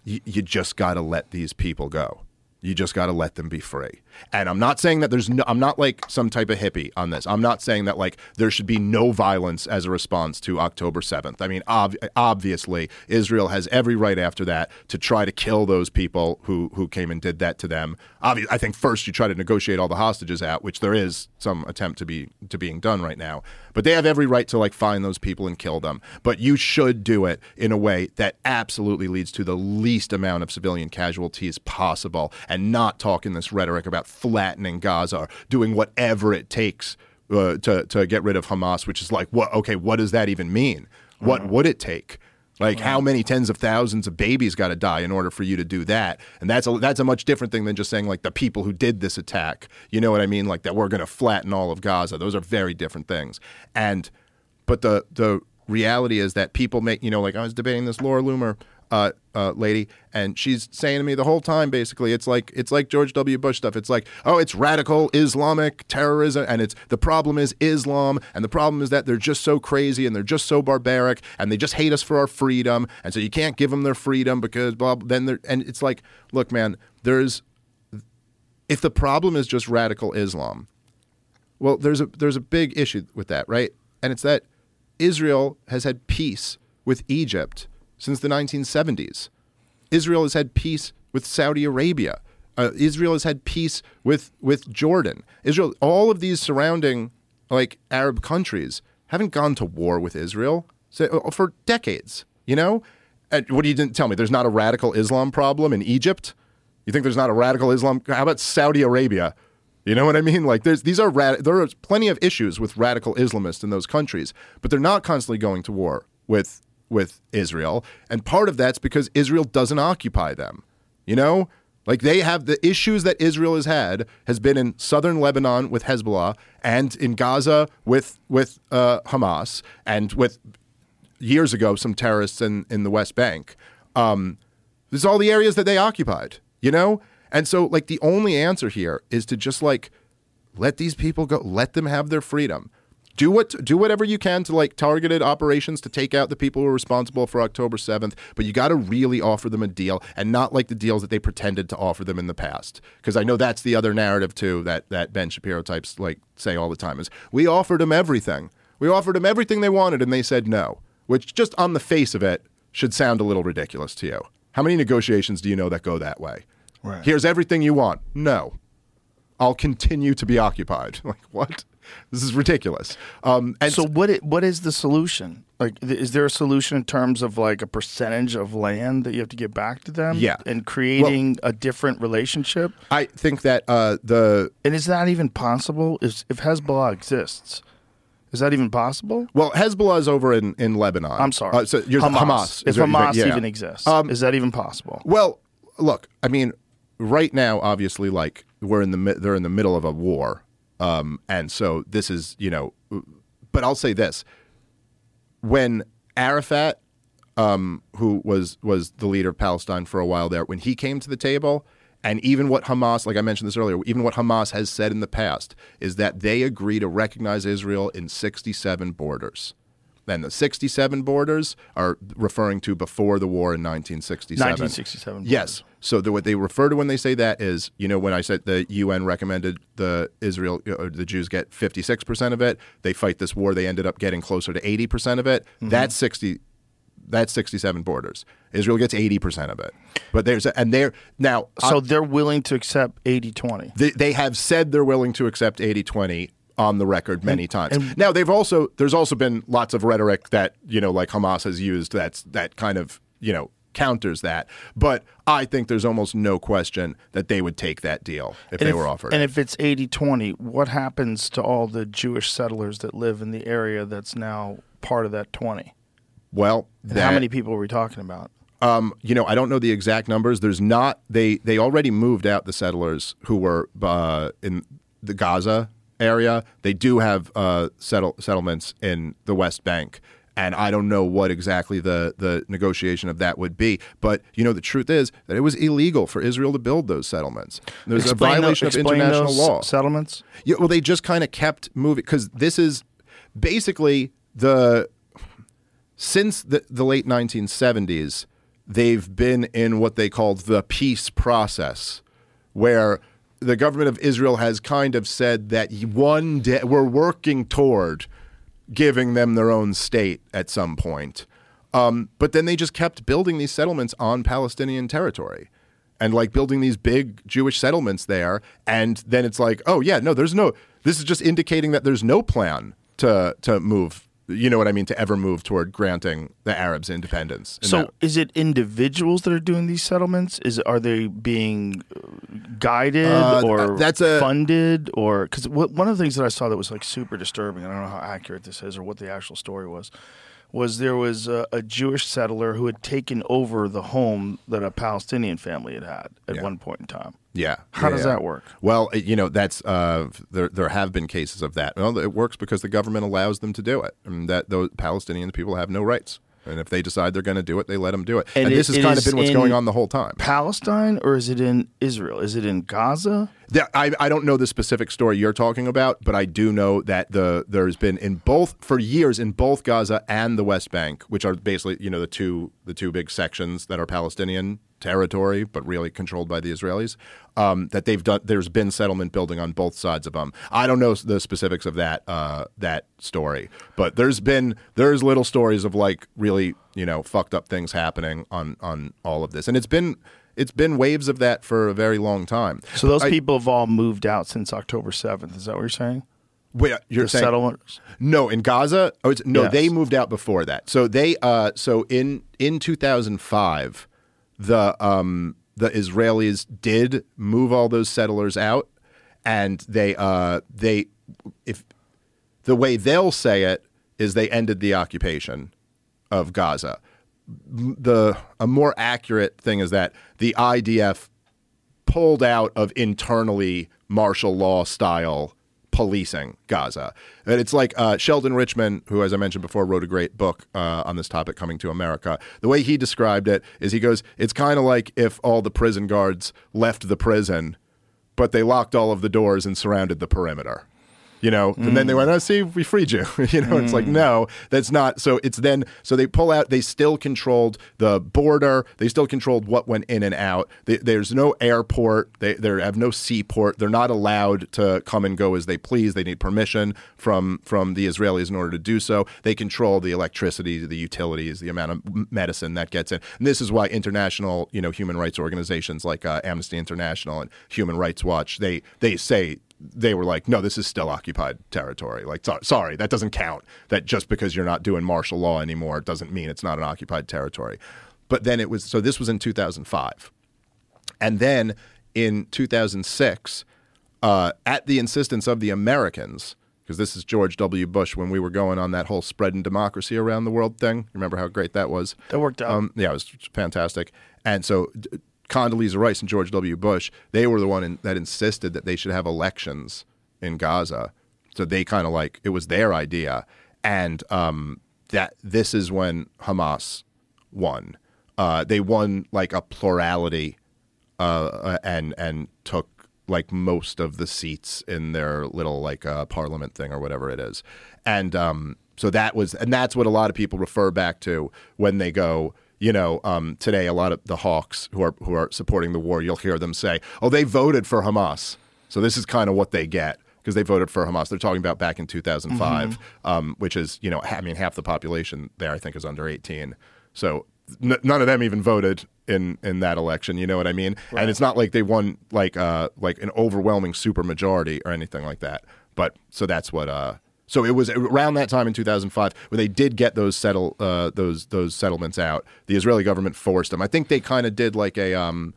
you, you just got to let these people go. You just got to let them be free. And I'm not saying that there's no, I'm not like some type of hippie on this. I'm not saying that like there should be no violence as a response to October 7th. I mean, ob- obviously, Israel has every right after that to try to kill those people who who came and did that to them. Obvi- I think first you try to negotiate all the hostages out, which there is some attempt to be to being done right now. But they have every right to like find those people and kill them. But you should do it in a way that absolutely leads to the least amount of civilian casualties possible and not talk in this rhetoric about flattening Gaza, doing whatever it takes uh, to to get rid of Hamas, which is like what okay, what does that even mean? What would it take? Like how many tens of thousands of babies got to die in order for you to do that? And that's a that's a much different thing than just saying like the people who did this attack. You know what I mean? Like that we're going to flatten all of Gaza. Those are very different things. And but the the reality is that people make you know like I was debating this Laura Loomer uh, uh, lady, and she's saying to me the whole time basically it's like it's like George W. Bush stuff. It's like oh it's radical Islamic terrorism, and it's the problem is Islam, and the problem is that they're just so crazy and they're just so barbaric, and they just hate us for our freedom, and so you can't give them their freedom because blah. then they're and it's like look man, there's if the problem is just radical Islam, well, there's a there's a big issue with that, right? And it's that Israel has had peace with Egypt since the 1970s. Israel has had peace with Saudi Arabia. Uh, Israel has had peace with with Jordan. Israel, all of these surrounding like Arab countries haven't gone to war with Israel so, uh, for decades. You know, and what do you didn't tell me? There's not a radical Islam problem in Egypt. You think there's not a radical Islam? How about Saudi Arabia? You know what I mean? Like there's these are rad- there are plenty of issues with radical Islamists in those countries, but they're not constantly going to war with with Israel, and part of that's because Israel doesn't occupy them. You know, like they have the issues that Israel has had has been in southern Lebanon with Hezbollah and in Gaza with with uh, Hamas and with years ago some terrorists in in the West Bank. Um, this is all the areas that they occupied, you know? And so like the only answer here is to just like let these people go, let them have their freedom. Do what do whatever you can to like targeted operations to take out the people who are responsible for October 7th, but you got to really offer them a deal and not like the deals that they pretended to offer them in the past. Because I know that's the other narrative too that that Ben Shapiro types like say all the time is we offered them everything. We offered them everything they wanted and they said no, which just on the face of it should sound a little ridiculous to you. How many negotiations do you know that go that way? Right. Here's everything you want. No. I'll continue to be occupied. Like what? This is ridiculous. Um, and so what? i- what is the solution? Like, th- is there a solution in terms of like a percentage of land that you have to get back to them? Yeah. and creating a different relationship. I think that uh, the And is that even possible? Is if Hezbollah exists, is that even possible? well Hezbollah is over in, in Lebanon. I'm sorry. Uh, so you're Hamas. Hamas. If is Hamas. Yeah. even exists, Um, is that even possible? Well, look, I mean, right now, obviously, like we're in the they're in the middle of a war, um, and so this is you know, but I'll say this: when Arafat, um, who was was the leader of Palestine for a while there, when he came to the table. And even what Hamas, like I mentioned this earlier, even what Hamas has said in the past is that they agree to recognize Israel in 67 borders. Then the 67 borders are referring to before the war in 1967. 1967 Yes. So the, what they refer to when they say that is, you know, when I said the UN recommended the Israel, uh, the Jews get 56% of it, they fight this war, they ended up getting closer to 80% of it. That's 60 that's 67 borders. Israel gets 80% of it. But there's a, and they're now So they're willing to accept 80-20. they, they have said they're willing to accept 80-20 on the record many times. now they've also there's also been lots of rhetoric that, you know, like Hamas has used that's that kind of, you know, counters that. But I think there's almost no question that they would take that deal if And they if- were offered. And it. if it's 80-20, what happens to all the Jewish settlers that live in the area that's now part of that 20? well, that, how many people are we talking about? Um, you know, I don't know the exact numbers. There's not they they already moved out the settlers who were uh, in the Gaza area. They do have uh, settle, settlements in the West Bank. And I don't know what exactly the, the negotiation of that would be, but you know the truth is that it was illegal for Israel to build those settlements. There's Explain a violation of international those law. Settlements? Yeah, well, they just kind of kept moving because this is basically the since the, the late 1970s, they've been in what they called the peace process, where the government of Israel has kind of said that one day we're working toward giving them their own state at some point. Um, but then they just kept building these settlements on Palestinian territory and like building these big Jewish settlements there. And then it's like, oh, yeah, no, there's no, this is just indicating that there's no plan to, to move, you know what I mean, to ever move toward granting the Arabs independence. So that- is it individuals that are doing these settlements? Is are they being uh, guided Uh, or that's a- funded or because one of the things that I saw that was like super disturbing. I don't know how accurate this is or what the actual story was. Was there was a, a Jewish settler who had taken over the home that a Palestinian family had had at Yeah. one point in time. Yeah. How Yeah, does yeah. that work? Well, it- you know, that's uh, there. There have been cases of that. Well, it works because the government allows them to do it, and that those Palestinian people have no rights. And if they decide they're going to do it, they let them do it. And And, it- this has kind of been what's going on the whole time. Palestine or is it in Israel? Is it in Gaza? There- I, I don't know the specific story you're talking about, but I do know that the there's been in both for years in both Gaza and the West Bank, which are basically you know the two the two big sections that are Palestinian territory, but really controlled by the Israelis. Um, that they've done. There's been settlement building on both sides of them. I don't know the specifics of that uh, that story, but there's been there's little stories of like really you know fucked up things happening on on all of this, and it's been. It's been waves of that for a very long time. So those I- people have all moved out since October seventh. Is that what you're saying? Wait, you're the saying settlements. no in Gaza? Oh, it's, no, Yes. they moved out before that. So they, uh, so in in 2005, the um the Israelis did move all those settlers out, and they uh they if the way they'll say it is they ended the occupation of Gaza. The a more accurate thing is that the IDF pulled out of internally martial law style policing Gaza. And it's like uh, Sheldon Richman, who, as I mentioned before, wrote a great book uh, on this topic, Coming to America. The way he described it is he goes, it's kind of like if all the prison guards left the prison, but they locked all of the doors and surrounded the perimeter. You know, and then they went, "Oh, see, we freed you." you know, it's like, no, that's not. So it's then, so they pull out. They still controlled the border. They still controlled what went in and out. They, there's no airport. They they have no seaport. They're not allowed to come and go as they please. They need permission from from the Israelis in order to do so. They control the electricity, the utilities, the amount of medicine that gets in. And this is why international, you know, human rights organizations like uh, Amnesty International and Human Rights Watch they they say they were like, no, this is still occupied territory. Like, so, sorry, that doesn't count. That just because you're not doing martial law anymore doesn't mean it's not an occupied territory. But then it was, so this was in 2005. And then in 2006, uh, at the insistence of the Americans, because this is George W. Bush when we were going on that whole spreading democracy around the world thing. Remember how great that was? That worked out. Um, yeah, it was fantastic. And so Condoleezza Rice and George W. Bush, they were the one in, that insisted that they should have elections in Gaza. So they kind of like it was their idea, and um, that this is when Hamas won. Uh, they won like a plurality, uh, and and took like most of the seats in their little like uh, parliament thing or whatever it is, and um, so that was and that's what a lot of people refer back to when they go. You know, um, today a lot of the hawks who are who are supporting the war, you'll hear them say, "Oh, they voted for Hamas." So this is kind of what they get because they voted for Hamas. They're talking about back in 2005, um, which is you know, I mean, half the population there I think is under 18. So n- none of them even voted in in that election. You know what I mean? And it's not like they won like uh like an overwhelming super majority or anything like that. But so that's what uh. So it was around that time in 2005 when they did get those settle uh, those those settlements out. The Israeli government forced them. I think they kind of did like a um,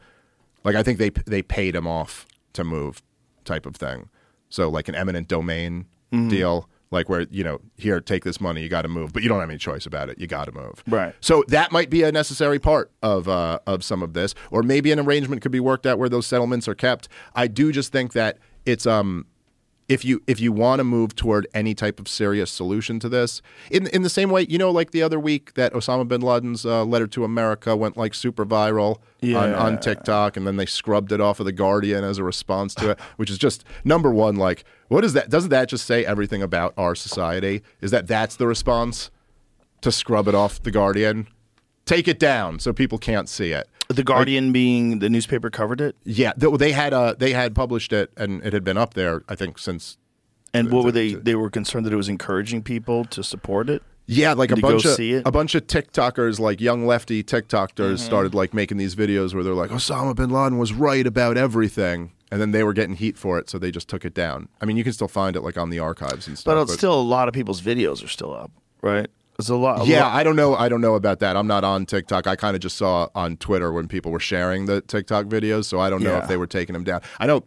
like I think they they paid them off to move type of thing. So like an eminent domain Mm-hmm. deal, like where you know here take this money, you got to move, but you don't have any choice about it. You got to move. Right. So that might be a necessary part of uh, of some of this, or maybe an arrangement could be worked out where those settlements are kept. I do just think that it's um if you if you want to move toward any type of serious solution to this, in in the same way, you know, like the other week that Osama bin Laden's uh, letter to America went like super viral on, on TikTok, and then they scrubbed it off of the Guardian as a response to it, which is just number one. Like, what is that? Doesn't that just say everything about our society? Is that that's the response to scrub it off the Guardian? Take it down so people can't see it. The Guardian being the newspaper covered it. Yeah, they had uh, they had published it, and it had been up there, I think, since And what were they? They were concerned that it was encouraging people to support it. Yeah, like a bunch of see it? a bunch of TikTokers, like young lefty TikTokers, Mm-hmm. started like making these videos where they're like, Osama bin Laden was right about everything, and then they were getting heat for it, so they just took it down. I mean, you can still find it like on the archives and stuff. But it's still a lot of people's videos are still up, right? It's a lot. a yeah, lot- I don't know. I don't know about that. I'm not on TikTok. I kind of just saw on Twitter when people were sharing the TikTok videos, so I don't know Yeah. if they were taking them down. I know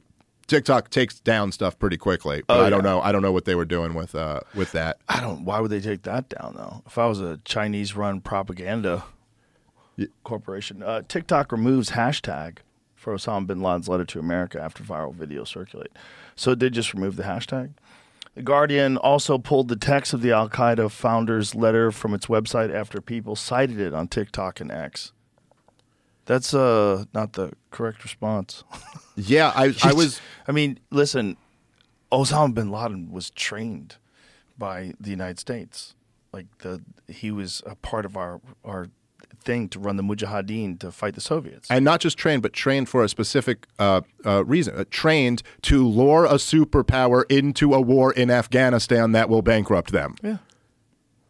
TikTok takes down stuff pretty quickly, but Oh, I don't yeah. know. I don't know what they were doing with uh with that. I don't. Why would they take that down though? If I was a Chinese-run propaganda corporation, uh, TikTok removes hashtag for Osama bin Laden's letter to America after viral videos circulate. So it did just remove the hashtag. The Guardian also pulled the text of the Al Qaeda founder's letter from its website after people cited it on TikTok and X. That's uh not the correct response. Yeah, I I was I mean, listen, Osama bin Laden was trained by the United States. Like the he was a part of our our thing to run the Mujahideen to fight the Soviets. and not just trained, but trained for a specific uh, uh, reason. Uh, trained to lure a superpower into a war in Afghanistan that will bankrupt them. yeah.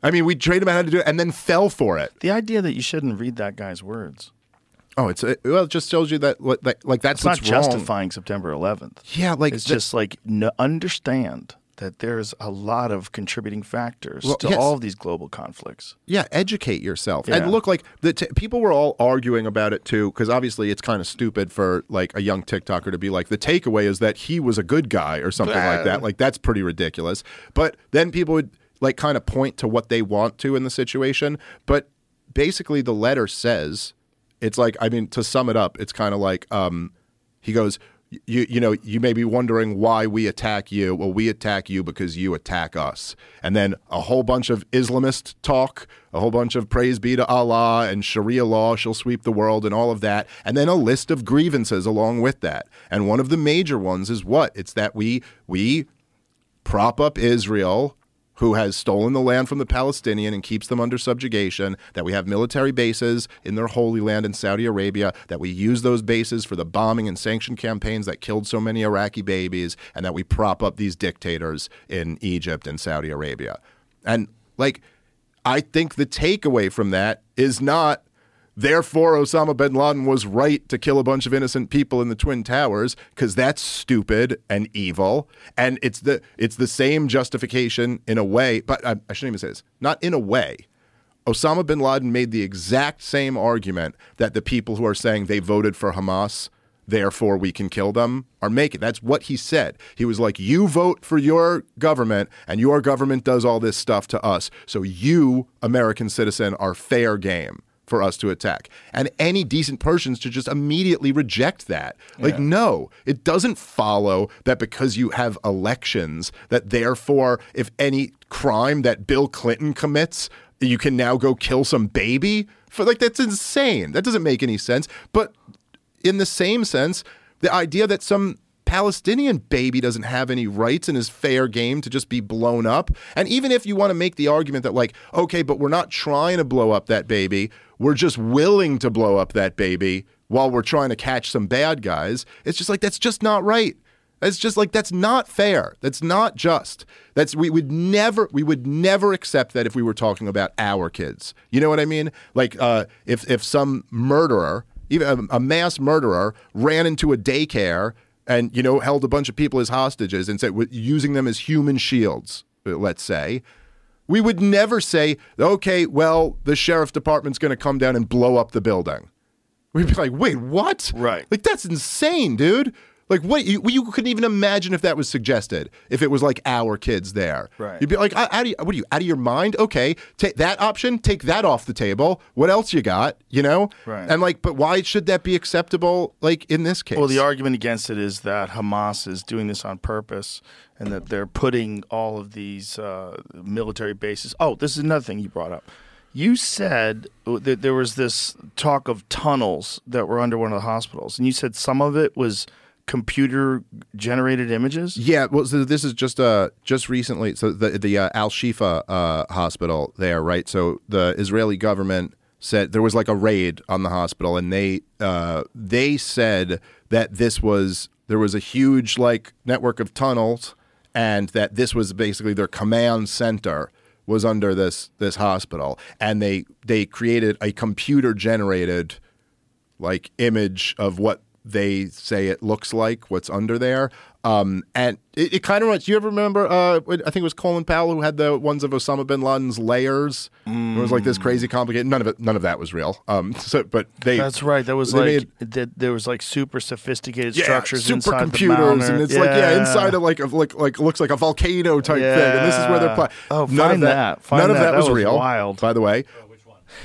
I mean, we trained him how to do it, and then fell for it. The idea that you shouldn't read that guy's words. Oh, it's uh, well, it just shows you that that, like that's It's not what's wrong. justifying September 11th. Yeah, like it's just like no, understand that there's a lot of contributing factors Well, to yes. all of these global conflicts. Yeah, educate yourself. Yeah. And look, like the t- people were all arguing about it too, because obviously it's kind of stupid for like a young TikToker to be like, the takeaway is that he was a good guy or something like that. Like that's pretty ridiculous. But then people would like kind of point to what they want to in the situation. But basically, the letter says it's like, I mean, to sum it up, it's kind of like um, he goes. You you know you may be wondering why we attack you. Well, we attack you because you attack us. And then a whole bunch of Islamist talk, a whole bunch of praise be to Allah and Sharia law shall sweep the world and all of that. And then a list of grievances along with that. And one of the major ones is what? It's that we we prop up Israel, who has stolen the land from the Palestinian and keeps them under subjugation, that we have military bases in their holy land in Saudi Arabia, that we use those bases for the bombing and sanction campaigns that killed so many Iraqi babies, and that we prop up these dictators in Egypt and Saudi Arabia. And like, I think the takeaway from that is not Therefore, Osama bin Laden was right to kill a bunch of innocent people in the Twin Towers because that's stupid and evil, and it's the it's the same justification in a way. But I, I shouldn't even say this. Not in a way. Osama bin Laden made the exact same argument that the people who are saying they voted for Hamas, therefore we can kill them, are making. That's what he said. He was like, You vote for your government, and your government does all this stuff to us. So you, American citizen, are fair game for us to attack. And any decent person should just immediately reject that. Like, no, it doesn't follow that because you have elections, that therefore, if any crime that Bill Clinton commits, you can now go kill some baby. For like, that's insane. That doesn't make any sense. But in the same sense, the idea that some Palestinian baby doesn't have any rights and is fair game to just be blown up. And even if you want to make the argument that, like, okay, but we're not trying to blow up that baby, we're just willing to blow up that baby while we're trying to catch some bad guys, it's just like, that's just not right. It's just like that's not fair. That's not just. That's we would never we would never accept that if we were talking about our kids. You know what I mean? Like uh, if if some murderer, even a, a mass murderer, ran into a daycare and you know held a bunch of people as hostages and said using them as human shields, uh, let's say. We would never say, okay, well, the sheriff department's going to come down and blow up the building. We'd be like, wait, what? Right. Like that's insane, dude. Like what you, you couldn't even imagine if that was suggested. If it was like our kids there, Right. You'd be like, "Uh, out of, what are you out of your mind? Okay, take that option, take that off the table. What else you got? You know, Right. And like, but why should that be acceptable? Like in this case, Well, the argument against it is that Hamas is doing this on purpose and that they're putting all of these uh, military bases. Oh, this is another thing you brought up. You said that there was this talk of tunnels that were under one of the hospitals, and you said some of it was computer generated images. Yeah, well, so this is just uh just recently. So the the uh, Al Shifa uh, hospital there, right? So the Israeli government said there was like a raid on the hospital, and they uh, they said that this was there was a huge like network of tunnels, and that this was basically their command center was under this this hospital, and they they created a computer generated like image of what they say it looks like, what's under there. Um, and it, it kind of reminds. You ever remember? Uh, I think it was Colin Powell who had the ones of Osama bin Laden's layers. It was like this crazy complicated. None of it. None of that was real. Um, so, but they. That's right. That was like made- that. There was like super sophisticated yeah, structures inside the supercomputers, and it's like yeah, inside of like of like like looks like a volcano type thing, and this is where they're Yeah. Oh, none find of that. that. Find none of that. that, That was, was real. wild. by the way.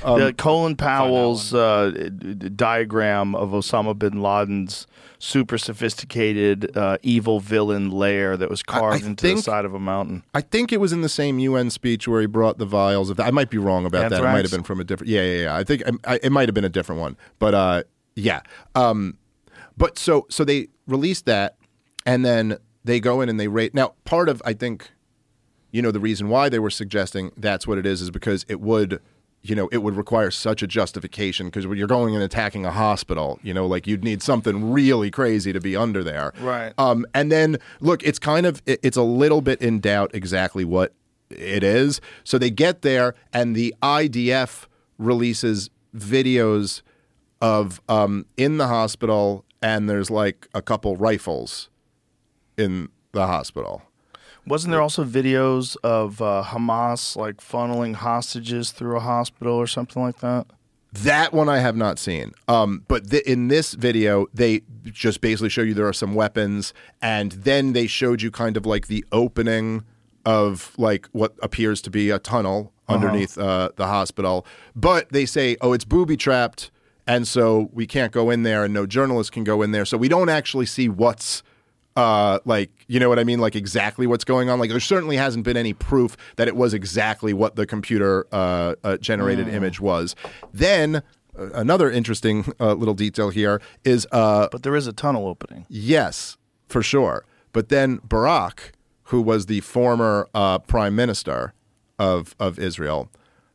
Um, the Colin Powell's uh, diagram of Osama bin Laden's super sophisticated uh, evil villain lair that was carved into the side of a mountain. I think it was in the same UN speech where he brought the vials of. I might be wrong about that. It might have been from a different. Yeah, yeah, yeah. I think I, it might have been a different one, but uh, yeah. Um, but so so they released that, and then they go in and they rate. Now, part of I think, you know, the reason why they were suggesting that's what it is is because it would. You know, it would require such a justification because when you're going and attacking a hospital, you know, like you'd need something really crazy to be under there. Right. Um, and then look, it's kind of it- it's a little bit in doubt exactly what it is. So they get there, and the IDF releases videos of um, in the hospital, and there's like a couple rifles in the hospital. Wasn't there also videos of uh, Hamas like funneling hostages through a hospital or something like that? That one I have not seen. Um, but th- in this video, they just basically show you there are some weapons, and then they showed you kind of like the opening of like what appears to be a tunnel underneath uh, the hospital. But they say, oh, it's booby trapped, and so we can't go in there, and no journalists can go in there. So we don't actually see what's uh, like you know what I mean, like exactly what's going on. Like there certainly hasn't been any proof that it was exactly what the computer uh, uh, generated image was. Then uh, another interesting uh, little detail here is uh, But there is a tunnel opening. yes, for sure. But then Barak, who was the former uh, prime minister of of Israel,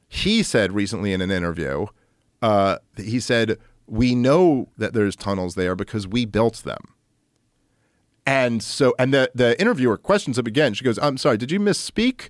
he said recently in an interview, uh, he said, "We know that there's tunnels there because we built them." And so, and the the interviewer questions him again. She goes, "I'm sorry, did you misspeak,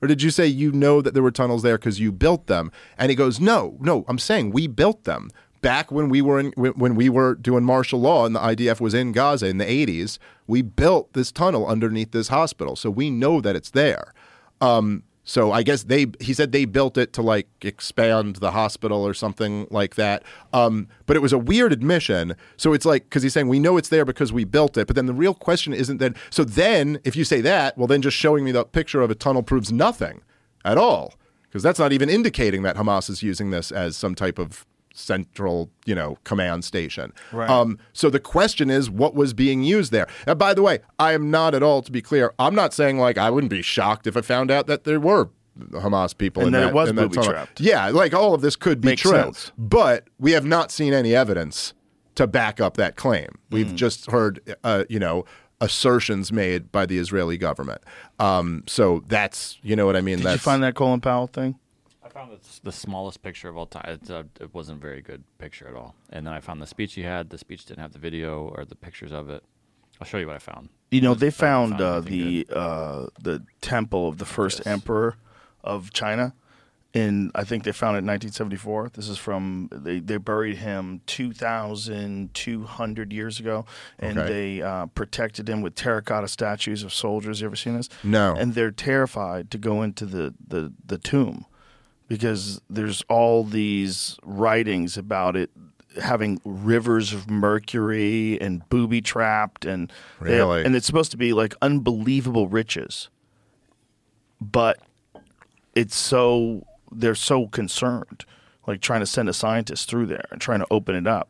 or did you say you know that there were tunnels there because you built them?" And he goes, "No, no, I'm saying we built them back when we were in when we were doing martial law and the IDF was in Gaza in the 80s. We built this tunnel underneath this hospital, so we know that it's there." Um, so I guess they he said they built it to like expand the hospital or something like that. Um, but it was a weird admission. So it's like because he's saying we know it's there because we built it. But then the real question isn't that. So then if you say that, well then just showing me the picture of a tunnel proves nothing at all because that's not even indicating that Hamas is using this as some type of central, you know, command station. Right. Um, so the question is, what was being used there? And by the way, I am not at all, to be clear, I'm not saying like I wouldn't be shocked if I found out that there were Hamas people And in that that, it was in that tunnel. booby-trapped. Yeah, like all of this could be Makes true, sense. but we have not seen any evidence to back up that claim. We've Mm. just heard, uh, you know. Assertions made by the Israeli government. Um, so that's, you know what I mean? Did that's, you find that Colin Powell thing? I found it's the smallest picture of all time. It, uh, it wasn't a very good picture at all. And then I found the speech he had. The speech didn't have the video or the pictures of it. I'll show you what I found. You know, they If found uh, the uh, the temple of the first Yes. emperor of China. In I think they found it in 1974. This is from they, they buried him 2,200 years ago, and Okay. they uh, protected him with terracotta statues of soldiers. You ever seen this? No. And they're terrified to go into the the, the tomb because there's all these writings about it having rivers of mercury and booby trapped and they- and it's supposed to be like unbelievable riches. But it's so they're so concerned like trying to send a scientist through there and trying to open it up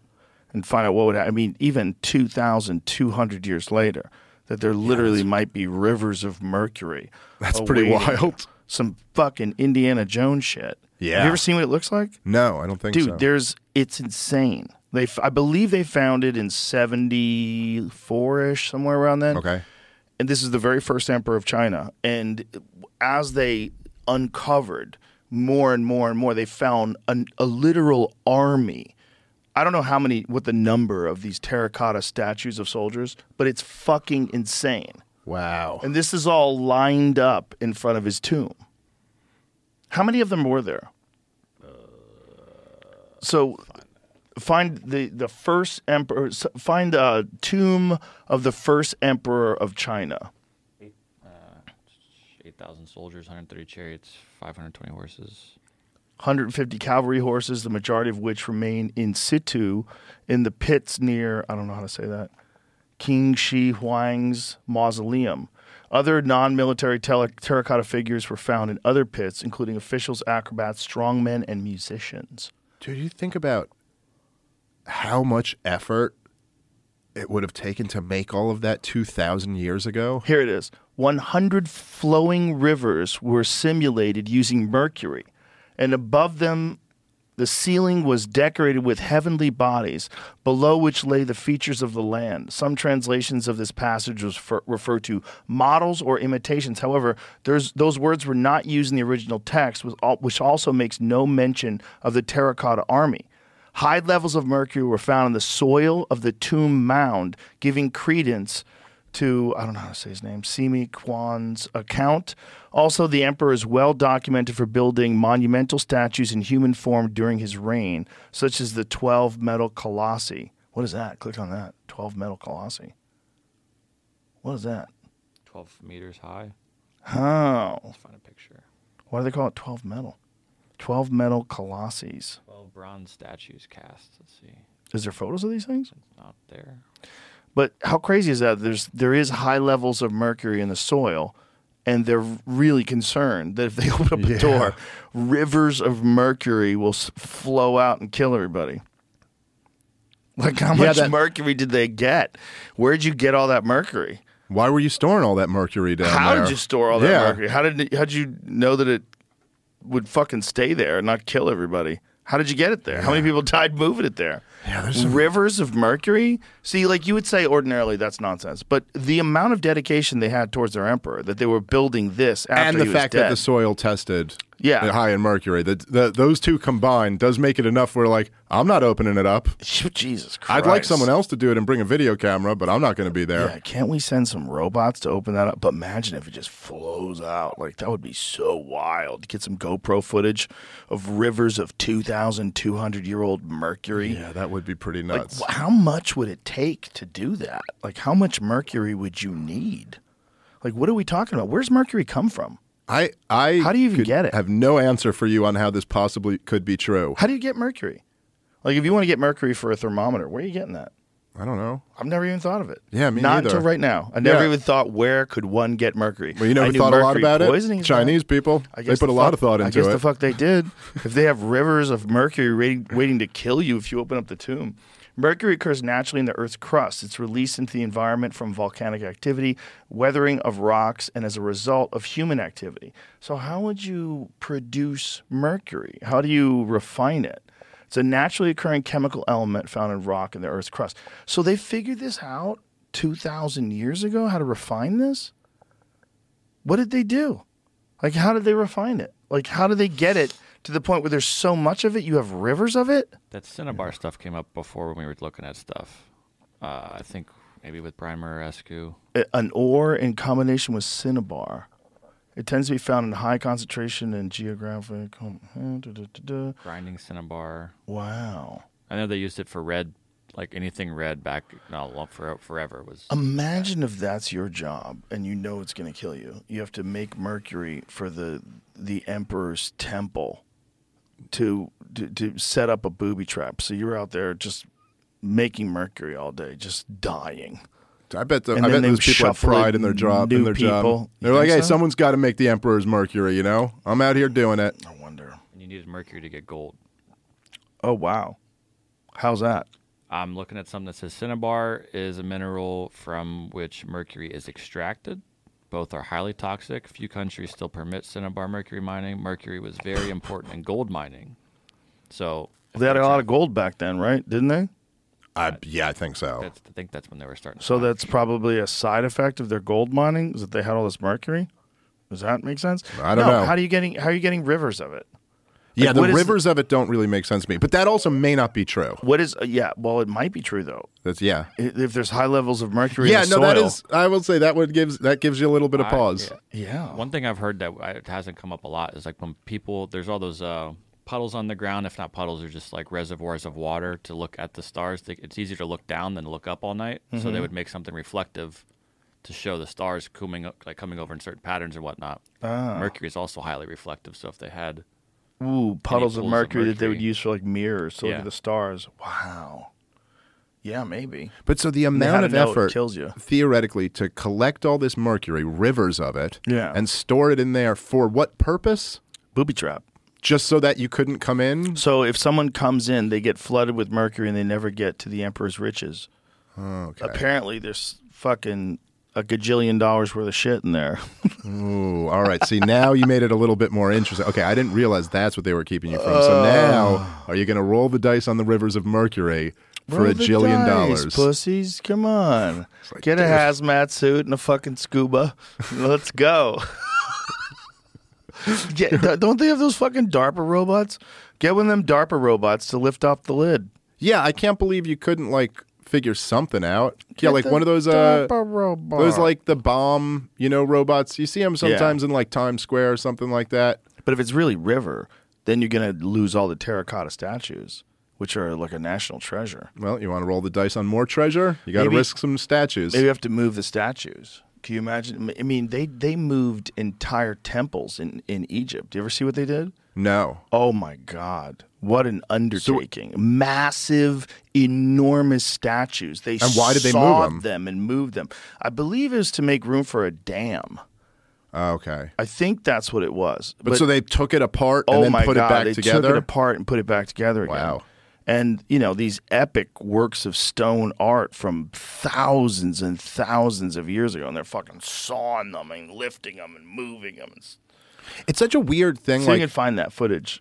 and find out what would ha- i mean even 2200 years later that there literally might be rivers of mercury That's pretty wild. Some fucking indiana jones shit have Yeah. you ever seen what it looks like No, I don't think dude so. Dude, there's it's insane they i believe they found it in 74ish somewhere around then okay. and this is the very first emperor of China. And as they uncovered more and more and more, they found an, a literal army. I don't know how many, what the number of these terracotta statues of soldiers, but it's fucking insane. Wow. And this is all lined up in front of his tomb. How many of them were there? Uh, so find the, the first emperor, find a tomb of the first emperor of China. 8,000 uh, soldiers, 130 chariots, 520 horses. 150 cavalry horses, the majority of which remain in situ in the pits near, I don't know how to say that, King Shi Huang's mausoleum. Other non military terracotta figures were found in other pits, including officials, acrobats, strongmen, and musicians. Dude, you think about how much effort it would have taken to make all of that 2,000 years ago? Here it is 100 flowing rivers were simulated using mercury, and above them, the ceiling was decorated with heavenly bodies, below which lay the features of the land. Some translations of this passage was fer- refer to models or imitations. However, those words were not used in the original text, which also makes no mention of the terracotta army. High levels of mercury were found in the soil of the tomb mound, giving credence to, I don't know how to say his name, Simi Kwan's account. Also, the emperor is well documented for building monumental statues in human form during his reign, such as the 12 metal colossi. What is that? Click on that. 12 metal colossi. What is that? 12 meters high. Oh, Let's find a picture. why do they call it 12 metal? 12 metal colossis. 12 bronze statues cast. Let's see. Is there photos of these things? It's not there. But how crazy is that? There's there is high levels of mercury in the soil, and they're really concerned that if they open up a Yeah. door, rivers of mercury will s- flow out and kill everybody. Like how Yeah, much that- mercury did they get? Where'd you get all that mercury? Why were you storing all that mercury down how there? did you store all that Yeah. mercury? How did it, how did you know that it would fucking stay there and not kill everybody? How did you get it there? How many people died moving it there? Yeah, there's some- rivers of mercury. See, like you would say ordinarily, that's nonsense. But the amount of dedication they had towards their emperor, that they were building this after and the fact that the soil tested Yeah. high in mercury, that the, those two combined does make it enough where like I'm not opening it up. Oh, Jesus Christ! I'd like someone else to do it and bring a video camera, but I'm not going to be there. Yeah, can't we send some robots to open that up? But imagine if it just flows out. Like that would be so wild. Get some GoPro footage of rivers of 2,200 year old mercury. Yeah, that would be pretty nuts. wh- how much would it take to do that? Like, how much mercury would you need? Like, what are we talking about? Where's mercury come from? I, I How do you even get it? Have no answer for you on how this possibly could be true. How do you get mercury? Like, if you want to get mercury for a thermometer, where are you getting that? I don't know. I've never even thought of it. Yeah, me Not neither. until right now. I never Yeah. even thought where could one get mercury. Well, you I never thought a lot about it. Chinese people, I guess they put the a lot of thought I into guess it. the fuck they did. if they have rivers of mercury waiting, waiting to kill you if you open up the tomb. Mercury occurs naturally in the Earth's crust. It's released into the environment from volcanic activity, weathering of rocks, and as a result of human activity. So, how would you produce mercury? How do you refine it? It's a naturally occurring chemical element found in rock in the Earth's crust. So, they figured this out 2,000 years ago, how to refine this? What did they do? Like, how did they refine it? Like, how did they get it to the point where there's so much of it, you have rivers of it? That Cinnabar stuff came up before when we were looking at stuff. Uh, I think maybe with Brian Muraresku. An ore in combination with cinnabar. It tends to be found in high concentration in geographic. grinding cinnabar. Wow. I know they used it for red, like anything red back not long for forever was. Imagine if that's your job and you know it's going to kill you. You have to make mercury for the the emperor's temple to, to to set up a booby trap. So you're out there just making mercury all day, just dying. I bet the, I bet they those people have pride in in their job. new In their people. You they're like, "Hey, so? someone's got to make the emperor's mercury." You know, I'm out here doing it. I wonder. And you needed mercury to get gold. Oh wow, how's that? I'm looking at something that says cinnabar is a mineral from which mercury is extracted. Both are highly toxic. Few countries still permit cinnabar mercury mining. Mercury was very important in gold mining. So They had a lot of gold back then, right? Didn't they? I, yeah, I think so. that's, I think that's when they were starting. So mine. that's probably a side effect of their gold mining is that they had all this mercury. Does that make sense? I don't No, know. How do you getting how are you getting rivers of it? Yeah, the what is rivers of it don't really make sense to me, but that also may not be true. What is uh, yeah? Well, it might be true though. That's yeah. I- If there's high levels of mercury, Yeah, in the no, that soil- is. I will say that would gives that gives you a little bit of I- pause. yeah. yeah. One thing I've heard that it hasn't come up a lot is like when people there's all those uh, puddles on the ground. If not puddles, are just like reservoirs of water to look at the stars. It's easier to look down than to look up all night. So Mm-hmm. they would make something reflective to show the stars coming up, like coming over in certain patterns or whatnot. Ah. Mercury is also highly reflective. So if they had Ooh, puddles of pools of mercury, that they would use for like mirrors to look at the stars. Wow. Yeah, maybe. But so the amount of to know it effort kills you. theoretically to collect all this mercury, rivers of it, Yeah. and store it in there for what purpose? Booby trap. Just so that you couldn't come in? So if someone comes in, they get flooded with mercury and they never get to the emperor's riches. Okay. Apparently, there's fucking a gajillion dollars worth of shit in there. Ooh, all right. See, now you made it a little bit more interesting. Okay, I didn't realize that's what they were keeping you from. So uh. now, are you going to roll the dice on the rivers of mercury for Roll a the jillion dice, dollars? Pussies, come on. like, Get a hazmat suit and a fucking scuba. Let's go. yeah, don't they have those fucking DARPA robots? Get one of them DARPA robots to lift off the lid. Yeah, I can't believe you couldn't like figure something out. yeah, like one of those uh DARPA robot. those like the bomb, you know, robots. You see them sometimes in like Times Square or something like that. But if it's really river, then you're gonna lose all the terracotta statues, which are like a national treasure. Well, you want to roll the dice on more treasure? You got to risk some statues. Maybe you have to move the statues. Can you imagine? I mean, they they moved entire temples in in Egypt. Do you ever see what they did? No. Oh my God. What an undertaking. Massive, enormous statues. They And why did they move sawed them? and moved them. I believe it was to make room for a dam. Oh, Okay. I think that's what it was. But, so they took it apart and oh then my put God, it back they together. took it apart and put it back together again. Wow. And you know these epic works of stone art from thousands and thousands of years ago, and they're fucking sawing them and lifting them and moving them. It's such a weird thing. See if you like, can find that footage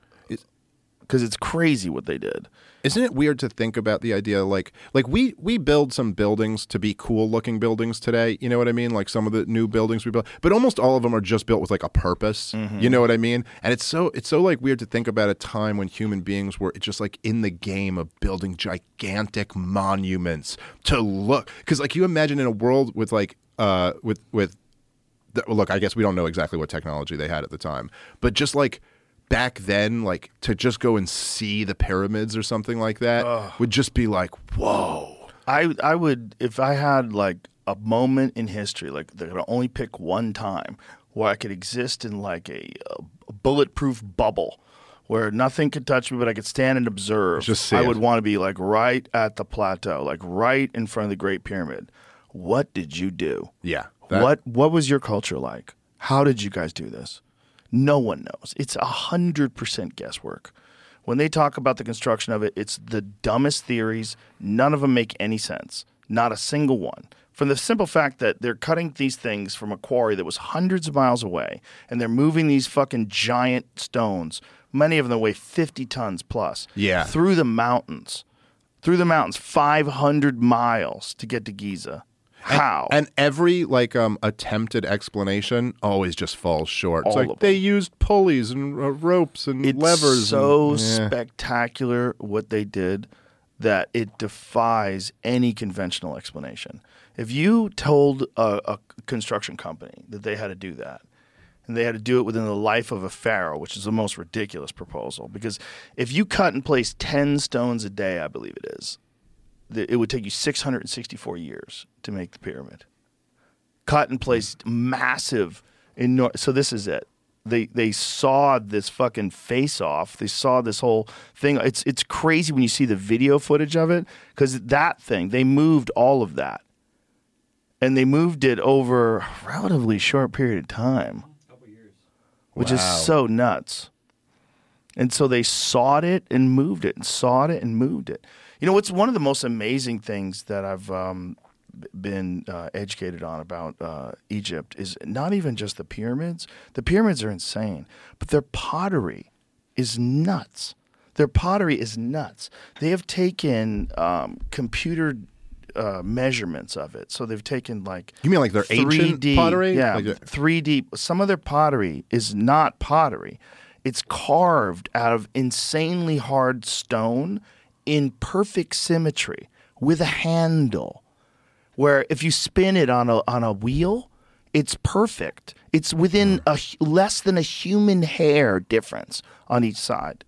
because it's crazy what they did. isn't it weird to think about the idea like like we we build some buildings to be cool looking buildings today you know what i mean like some of the new buildings we build but almost all of them are just built with like a purpose Mm-hmm. you know what i mean and it's so it's so like weird to think about a time when human beings were just like in the game of building gigantic monuments to look because like you imagine in a world with like uh with with th- well, look, I guess we don't know exactly what technology they had at the time, but just like back then, like to just go and see the pyramids or something like that would just be like, whoa. I I would if I had like a moment in history, like they're gonna only pick one time where I could exist in like a, a bulletproof bubble where nothing could touch me, but I could stand and observe. Just see I it. would want to be like right at the plateau, like right in front of the Great Pyramid. What did you do? Yeah. that- what what was your culture like? How did you guys do this? No one knows. It's a hundred percent guesswork. When they talk about the construction of it, it's the dumbest theories. None of them make any sense. Not a single one. From the simple fact that they're cutting these things from a quarry that was hundreds of miles away, and they're moving these fucking giant stones, many of them weigh 50 tons plus, Yeah. through the mountains, through the mountains, 500 miles to get to Giza. How? And every like um attempted explanation always just falls short. It's like they used pulleys and uh, ropes and levers, it's levers. so and, Yeah. spectacular what they did that it defies any conventional explanation. If you told a, a construction company that they had to do that, and they had to do it within the life of a pharaoh, which is the most ridiculous proposal. Because if you cut and place 10 stones a day, I believe it is, it would take you 664 years to make the pyramid. Cut and place massive, enor- so this is it. They they saw this fucking face off. They saw this whole thing. It's it's crazy when you see the video footage of it because that thing they moved all of that, and they moved it over a relatively short period of time which is so nuts. And so they sawed it and moved it and sawed it and moved it. You know, what's one of the most amazing things that I've um, been uh, educated on about uh, Egypt is not even just the pyramids. The pyramids are insane, but their pottery is nuts. Their pottery is nuts. They have taken um, computer uh, measurements of it. So they've taken like You mean like their ancient 3D pottery? Yeah, Like 3D. Some of their pottery is not pottery. It's carved out of insanely hard stone in perfect symmetry with a handle. Where if you spin it on a on a wheel, it's perfect. It's within hmm. a less than a human hair difference on each side.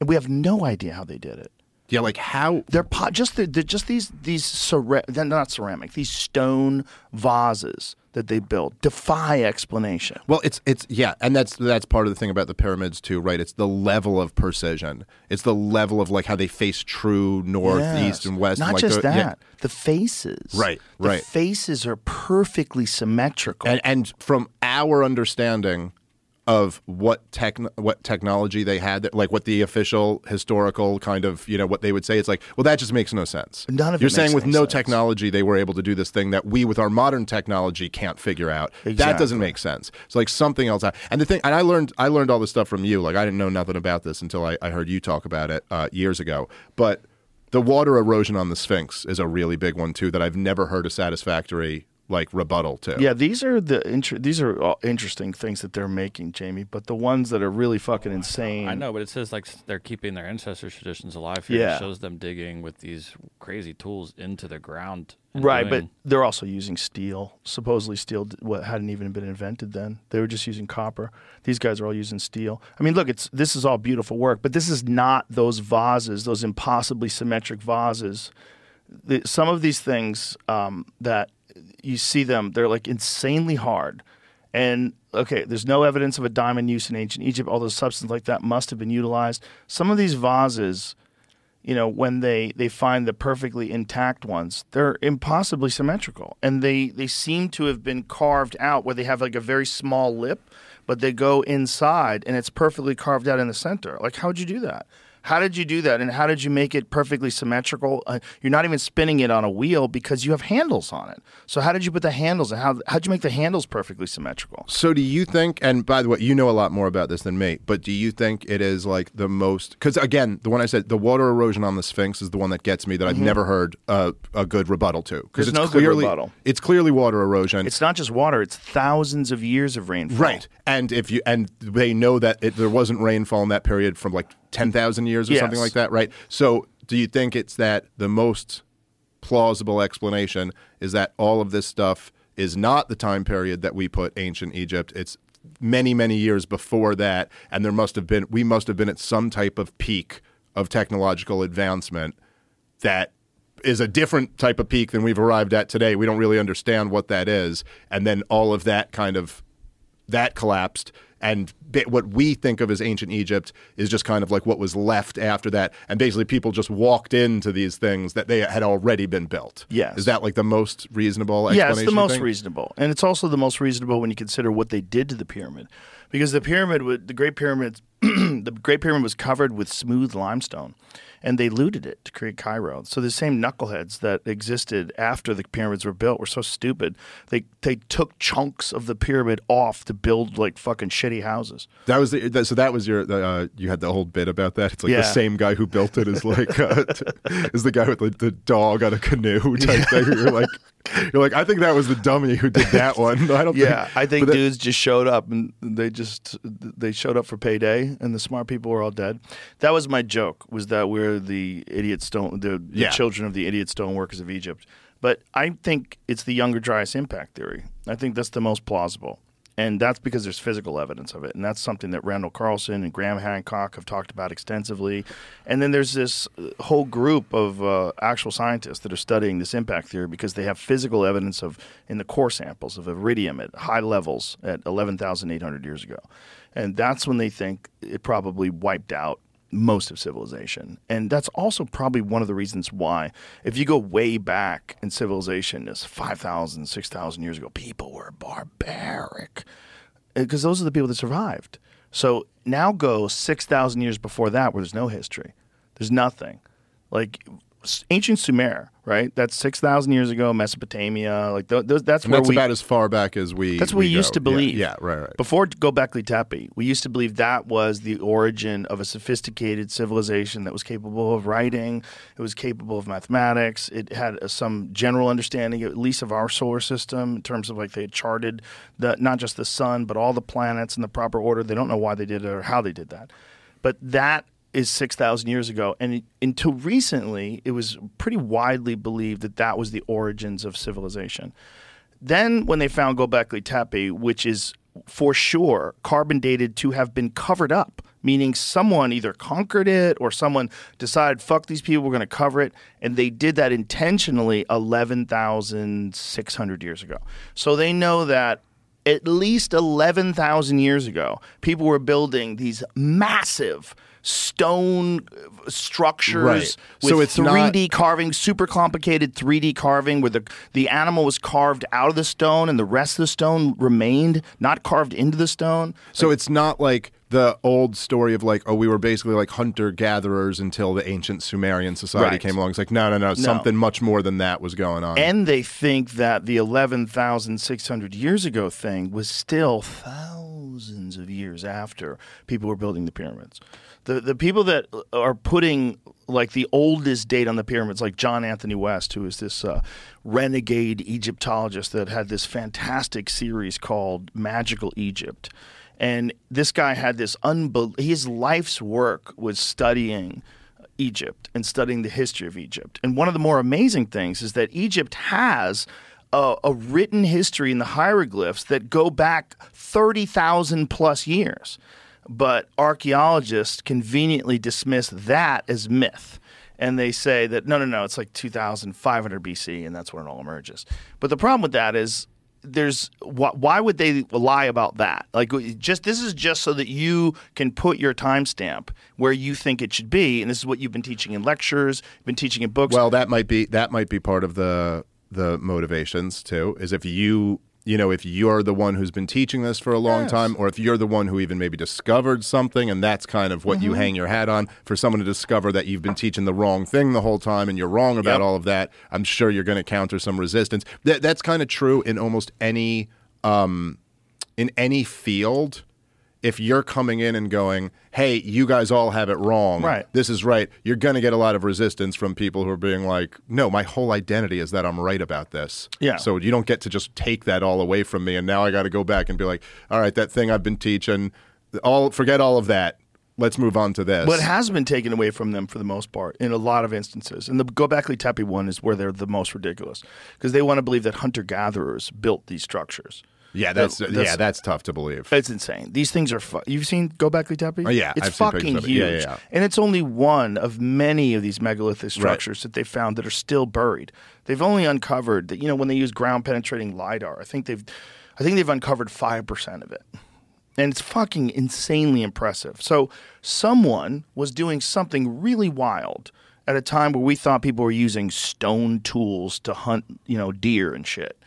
And we have no idea how they did it. Yeah, like how They're pot, just they're, they're just these these cera- they're not ceramic these stone vases that they built defy explanation. Well, it's it's yeah, and that's that's part of the thing about the pyramids too, right? It's the level of precision. It's the level of like how they face true north, Yes. east, and west. Not and like just the, that, yeah. the faces. Right, the right. faces are perfectly symmetrical. and and from our understanding of what tech what technology they had, that- like what the official historical kind of you know what they would say, it's like, well, that just makes no sense. None of it You're saying with no sense. technology they were able to do this thing that we with our modern technology can't figure out. That doesn't make sense. It's like something else. And the thing, and I learned I learned all this stuff from you. Like I didn't know nothing about this until I, I heard you talk about it uh, years ago. But the water erosion on the Sphinx is a really big one too that I've never heard a satisfactory like rebuttal to. yeah, these are the inter- these are all interesting things that they're making, Jamie. But the ones that are really fucking insane. I know, but it says like they're keeping their ancestors' traditions alive here. Yeah. It shows them digging with these crazy tools into the ground. Right, doing- but they're also using steel. Supposedly, steel what hadn't even been invented then. They were just using copper. These guys are all using steel. I mean, look, it's this is all beautiful work, but this is not those vases, those impossibly symmetric vases. The, some of these things um, that you see them, they're like insanely hard. And okay, there's no evidence of a diamond use in ancient Egypt. Although substance like that must have been utilized. Some of these vases you know, when they, they find the perfectly intact ones, they're impossibly symmetrical. And they, they seem to have been carved out where they have like a very small lip, but they go inside and it's perfectly carved out in the center. Like, how'd you do that? How did you do that? And how did you make it perfectly symmetrical? Uh, you're not even spinning it on a wheel because you have handles on it. So, how did you put the handles and how, how'd you make the handles perfectly symmetrical? So do you think? And by the way, you know a lot more about this than me. But do you think it is like the most? Because again, the one I said, the water erosion on the Sphinx is the one that gets me. That I've never heard a, a good rebuttal to. Because it's no clearly it's clearly water erosion. It's not just water, it's thousands of years of rainfall. right. And if you and they know that it, there wasn't rainfall in that period from like ten thousand years or Yes. something like that, right? So do you think it's that the most plausible explanation is that all of this stuff is not the time period that we put ancient Egypt. It's many, many years before that, and there must have been we must have been at some type of peak of technological advancement that is a different type of peak than we've arrived at today. We don't really understand what that is, and then all of that kind of that collapsed and what we think of as ancient Egypt is just kind of like what was left after that. And basically people just walked into these things that they had already been built. Yes. is that like the most reasonable Yeah, it's the most reasonable, and it's also the most reasonable when you consider what they did to the pyramid, because the pyramid, the Great Pyramid, the Great Pyramid was covered with smooth limestone, and they looted it to create Cairo. So the same knuckleheads that existed after the pyramids were built were so stupid. They they took chunks of the pyramid off to build like fucking shitty houses. that was the, that, so that was your uh, you had the whole bit about that it's like Yeah. the same guy who built it is like uh, is the guy with the, the dog on a canoe type thing you're like You're like, I think that was the dummy who did that one. I don't. Yeah, think, I think that- dudes just showed up and they just they showed up for payday, and the smart people were all dead. That was my joke. Was that we're the idiot stone, the, the Yeah. children of the idiot stone workers of Egypt? But I think it's the younger Dryas impact theory. I think that's the most plausible. And that's because there's physical evidence of it. And that's something that Randall Carlson and Graham Hancock have talked about extensively. And then there's this uh, whole group of uh, actual scientists that are studying this impact theory because they have physical evidence of, in the core samples, of iridium at high levels at 11,800 years ago. And that's when they think it probably wiped out most of civilization. And that's also probably one of the reasons why, if you go way back in civilization, is 5,000, 6,000 years ago, people were barbaric eh, because those are the people that survived. So now go 6,000 years before that where there's no history, there's nothing. Like ancient Sumer, right? That's 6,000 years ago, Mesopotamia. Like th- those, that's and where that's we. about as far back as we. That's what we used go. to believe. Yeah, yeah, right, right. Before Gobekli Tepe, we used to believe that was the origin of a sophisticated civilization that was capable of writing, it was capable of mathematics, it had uh, some general understanding, at least of our solar system, in terms of like they had charted the not just the sun, but all the planets in the proper order. They don't know why they did it or how they did that. But that is 6,000 years ago. And until recently, it was pretty widely believed that that was the origins of civilization. Then, when they found Gobekli Tepe, which is for sure carbon dated to have been covered up, meaning someone either conquered it or someone decided, fuck these people, we're going to cover it. And they did that intentionally 11,600 years ago. So they know that at least 11,000 years ago, people were building these massive stone uh, structures Right. with So it's 3D not- carving, super complicated 3D carving where the, the animal was carved out of the stone and the rest of the stone remained, not carved into the stone. So it's not like the old story of like, oh, we were basically like hunter gatherers until the ancient Sumerian society Right. came along. It's like, no, no, no, something much more than that was going on. And they think that the 11,600 years ago thing was still thousands of years after people were building the pyramids. The, the people that are putting like the oldest date on the pyramids, like John Anthony West, who is this uh, renegade Egyptologist that had this fantastic series called Magical Egypt. And this guy had this unbel- his life's work was studying Egypt and studying the history of Egypt. And one of the more amazing things is that Egypt has a, a written history in the hieroglyphs that go back 30,000 plus years. But archaeologists conveniently dismiss that as myth. And they say that no, no, no, it's like 2,500 BC, and that's when it all emerges. But the problem with that is there's wh- why would they lie about that? Like just this is just so that you can put your timestamp where you think it should be, and this is what you've been teaching in lectures, been teaching in books. well, that might be that might be part of the the motivations too. Is if you you know if you're the one who's been teaching this for a long Yes. time, or if you're the one who even maybe discovered something, and that's kind of what you Mm-hmm. hang your hat on. For someone to discover that you've been teaching the wrong thing the whole time, and you're wrong about Yep. all of that, I'm sure you're going to counter some resistance. That that's kind of true in almost any um, in any field. If you're coming in and going, "Hey, you guys all have it wrong," Right. this is right, you're going to get a lot of resistance from people who are being like, no, my whole identity is that I'm right about this. Yeah. So you don't get to just take that all away from me. And now I got to go back and be like, all right, that thing I've been teaching, all forget all of that. Let's move on to this. But it has been taken away from them for the most part in a lot of instances. And the Gobekli Tepe one is where they're the most ridiculous because they want to believe that hunter gatherers built these structures. Uh, yeah, that's, That- yeah, that's tough to believe. It's insane. These things are. Fu- You've seen Gobekli Tepe? Oh, yeah, it's I've seen fucking pictures of it. huge, Yeah, yeah, yeah. and it's only one of many of these megalithic structures that they found that are still buried. They've only uncovered that. You know, when they use ground penetrating lidar, I think they've, I think they've uncovered five percent of it, and it's fucking insanely impressive. So someone was doing something really wild at a time where we thought people were using stone tools to hunt, you know, deer and shit.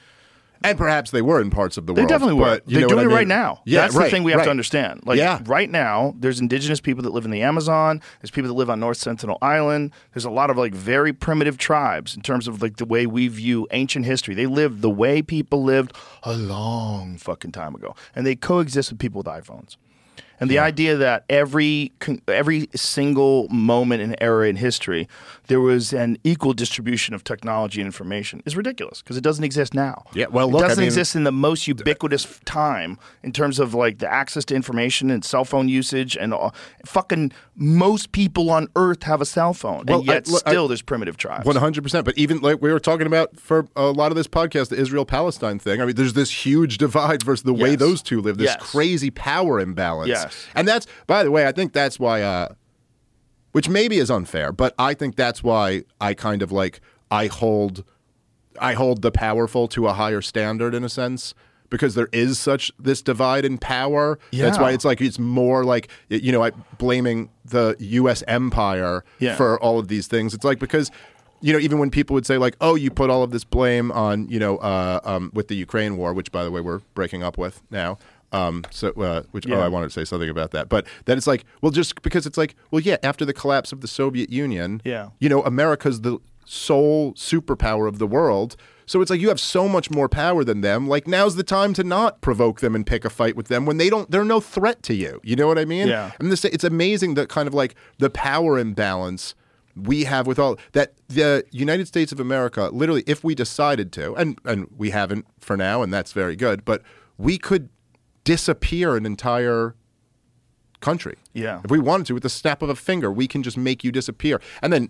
And perhaps they were in parts of the They world. They definitely were. but They're doing I it right now. Yeah, That's right, the thing we have right. to understand. Like Yeah. right now, there's indigenous people that live in the Amazon. There's people that live on North Sentinel Island. There's a lot of like very primitive tribes in terms of like the way we view ancient history. They live the way people lived a long fucking time ago, and they coexist with people with iPhones. And the idea that every every single moment and era in history there was an equal distribution of technology and information is ridiculous because it doesn't exist now. Yeah, well, look, it doesn't mean- exist in the most ubiquitous time in terms of like the access to information and cell phone usage and all. fucking most people on Earth have a cell phone, Well, and yet I- look, I- still there's primitive tribes. One hundred percent. But even like we were talking about for a lot of this podcast, the Israel Palestine thing. I mean, there's this huge divide versus the way those two live. This Yes. crazy power imbalance. Yes. And that's by the way, I think that's why uh which maybe is unfair, but I think that's why I kind of like I hold I hold the powerful to a higher standard in a sense because there is such this divide in power. Yeah. That's why it's like it's more like you know, I blaming the US empire Yeah. for all of these things. It's like because you know, even when people would say like, "Oh, you put all of this blame on," you know, uh, um, with the Ukraine war, which by the way we're breaking up with now. Um, so, uh, which oh, I wanted to say something about that, but then it's like, well, just because it's like, well, yeah, after the collapse of the Soviet Union, Yeah. you know, America's the sole superpower of the world. So it's like you have so much more power than them. Like now's the time to not provoke them and pick a fight with them when they don't. They're no threat to you. You know what I mean? Yeah. And this, it's amazing that kind of like the power imbalance we have with all that the United States of America. Literally, if we decided to, and and we haven't for now, and that's very good. But we could disappear an entire country. Yeah. If we wanted to, with the snap of a finger, we can just make you disappear. And then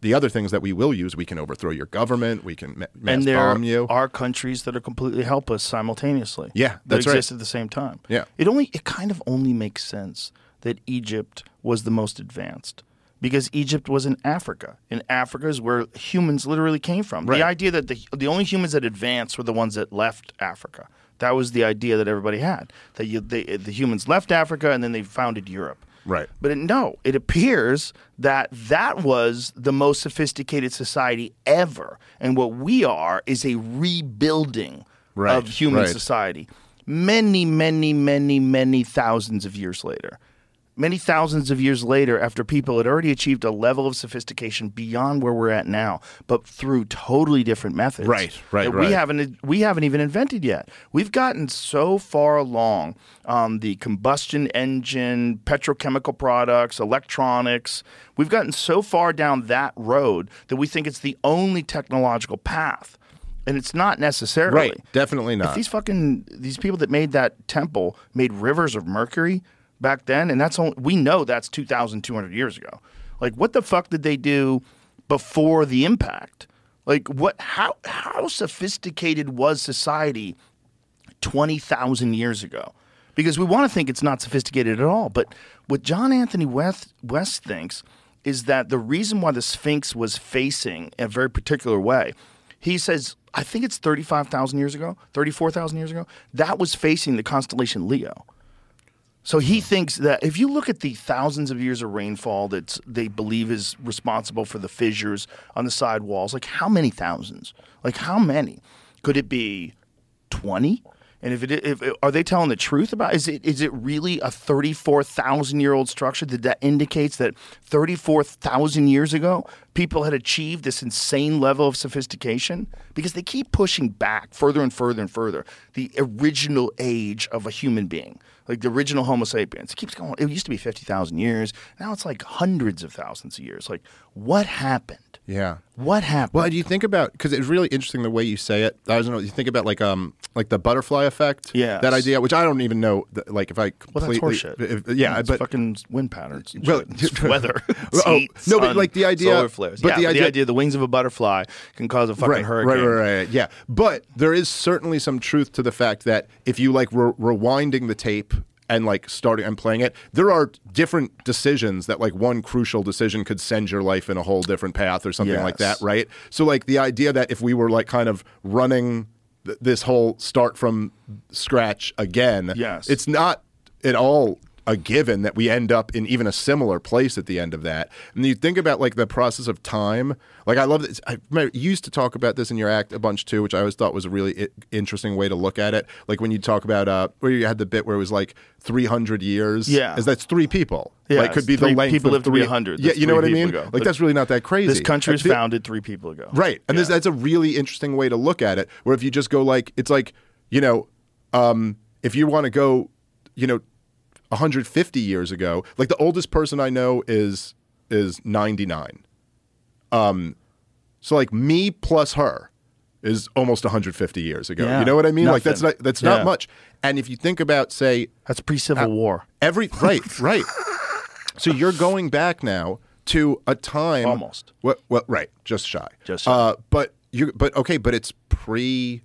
the other things that we will use, we can overthrow your government, we can ma- mass and there bomb you. are countries that are completely helpless simultaneously. Yeah, that that's right. exist at the same time. Yeah. it only it kind of only makes sense that Egypt was the most advanced because Egypt was in Africa. In Africa is where humans literally came from. Right. The idea that the the only humans that advanced were the ones that left Africa. That was the idea that everybody had. That you, they, the humans left Africa and then they founded Europe. Right. But it, no, it appears that that was the most sophisticated society ever. And what we are is a rebuilding Right, of human right. society. Many, many, many, many thousands of years later. Many thousands of years later, after people had already achieved a level of sophistication beyond where we're at now, but through totally different methods, Right, right, that right. we haven't we haven't even invented yet. We've gotten so far along um, the combustion engine, petrochemical products, electronics. We've gotten so far down that road that we think it's the only technological path, and it's not necessarily. Right, definitely not. If not. these fucking these people that made that temple made rivers of mercury back then, and that's only we know that's two thousand two hundred years ago. Like, what the fuck did they do before the impact? Like, what? How how sophisticated was society twenty thousand years ago? Because we want to think it's not sophisticated at all, but what John Anthony West West thinks is that the reason why the Sphinx was facing a very particular way, he says, I think it's 35,000 years ago, 34,000 years ago, that was facing the constellation Leo. So he thinks that if you look at the thousands of years of rainfall that they believe is responsible for the fissures on the side walls, like how many thousands? Like how many? Could it be 20? And if it, if are they telling the truth about is it is it really a 34,000 year old structure that that indicates that 34,000 years ago people had achieved this insane level of sophistication because they keep pushing back further and further and further the original age of a human being like the original homo sapiens it keeps going it used to be 50,000 years now it's like hundreds of thousands of years like what happened yeah. what happened Well, do you think about because it's really interesting the way you say it. I don't know. You think about like um like the butterfly effect. yeah That idea, which I don't even know. Like if I well that's completely, horseshit if- yeah, it's but fucking wind patterns Well, shit. Weather Oh, heat, no, but, sun, like, the idea- flares but yeah, the but idea- the idea the wings of a butterfly can cause a fucking right, hurricane Right, right, right. Yeah, but there is certainly some truth to the fact that if you like re- rewinding the tape and like starting and playing it, there are different decisions that like one crucial decision could send your life in a whole different path or something like that, right? So like the idea that if we were like kind of running th- this whole start from scratch again, Yes. it's not at all a given that we end up in even a similar place at the end of that. And you think about like the process of time. Like I love this. I remember you used to talk about this in your act a bunch too, which I always thought was a really I- interesting way to look at it. Like when you talk about uh, where you had the bit where it was like 300 years. Yeah. is that's three people. Yeah, like could be three the length people of live to be three 100. Yeah, you know what I mean. ago. Like But that's really not that crazy. this country was founded three people ago Right. And this, that's a really interesting way to look at it. Where if you just go like, it's like, you know, um, if you want to go, you know, 150 years ago. Like the oldest person I know is is 99. Um, so like me plus her is almost 150 years ago. Yeah, you know what I mean? Like that's not that's Yeah. not much. And if you think about say That's pre-Civil War. every right right, so you're going back now to a time Almost. Well, well right, just shy. Just shy. Uh, but you but okay, but it's pre,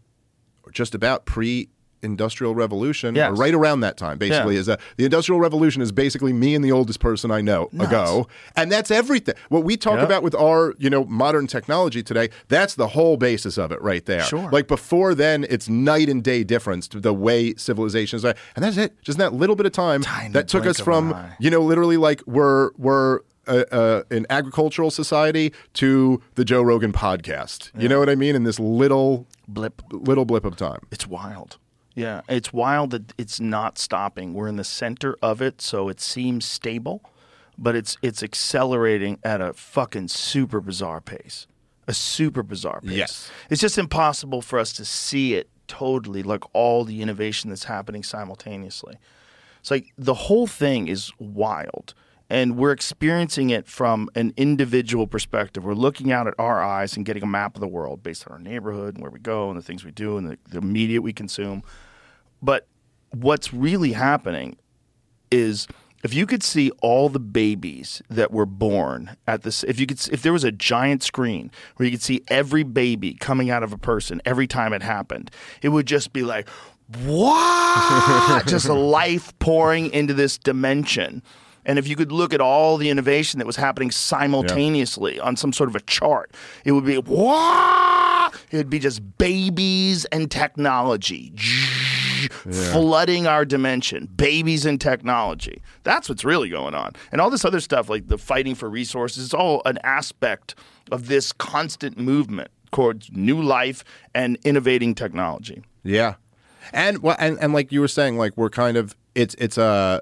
or just about pre. Industrial Revolution, Yes. right around that time, basically, Yeah. is that the Industrial Revolution is basically me and the oldest person I know ago, and that's everything. What we talk Yep. about with our, you know, modern technology today, that's the whole basis of it right there. Sure. Like before then, it's night and day difference to the way civilizations are, and that's it. Just that little bit of time Tiny that took us from, you know, literally like we're we're uh, uh, an agricultural society to the Joe Rogan podcast. You know what I mean? In this little Blip. little blip of time. It's wild. Yeah, it's wild that it's not stopping. We're in the center of it, so it seems stable, but it's it's accelerating at a fucking super bizarre pace. A super bizarre pace. Yes. It's just impossible for us to see it totally, like all the innovation that's happening simultaneously. It's like the whole thing is wild. And we're experiencing it from an individual perspective. We're looking out at our eyes and getting a map of the world based on our neighborhood and where we go and the things we do and the, the media we consume. But what's really happening is if you could see all the babies that were born at this if you could if there was a giant screen where you could see every baby coming out of a person every time it happened it would just be like what? Just life pouring into this dimension. And if you could look at all the innovation that was happening simultaneously on some sort of a chart it would be what? It would be just babies and technology flooding our dimension, babies and technology. That's what's really going on. And all this other stuff, like the fighting for resources, is all an aspect of this constant movement towards new life and innovating technology. Yeah, and well, and and like you were saying, like we're kind of it's it's a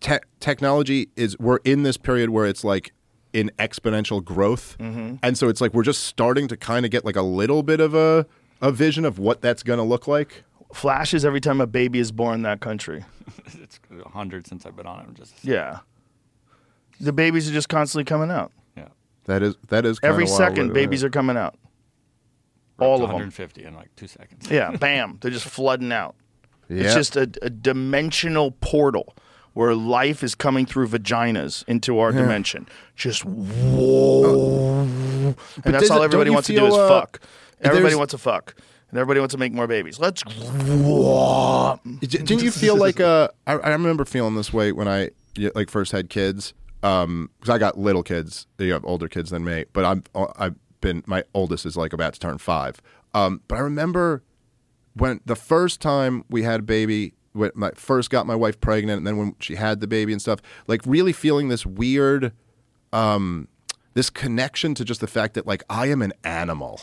te- technology is we're in this period where it's like in exponential growth, Mm-hmm. and so it's like we're just starting to kind of get like a little bit of a a vision of what that's going to look like. Flashes every time a baby is born in that country. it's a hundred since I've been on it. I'm just Yeah. The babies are just constantly coming out. yeah. That is that is Every second, isn't babies it? are coming out. We're All to of them. 150 in like two seconds. Yeah, bam. They're just flooding out. It's just a, a dimensional portal where life is coming through vaginas into our dimension. Just whoa. and that's all everybody don't you wants to do is uh, fuck. Everybody wants to fuck. And everybody wants to make more babies. Let's. D- Didn't you feel like uh, I, I remember feeling this way when I like first had kids because I got little kids. You have older kids than me, but I'm uh, I've been my oldest is like about to turn five. Um, but I remember when the first time we had a baby, when I first got my wife pregnant, and then when she had the baby and stuff, like really feeling this weird, um, this connection to just the fact that like I am an animal.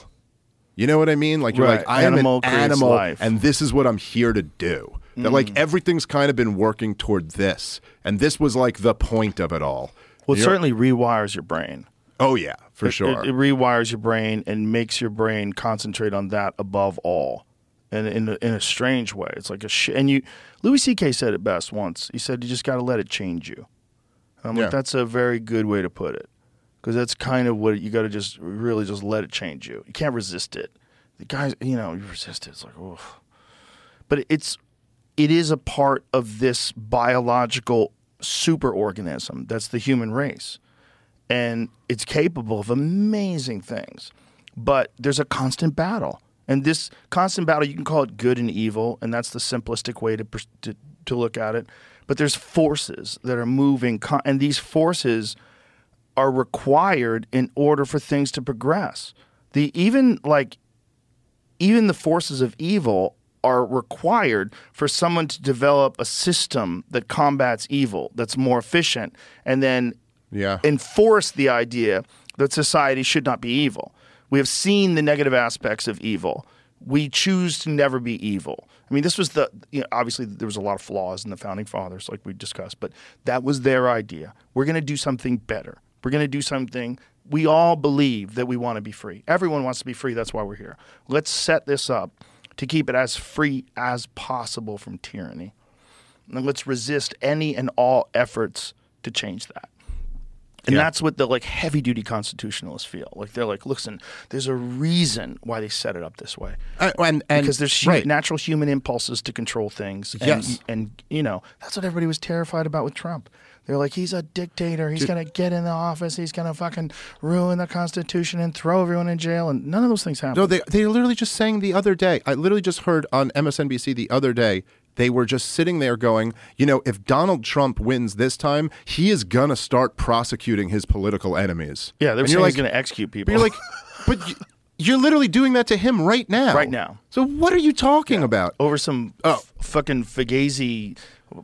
You know what I mean? Like you're Right. like I Animal am an animal, life. and this is what I'm here to do. That Mm. like everything's kind of been working toward this, and this was like the point of it all. Well, it certainly rewires your brain. Oh yeah, for It- sure. It, it rewires your brain and makes your brain concentrate on that above all. And in a, in a strange way, it's like a sh- and you. Louis C.K. said it best once. He said, "You just got to let it change you." And I'm Yeah. like, that's a very good way to put it, because that's kind of what you got to just really just let it change you. You can't resist it. The guys, you know, you resist it. It's like, oh, but it's it is a part of this biological superorganism that's the human race and it's capable of amazing things. But there's a constant battle. And this constant battle, you can call it good and evil, and that's the simplistic way to, to, to look at it. But there's forces that are moving, and these forces are required in order for things to progress. The even like even the forces of evil are required for someone to develop a system that combats evil that's more efficient and then yeah. enforce the idea that society should not be evil. We have seen the negative aspects of evil. We choose to never be evil. I mean, this was the, you know, obviously, there was a lot of flaws in the founding fathers, like we discussed, but that was their idea. We're going to do something better. We're going to do something. We all believe that we want to be free. Everyone wants to be free. That's why we're here. Let's set this up to keep it as free as possible from tyranny. and let's resist any and all efforts to change that. And Yeah. that's what the like heavy duty constitutionalists feel. Like they're like, listen, there's a reason why they set it up this way. Uh, and, and because there's right. natural human impulses to control things. And, Yes. and you know that's what everybody was terrified about with Trump. They're like, he's a dictator. He's gonna get in the office. He's gonna fucking ruin the Constitution and throw everyone in jail. And none of those things happen. No, they they literally just saying the other day. I literally just heard on MSNBC the other day. They were just sitting there going, you know, if Donald Trump wins this time, he is gonna start prosecuting his political enemies. yeah, they're And saying you're he's like, gonna execute but people. you're like, but y- you're literally doing that to him right now. Right now. So what are you talking about? over some Oh. f- fucking fugazi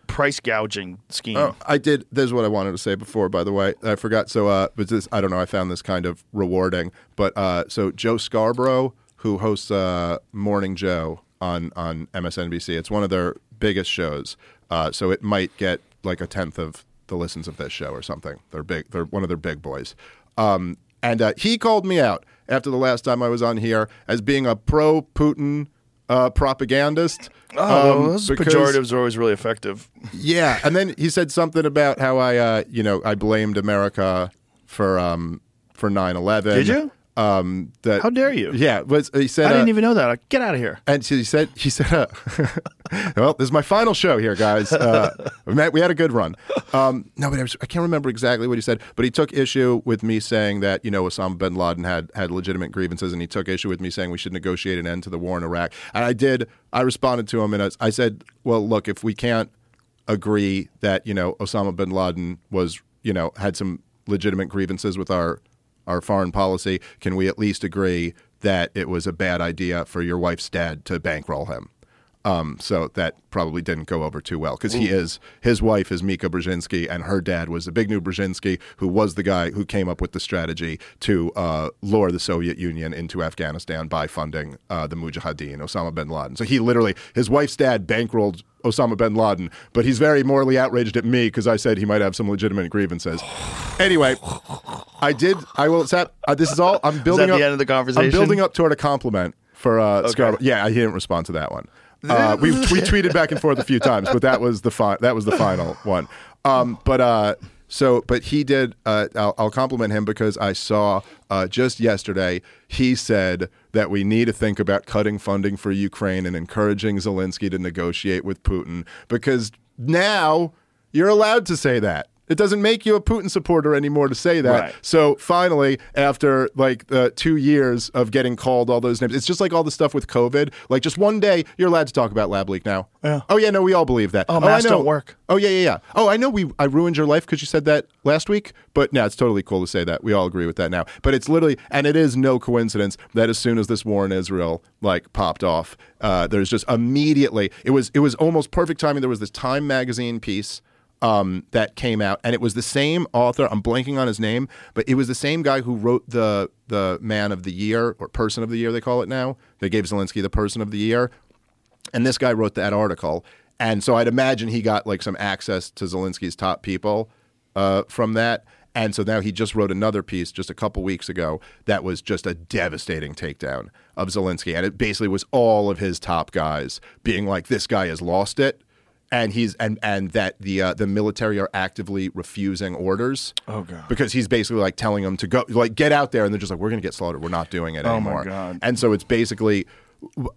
price gouging scheme. Oh, I did. There's what I wanted to say before. By the way, I forgot. So, uh, but this I don't know. I found this kind of rewarding. But uh, so Joe Scarborough, who hosts uh, Morning Joe on on MSNBC, it's one of their biggest shows. Uh, so it might get like a tenth of the listens of this show or something. They're big. They're one of their big boys. Um, and uh, he called me out after the last time I was on here as being a pro Putin uh, propagandist. Oh, um, those because- pejoratives are always really effective. yeah, and then he said something about how I, uh, you know, I blamed America for um, for 9-11. Did you? Um, that How dare you? Yeah, was he said? I didn't uh, even know that. Like, Get out of here. And he said, he said, uh, well, this is my final show here, guys. Uh, we, met, we had a good run. Um, no, but I, was, I can't remember exactly what he said, but he took issue with me saying that, you know, Osama bin Laden had, had legitimate grievances, and he took issue with me saying we should negotiate an end to the war in Iraq. And I did, I responded to him, and I, I said, well, look, if we can't agree that, you know, Osama bin Laden was, you know, had some legitimate grievances with our our foreign policy, can we at least agree that it was a bad idea for your wife's dad to bankroll him? Um, so that probably didn't go over too well because he is his wife is Mika Brzezinski and her dad was the Zbigniew Brzezinski, who was the guy who came up with the strategy to uh, lure the Soviet Union into Afghanistan by funding uh, the Mujahideen, Osama bin Laden. So he literally his wife's dad bankrolled Osama bin Laden, but he's very morally outraged at me because I said he might have some legitimate grievances. Anyway, I did. I will. Sat, uh, this is all. I'm building the up. end of the conversation. I'm building up toward a compliment for uh, Scarborough. Yeah, he didn't respond to that one. Uh, we we tweeted back and forth a few times, but that was the fi- that was the final one. Um, but uh, so, but he did. Uh, I'll, I'll compliment him because I saw uh, just yesterday he said that we need to think about cutting funding for Ukraine and encouraging Zelensky to negotiate with Putin because now you're allowed to say that. It doesn't make you a Putin supporter anymore to say that. Right. So finally, after like the two years of getting called all those names, it's just like all the stuff with COVID. Like just one day, you're allowed to talk about lab leak now. Yeah. Oh yeah, no, we all believe that. Oh, I masks don't work. Oh yeah, yeah, yeah. Oh, I know. We I ruined your life because you said that last week. But no, it's totally cool to say that. We all agree with that now. But it's literally, and it is no coincidence that as soon as this war in Israel like popped off, uh, there's just immediately it was it was almost perfect timing. There was this Time magazine piece um, that came out, and it was the same author. I'm blanking on his name, but it was the same guy who wrote the the Man of the Year or Person of the Year they call it now. They gave Zelensky the Person of the Year, and this guy wrote that article. And so I'd imagine he got like some access to Zelensky's top people uh, from that. And so now he just wrote another piece just a couple weeks ago that was just a devastating takedown of Zelensky. And it basically was all of his top guys being like, this guy has lost it. And he's and and that the uh, the military are actively refusing orders. Oh, God. Because he's basically like telling them to go like get out there, and they're just like we're gonna get slaughtered. We're not doing it Oh, my anymore. God. And so it's basically,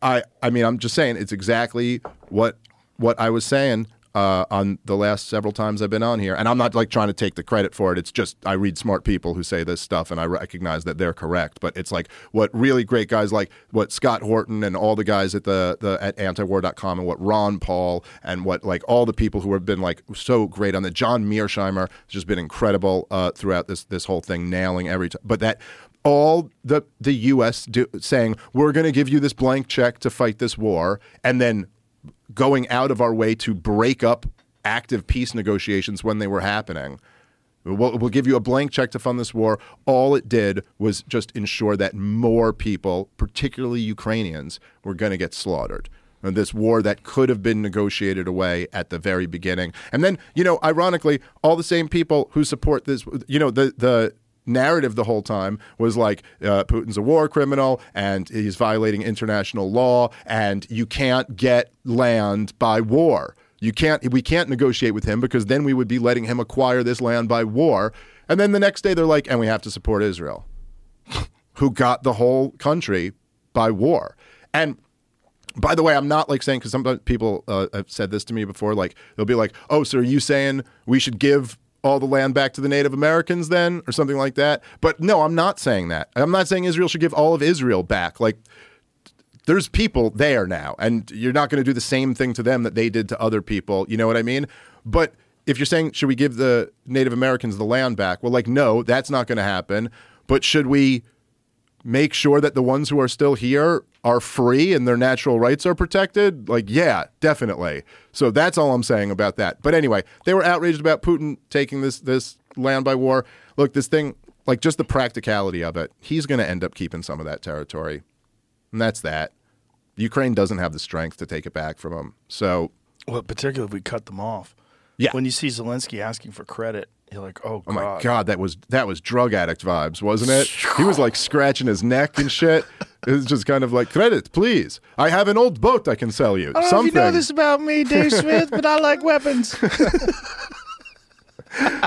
I I mean I'm just saying it's exactly what what I was saying uh, on the last several times I've been on here, and I'm not like trying to take the credit for it. It's just I read smart people who say this stuff, and I recognize that they're correct. But it's like what really great guys like what Scott Horton and all the guys at the the at antiwar.com and what Ron Paul and what like all the people who have been like so great on the John Mearsheimer has just been incredible uh, throughout this this whole thing, nailing every time. But that all the the U.S. Do, saying we're going to give you this blank check to fight this war, and then going out of our way to break up active peace negotiations when they were happening. We'll, we'll give you a blank check to fund this war. All it did was just ensure that more people, particularly Ukrainians, were going to get slaughtered. And this war that could have been negotiated away at the very beginning. And then, you know, ironically, all the same people who support this, you know, the, the, narrative the whole time was like uh, Putin's a war criminal and he's violating international law and you can't get land by war. You can't. We can't negotiate with him because then we would be letting him acquire this land by war. And then the next day they're like, and we have to support Israel, who got the whole country by war. And by the way, I'm not like saying because some people uh, have said this to me before. Like they'll be like, "Oh, so are you saying we should give all the land back to the Native Americans then, or something like that?" But no, I'm not saying that. I'm not saying Israel should give all of Israel back. Like there's people there now, and you're not going to do the same thing to them that they did to other people. You know what I mean? But if you're saying should we give the Native Americans the land back? Well, like no, that's not going to happen. But should we? Make sure that the ones who are still here are free and their natural rights are protected? Like, yeah, definitely. So that's all I'm saying about that. But anyway, they were outraged about Putin taking this this land by war. Look, this thing, like just the practicality of it, he's going to end up keeping some of that territory. And that's that. Ukraine doesn't have the strength to take it back from him. So, Well, particularly if we cut them off. Yeah. When you see Zelensky asking for credit, you're like, oh, oh my god, that was that was drug addict vibes, wasn't it? He was like scratching his neck and shit. It was just kind of like credit, please. I have an old boat I can sell you. I don't know Something. if you know this about me, Dave Smith, but I like weapons.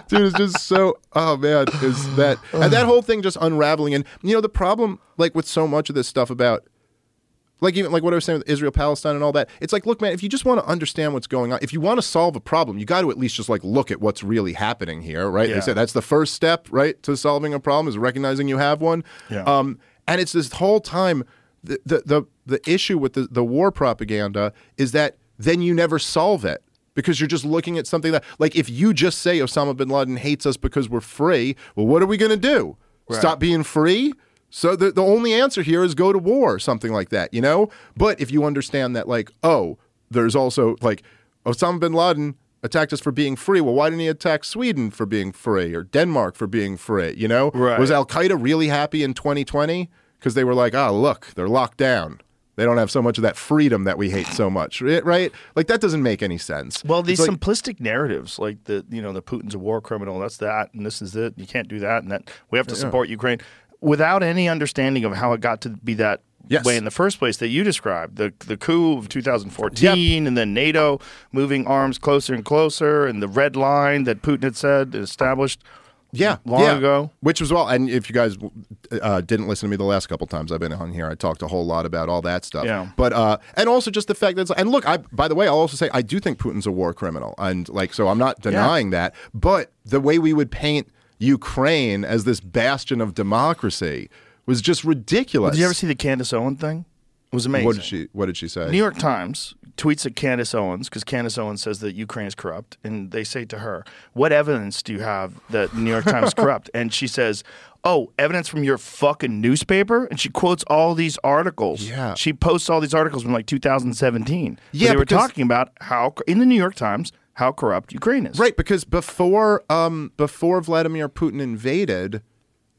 dude it's just so oh man is that and that whole thing just unraveling and you know the problem like with so much of this stuff about like even like what I was saying with Israel Palestine and all that it's like look man if you just want to understand what's going on if you want to solve a problem you got to at least just like look at what's really happening here right Yeah. they said that's the first step right to solving a problem is recognizing you have one Yeah. um and it's this whole time the the the, the issue with the, the war propaganda is that then you never solve it because you're just looking at something that like if you just say Osama bin Laden hates us because we're free, well what are we going to do? Stop being free? So the the only answer here is go to war or something like that, you know? But if you understand that like, oh, there's also like Osama bin Laden attacked us for being free. Well, why didn't he attack Sweden for being free or Denmark for being free, you know? Right. Was Al Qaeda really happy in 2020 because they were like, "Ah, look, they're locked down." They don't have so much of that freedom that we hate so much, right? Like that doesn't make any sense. Well, these like- simplistic narratives, like the you know the Putin's a war criminal, that's that, and this is it. You can't do that, and that we have to support Ukraine without any understanding of how it got to be that Yes. way in the first place that you described. The the coup of 2014, and then NATO moving arms closer and closer, and the red line that Putin had said established. yeah, long yeah. ago. Which was well, and if you guys uh, didn't listen to me the last couple times I've been on here, I talked a whole lot about all that stuff. Yeah. But uh, and also just the fact that, it's, and look, I by the way, I'll also say I do think Putin's a war criminal, and like so I'm not denying that. But the way we would paint Ukraine as this bastion of democracy was just ridiculous. Did you ever see the Candace Owen thing? It was amazing. What did she What did she say? New York Times tweets at Candace Owens because Candace Owens says that Ukraine is corrupt, and they say to her, "What evidence do you have that New York Times is corrupt?" And she says, "Oh, evidence from your fucking newspaper." And she quotes all these articles. Yeah. she posts all these articles from like 2017. Yeah, they were talking about how in the New York Times how corrupt Ukraine is. Right, because before um before Vladimir Putin invaded,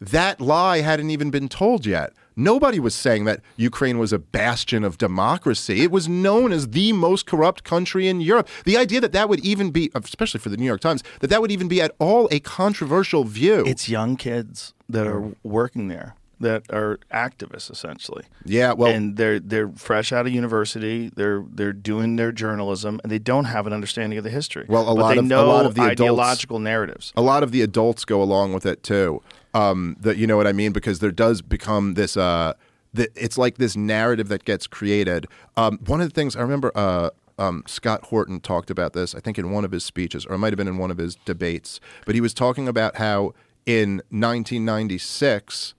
that lie hadn't even been told yet. Nobody was saying that Ukraine was a bastion of democracy. It was known as the most corrupt country in Europe. The idea that that would even be, especially for the New York Times, that that would even be at all a controversial view. It's young kids that are working there that are activists essentially. yeah, well, and they're they're fresh out of university. They're they're doing their journalism, and they don't have an understanding of the history. Well, a but lot they of- a lot of the adults- ideological narratives. a lot of the adults go along with it too. Um, that you know what I mean because there does become this. Uh, that it's like this narrative that gets created. Um, one of the things I remember. Uh, um, Scott Horton talked about this, I think, in one of his speeches, or it might have been in one of his debates. But he was talking about how in 1996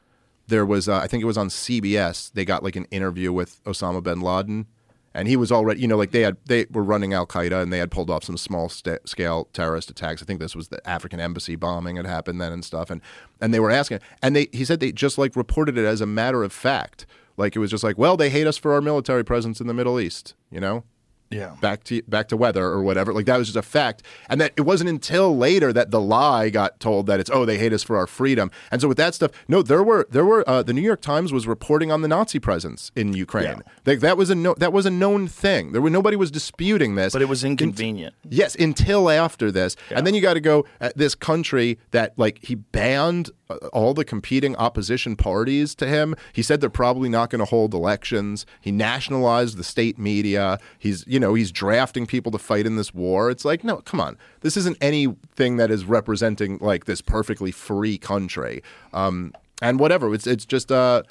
there was, uh, I think it was on CBS, they got like an interview with Osama bin Laden, and he was already, you know, like they had they were running Al Qaeda and they had pulled off some small sta scale terrorist attacks. I think this was the African embassy bombing had happened then and stuff, and and they were asking, and they he said they just like reported it as a matter of fact, like it was just like, well, they hate us for our military presence in the Middle East, you know Yeah, back to back to weather or whatever. Like that was just a fact, and that it wasn't until later that the lie got told that it's oh they hate us for our freedom. And so with that stuff, no, there were there were uh, the New York Times was reporting on the Nazi presence in Ukraine. Like, that was a no, that was a known thing. There were nobody was disputing this, but it was inconvenient. Yes, until after this, and then you got to go at this country that like he banned all the competing opposition parties to him. He said they're probably not going to hold elections. He nationalized the state media. He's, you know, he's drafting people to fight in this war. It's like, no, come on. This isn't anything that is representing like this perfectly free country. Um, and whatever. It's it's just uh,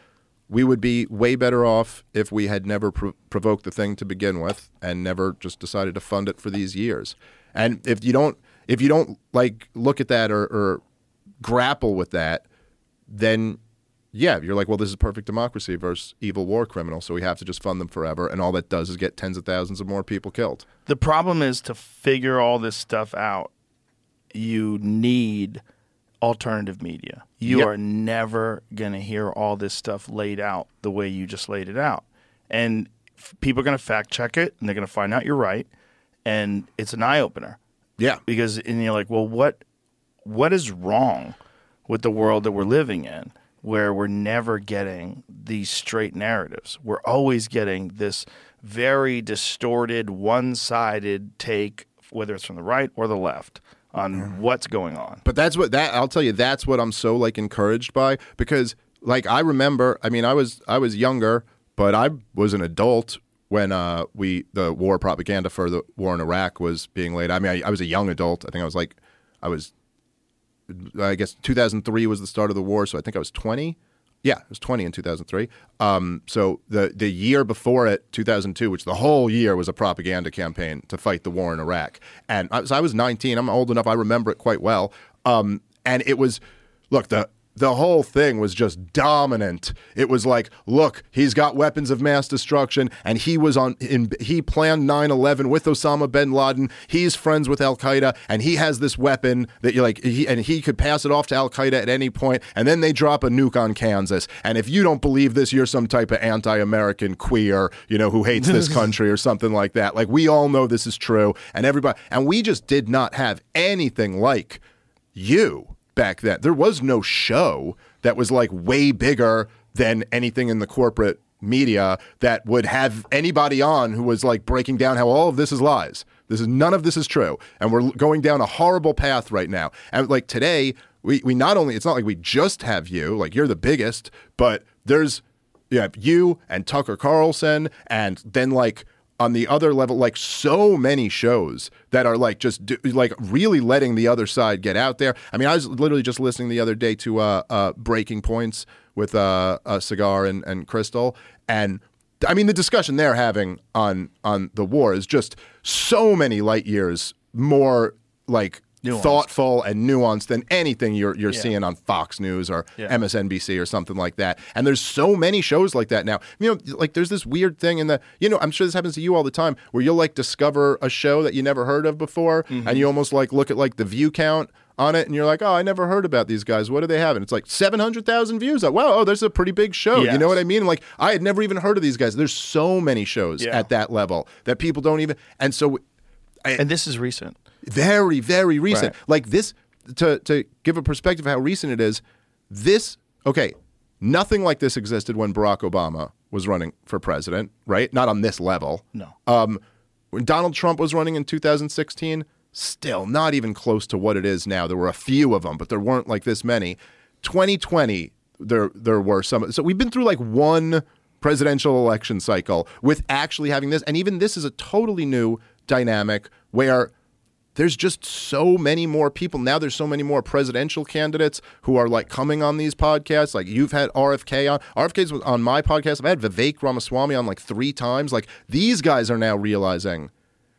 we would be way better off if we had never pro- provoked the thing to begin with and never just decided to fund it for these years. And if you don't if you don't like look at that or, or grapple with that, then yeah, you're like, well, this is perfect democracy versus evil war criminals, so we have to just fund them forever, and all that does is get tens of thousands of more people killed. The problem is to figure all this stuff out, you need alternative media. You Yep. are never going to hear all this stuff laid out the way you just laid it out. And f- people are going to fact check it and they're going to find out you're right. And it's an eye opener Yeah, because and you're like, well, what what is wrong with the world that we're living in, where we're never getting these straight narratives? We're always getting this very distorted, one-sided take, whether it's from the right or the left, on what's going on. But that's what that I'll tell you. That's what I'm so like encouraged by because like I remember. I mean, I was I was younger, but I was an adult when uh we the war propaganda for the war in Iraq was being laid. I mean, I, I was a young adult. I think I was like I was. I guess 2003 was the start of the war, so I think I was 20. Yeah, I was 20 in 2003. Um, so the the year before it, 2002, which the whole year was a propaganda campaign to fight the war in Iraq. And I, so I was 19. I'm old enough. I remember it quite well. Um, and it was, look, the the whole thing was just dominant. It was like, look, he's got weapons of mass destruction, and he was on. In, he planned 9/11 with Osama bin Laden. He's friends with Al Qaeda, and he has this weapon that you're like, he, and he could pass it off to Al Qaeda at any point. And then they drop a nuke on Kansas. And if you don't believe this, you're some type of anti-American queer, you know, who hates this country or something like that. Like we all know this is true, and everybody, and we just did not have anything like you back then. There was no show that was like way bigger than anything in the corporate media that would have anybody on who was like breaking down how all of this is lies. This is none of this is true. And we're going down a horrible path right now. And like today, we, we not only it's not like we just have you, like you're the biggest, but there's you have you and Tucker Carlson and then like on the other level like so many shows that are like just do, like really letting the other side get out there. I mean i was literally just listening the other day to uh, uh breaking points with uh, uh Saagar and, and Krystal. And i mean the discussion they're having on on the war is just so many light years more like Nuanced. thoughtful and nuanced than anything you're you're Yeah. seeing on Fox News or Yeah. MSNBC or something like that. And there's so many shows like that now. You know, like there's this weird thing in the you know, I'm sure this happens to you all the time where you'll like discover a show that you never heard of before Mm-hmm. and you almost like look at like the view count on it and you're like, "Oh, I never heard about these guys. What do they have?" And it's like 700,000 views. Like, wow, oh, there's a pretty big show. You know what I mean? Like, I had never even heard of these guys. There's so many shows Yeah. at that level that people don't even and so And this is recent. Very very recent. Right. like this to to give a perspective of how recent it is this okay nothing like this existed when barack obama was running for president right? Not on this level. No. um when donald trump was running in 2016 still not even close to what it is now. There were a few of them but there weren't like this many. 2020 there there were some so we've been through like one presidential election cycle with actually having this. And even this is a totally new dynamic where there's just so many more people. Now there's so many more presidential candidates who are like coming on these podcasts. Like you've had rfk on. Rfk's on my podcast. I've had vivek ramaswamy on like three times. Like these guys are now realizing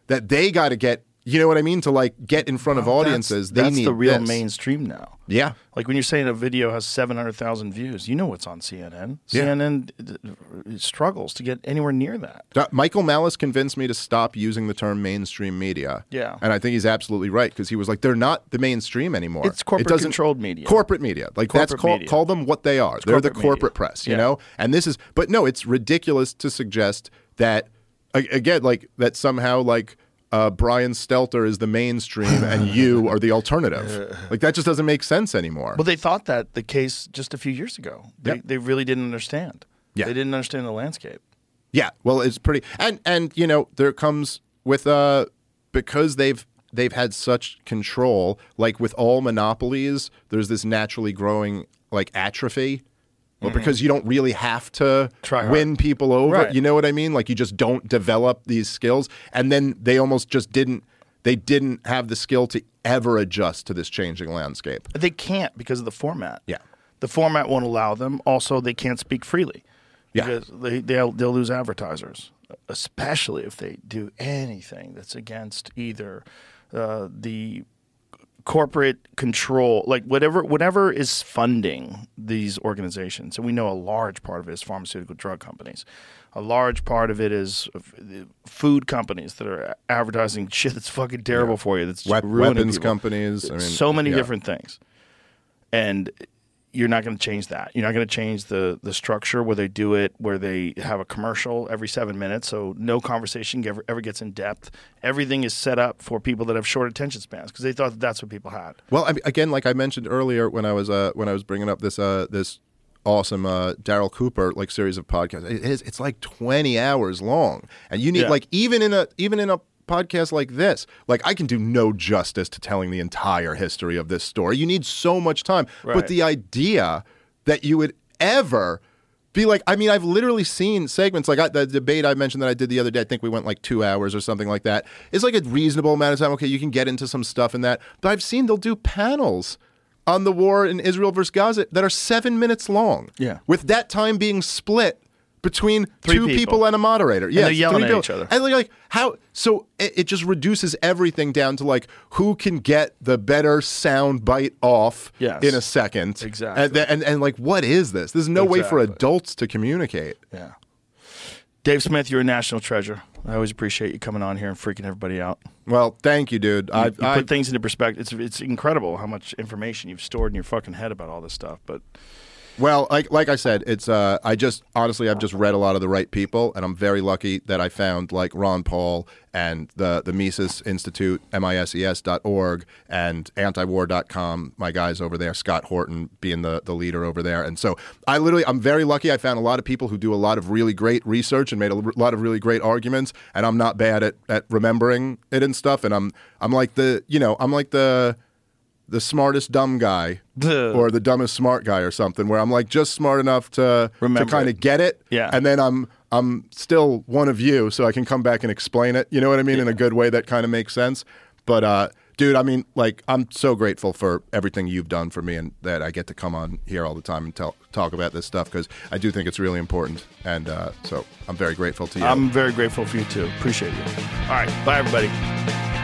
that they got to get you know what i mean to like get in front of audiences That's, they that's need the real this. mainstream now. yeah Like when you're saying a video has 700,000 views, you know what's on CNN. Yeah. CNN struggles to get anywhere near that. Michael Malice convinced me to stop using the term mainstream media. Yeah. And I think he's absolutely right because he was like, they're not the mainstream anymore. It's corporate It controlled media. Corporate media. Like that's call, call them what they are. they're the corporate corporate media. press, you Yeah. know? And this is, but no, it's ridiculous to suggest that, again, like that somehow like, uh, Brian Stelter is the mainstream and you are the alternative. Like that just doesn't make sense anymore. Well, they thought that the case just a few years ago. They, Yep. they really didn't understand. Yeah. They didn't understand the landscape. Yeah, well, it's pretty, and and you know, there comes with uh because they've they've had such control. Like with all monopolies, there's this naturally growing like atrophy. Well, because you don't really have to Mm-hmm. Win people over. Right. You know what I mean? Like you just don't develop these skills, and then they almost just didn't. They didn't have the skill to ever adjust to this changing landscape. They can't because of the format. Yeah. The format won't allow them. Also, they can't speak freely. Yeah. Because they, they'll, they'll lose advertisers, especially if they do anything that's against either uh, the corporate control, like whatever whatever is funding these organizations. And we know a large part of it is pharmaceutical drug companies. A large part of it is uh, food companies that are advertising shit that's fucking terrible for you. That's Wep- ruining weapons people. companies. I mean, so many yeah. different things, and you're not going to change that. You're not going to change the the structure where they do it, where they have a commercial every seven minutes, so no conversation ever, ever gets in depth. Everything is set up for people that have short attention spans because they thought that that's what people had. Well, I mean, again, like I mentioned earlier when I was uh, when I was bringing up this uh, this awesome uh, Darryl Cooper like series of podcasts, it is it's like twenty hours long, and you need Yeah. like even in a even in a podcast like this, like I can do no justice to telling the entire history of this story. You need so much time, Right. but the idea that you would ever be like i mean i've literally seen segments like I, the debate i mentioned that i did the other day i think we went like two hours or something like that it's like a reasonable amount of time okay you can get into some stuff in that but i've seen they'll do panels on the war in israel versus gaza that are seven minutes long Yeah. with that time being split between Three two people. people. and a moderator Yeah, yelling at people. each other. and like, like how so it, it just reduces everything down to like who can get the better sound bite off Yes. in a second Exactly. and, and and like what is this there's no way for adults to communicate Yeah. Dave Smith, you're a national treasure. I always appreciate you coming on here and freaking everybody out. well thank you dude You, I, you I put things into perspective. It's it's incredible how much information you've stored in your fucking head about all this stuff. But Well, like like I said, it's uh, I just honestly I've just read a lot of the right people, and I'm very lucky that I found like Ron Paul and the the Mises Institute, mises.org, and antiwar.com. My guys over there, Scott Horton being the the leader over there, and so I literally I'm very lucky. I found a lot of people who do a lot of really great research and made a lot of really great arguments, and I'm not bad at at remembering it and stuff, and I'm I'm like the you know I'm like the the smartest dumb guy Or the dumbest smart guy or something where I'm like just smart enough to Remember to kind of get it Yeah. and then I'm I'm still one of you so I can come back and explain it you know what I mean in a good way that kind of makes sense but uh dude I mean like I'm so grateful for everything you've done for me and that I get to come on here all the time and tell, talk about this stuff because I do think it's really important and uh, so I'm very grateful to you I'm very grateful for you too. Appreciate you. All right. Bye, everybody.